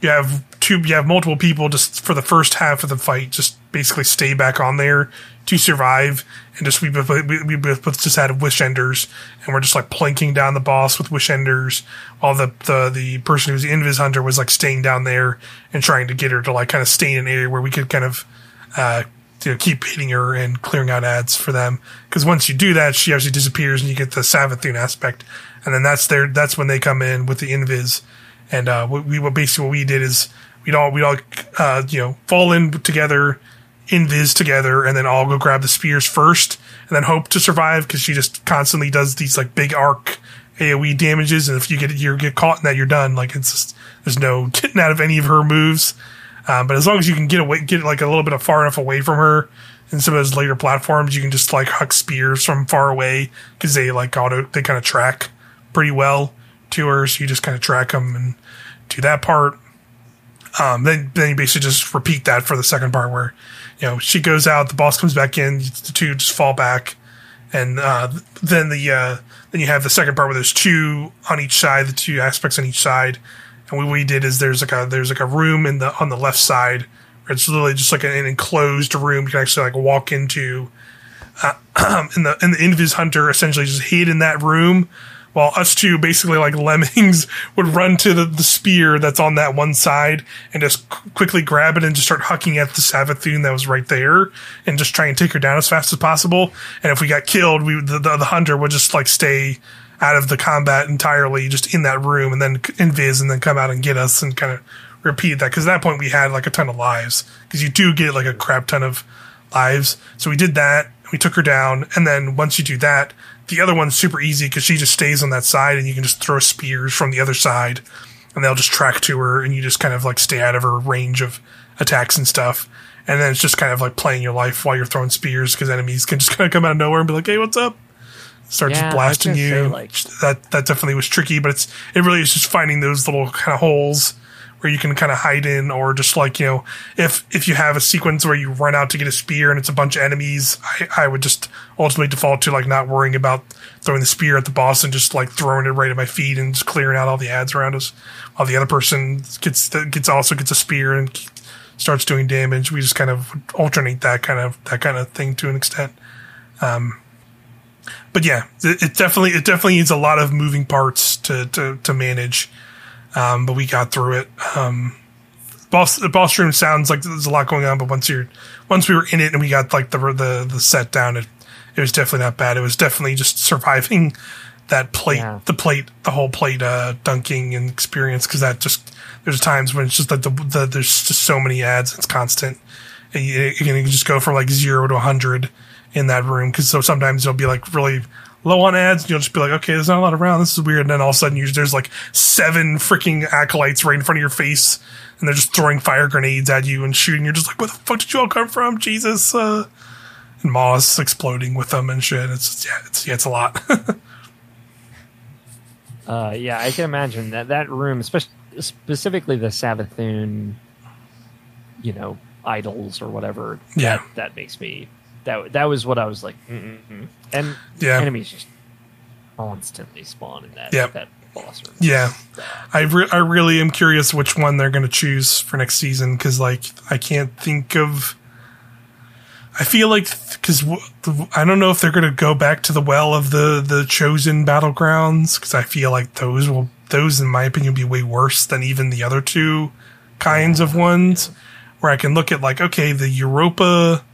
you have two you have multiple people just for the first half of the fight just basically stay back on there to survive and just we we, we, just had wish enders and we're just like planking down the boss with wish enders while the the the person who's invis hunter was like staying down there and trying to get her to like kind of stay in an area where we could kind of uh know, keep hitting her and clearing out ads for them because once you do that she actually disappears and you get the Savathun aspect and then that's their that's when they come in with the invis and uh, what we what basically what we did is we'd all we'd all uh, you know fall in together, invis together, and then all go grab the spears first, and then hope to survive because she just constantly does these like big arc AOE damages, and if you get you get caught in that, you're done. Like it's just there's no getting out of any of her moves. Um, but as long as you can get away, get like a little bit of far enough away from her, in some of those later platforms, you can just like huck spears from far away because they like auto they kind of track pretty well to her, so you just kind of track them and do that part. Um, then then you basically just repeat that for the second part where you know she goes out, the boss comes back in, the two just fall back, and uh, then the uh, then you have the second part where there's two on each side, the two aspects on each side. And what we did is there's like a there's like a room in the on the left side it's literally just like an enclosed room you can actually like walk into. Uh, and the and the invis hunter essentially just hid in that room while us two basically like lemmings would run to the, the spear that's on that one side and just qu- quickly grab it and just start hucking at the Savathun that was right there and just try and take her down as fast as possible. And if we got killed, we the, the, the hunter would just like stay out of the combat entirely, just in that room, and then invis and then come out and get us and kind of repeat that because at that point we had like a ton of lives because you do get like a crap ton of lives. So we did that. We took her down, and then once you do that, the other one's super easy because she just stays on that side, and you can just throw spears from the other side, and they'll just track to her, and you just kind of like stay out of her range of attacks and stuff. And then it's just kind of like playing your life while you're throwing spears because enemies can just kind of come out of nowhere and be like, "Hey, what's up?" Start Yeah, I just was blasting you. say, like- that that definitely was tricky, but it's it really is just finding those little kind of holes where you can kind of hide in, or just like you know, if if you have a sequence where you run out to get a spear and it's a bunch of enemies, I, I would just ultimately default to like not worrying about throwing the spear at the boss and just like throwing it right at my feet and just clearing out all the ads around us, while the other person gets gets also gets a spear and starts doing damage. We just kind of alternate that kind of that kind of thing to an extent. Um, but yeah, it, it definitely it definitely needs a lot of moving parts to to, to manage. Um, but we got through it. Um, boss the boss room sounds like there's a lot going on, but once you're once we were in it and we got like the the the set down, it it was definitely not bad. It was definitely just surviving that plate, Yeah. the plate, the whole plate uh, dunking and experience because that just there's times when it's just that the, the there's just so many ads, it's constant, and you, you can just go from like zero to a hundred in that room because so sometimes you'll be like really low on ads and you'll just be like okay there's not a lot around this is weird and then all of a sudden you, there's like seven freaking acolytes right in front of your face and they're just throwing fire grenades at you and shooting you're just like where the fuck did you all come from jesus uh and moss exploding with them and shit it's yeah it's yeah it's a lot Uh, yeah, I can imagine that that room, especially specifically the Savathun, you know, idols or whatever. Yeah. that, that makes me. That that was what I was like. Mm-mm-mm. And Yeah. enemies just constantly spawn in that Yep. that boss room. yeah i re- i really am curious which one they're going to choose for next season because like i can't think of I feel like because w- I don't know if they're going to go back to the well of the the chosen battlegrounds because I feel like those will those in my opinion will be way worse than even the other two kinds of ones where I can look at like okay the Europa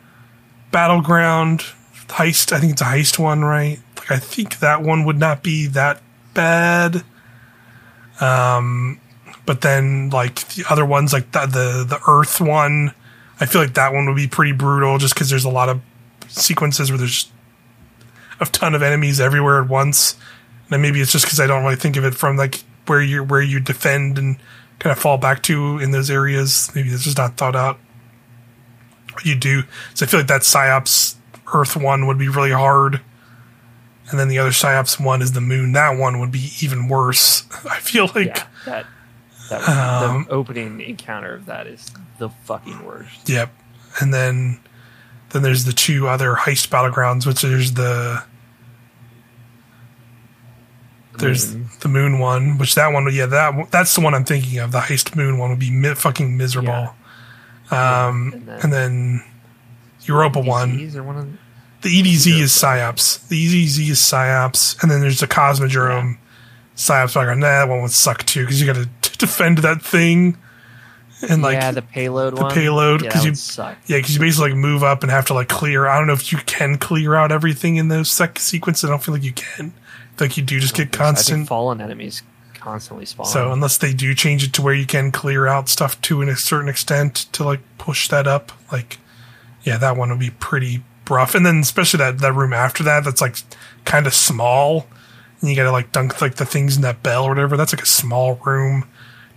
battleground heist I think it's a heist one right like I think that one would not be that bad Um, but then like the other ones, like the the, the Earth one, I feel like that one would be pretty brutal, just because there's a lot of sequences where there's a ton of enemies everywhere at once. And maybe it's just because I don't really think of it from like where you where you defend and kind of fall back to in those areas. Maybe it's just not thought out. You do, so I feel like that Psyops Earth one would be really hard and then the other Psyops one is the moon. That one would be even worse. I feel like yeah, that, that Um, the opening encounter of that is the fucking worst. Yep. And then then there's the two other heist battlegrounds, which there's the there's Moon. the moon one, which that one, yeah, that that's the one I'm thinking of. The heist moon one would be mi- fucking miserable. Um, And then- and then Europa one, one the, the EDZ is Psyops. The EDZ is Psyops, and then there's the Cosmodrome Psyops background. Nah, that one would suck too because you got to defend that thing. And like yeah, the payload one. payload, yeah, 'cause that you- suck. Yeah, because you basically like move up and have to like clear. I don't know if you can clear out everything in those sec- sequences. I don't feel like you can. Like you do just get I constant. fallen enemies constantly spawn. So unless they do change it to where you can clear out stuff to a certain extent to like push that up, like yeah, that one would be pretty rough. And then especially that that room after that, that's like kind of small, and you got to like dunk like the things in that bell or whatever. That's like a small room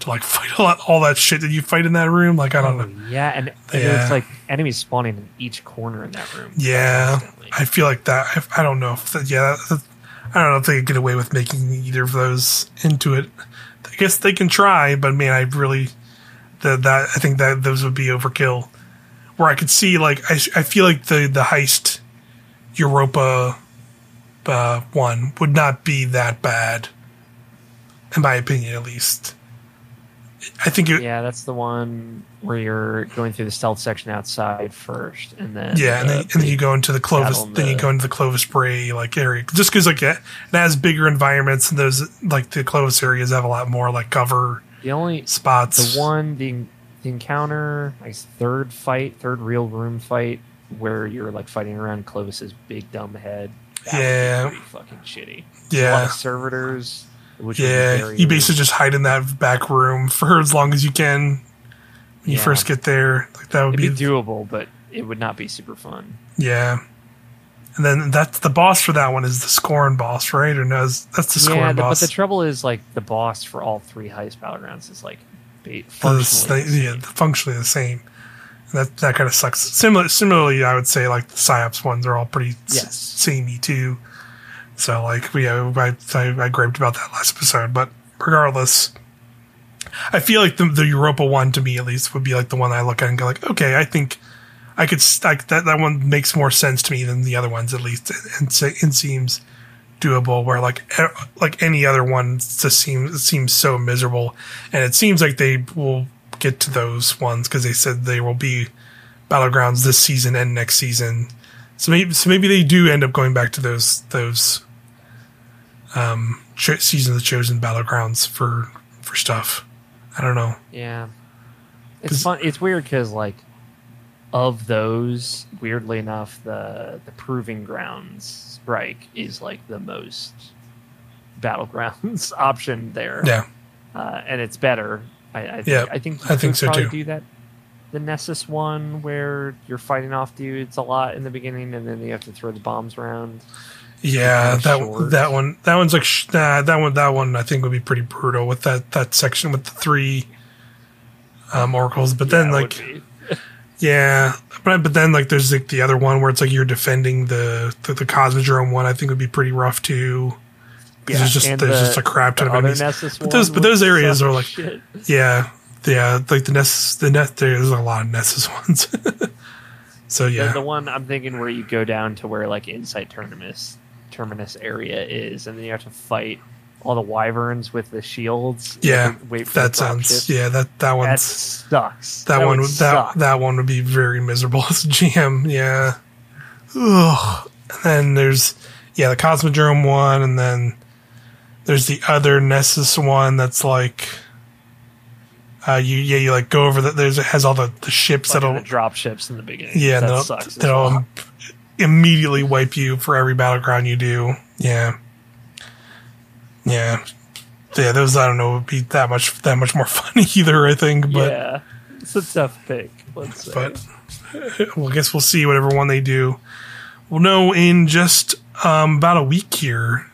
to like fight all that, all that shit that you fight in that room. Like I don't oh, know. Oh, yeah, and, and Yeah. it's like enemies spawning in each corner in that room. Yeah. I feel like that. I, I don't know if that. Yeah, that, I don't know if they could get away with making either of those into it. I guess they can try, but man, I really that that I think that those would be overkill. Where I could see like I, I feel like the the heist Europa uh, one would not be that bad, in my opinion, at least. I think it, Yeah, that's the one where you're going through the stealth section outside first, and then Yeah, and the then, and then you go into the Clovis. in Then you go into the Clovis Bray like area, just because like it, it has bigger environments, and those like the Clovis areas have a lot more like cover the only spots. the one the the encounter, I guess third fight, third real room fight where you're like fighting around Clovis's big dumb head. That would be Yeah. fucking shitty. A lot yeah, of servitors. Which yeah. You basically just hide in that back room for as long as you can when you first get there. Like that would it'd be, be doable, but it would not be super fun. yeah. And then that's the boss for that one is the Scorn boss, right? Or no, is- that's the Scorn boss. yeah, the, but the trouble is like the boss for all three heist battlegrounds is like ba- the, functionally the- yeah, functionally the same. And that that kind of sucks. Similar, similarly, I would say like the Psyops ones are all pretty s- samey too. So like we, uh, I, I, I griped about that last episode, but regardless, I feel like the the Europa one to me at least would be like the one I look at and go like, okay, I think I could like that that one makes more sense to me than the other ones at least, and it seems doable. Where like like any other one just seems seems so miserable, and it seems like they will get to those ones because they said they will be battlegrounds this season and next season. So maybe so maybe they do end up going back to those those um cho- season of the chosen battlegrounds for for stuff. I don't know. Yeah, it's fun. It's weird because like of those, weirdly enough, the the proving grounds strike is like the most battlegrounds option there. Yeah, uh, and it's better. I, I think, Yeah, I think I think so, probably too. Do that. The Nessus one where you're fighting off dudes a lot in the beginning, and then you have to throw the bombs around. yeah. That short. that one that one's like sh- nah, that one that one I think would be pretty brutal with that that section with the three um oracles. But then Yeah, it like. Yeah, but but then like there's like the other one where it's like you're defending the the, the Cosmodrome one. I think would be pretty rough too. 'Cause there's just there's the- just a crap ton of enemies. But those but those areas are like shit. yeah yeah like the Ness the net there's a lot of Nessus ones. so yeah the one I'm thinking where you go down to where like Insight Terminus terminus area is, and then you have to fight all the wyverns with the shields. Yeah wait for that sounds yeah that that that sucks. that, one would that that one would be very miserable as a GM. Yeah. Ugh. And then there's yeah the Cosmodrome one, and then there's the other Nessus one that's like. Uh, you yeah you like go over that there's it has all the, the ships Fucking that'll the drop ships in the beginning. yeah that that'll, sucks. as that'll well. immediately wipe you for every battleground you do yeah yeah yeah, those I don't know would be that much that much more fun either. I think, but yeah, it's a tough pick. Let's say. but well, I guess we'll see whatever one they do. We'll know in just um, about a week here.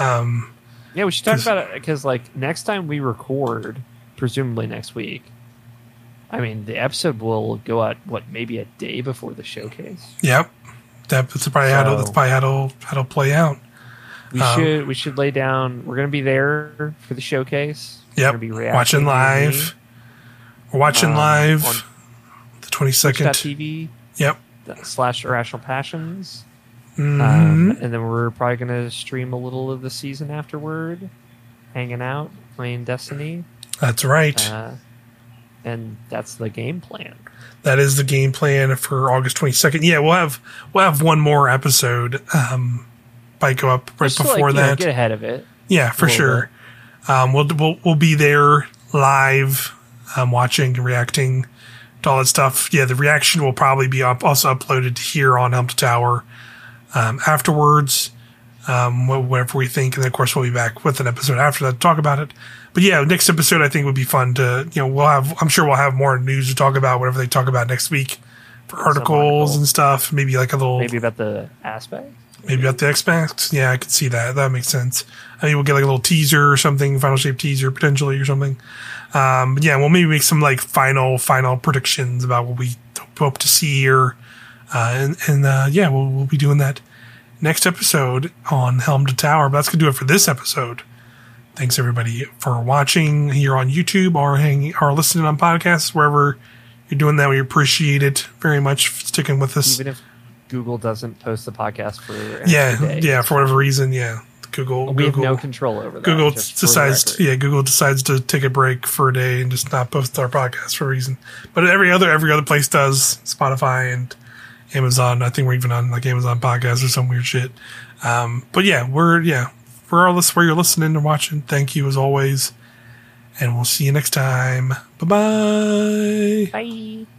Um, yeah, we should talk about it because like next time we record, presumably next week. I mean, the episode will go out what maybe a day before the showcase. yep, that's probably how it'll, that's probably how it'll, how it'll play out. We Um, should we should lay down. We're going to be there for the showcase. Yep, be watching live. We're watching Um, live on the twenty second. TV Yep. slash Irrational Passions. Mhm. Um, and then we're probably going to stream a little of the season afterward, hanging out, playing Destiny. That's right. Uh, and that's the game plan. that is the game plan for August twenty second. Yeah, we'll have we'll have one more episode. Um, by go up right Just before like, you know, that. get ahead of it. Yeah, for little sure. Um, we'll, we'll we'll be there live, um, watching and reacting to all that stuff. Yeah, the reaction will probably be up, also uploaded here on Helm to Tower um, afterwards. Um, whatever we think, and then of course we'll be back with an episode after that to talk about it. But yeah, next episode I think would be fun to you know we'll have I'm sure we'll have more news to talk about whatever they talk about next week for articles article. and stuff. Maybe like a little Maybe about the aspect. Maybe about the Xbox. Yeah, I could see that. That makes sense. I mean, we'll get like a little teaser or something, final shape teaser potentially or something. Um, but yeah, we'll maybe make some like final, final predictions about what we hope to see here. Uh, and, and, uh, yeah, we'll, we'll be doing that next episode on Helm to Tower. But that's to do it for this episode. Thanks everybody for watching here on YouTube or hanging or listening on podcasts, wherever you're doing that. We appreciate it very much for sticking with us. Even if Google doesn't post the podcast for Yeah, day. yeah, for whatever reason, yeah. Google, we Google, have no control over that. Google just for the decides, yeah, Google decides to take a break for a day and just not post our podcast for a reason. But every other, every other place does. Spotify and Amazon. I think we're even on like Amazon Podcasts or some weird shit. Um, but yeah, we're yeah, regardless where you're listening and watching, thank you as always, and we'll see you next time. Bye bye. Bye.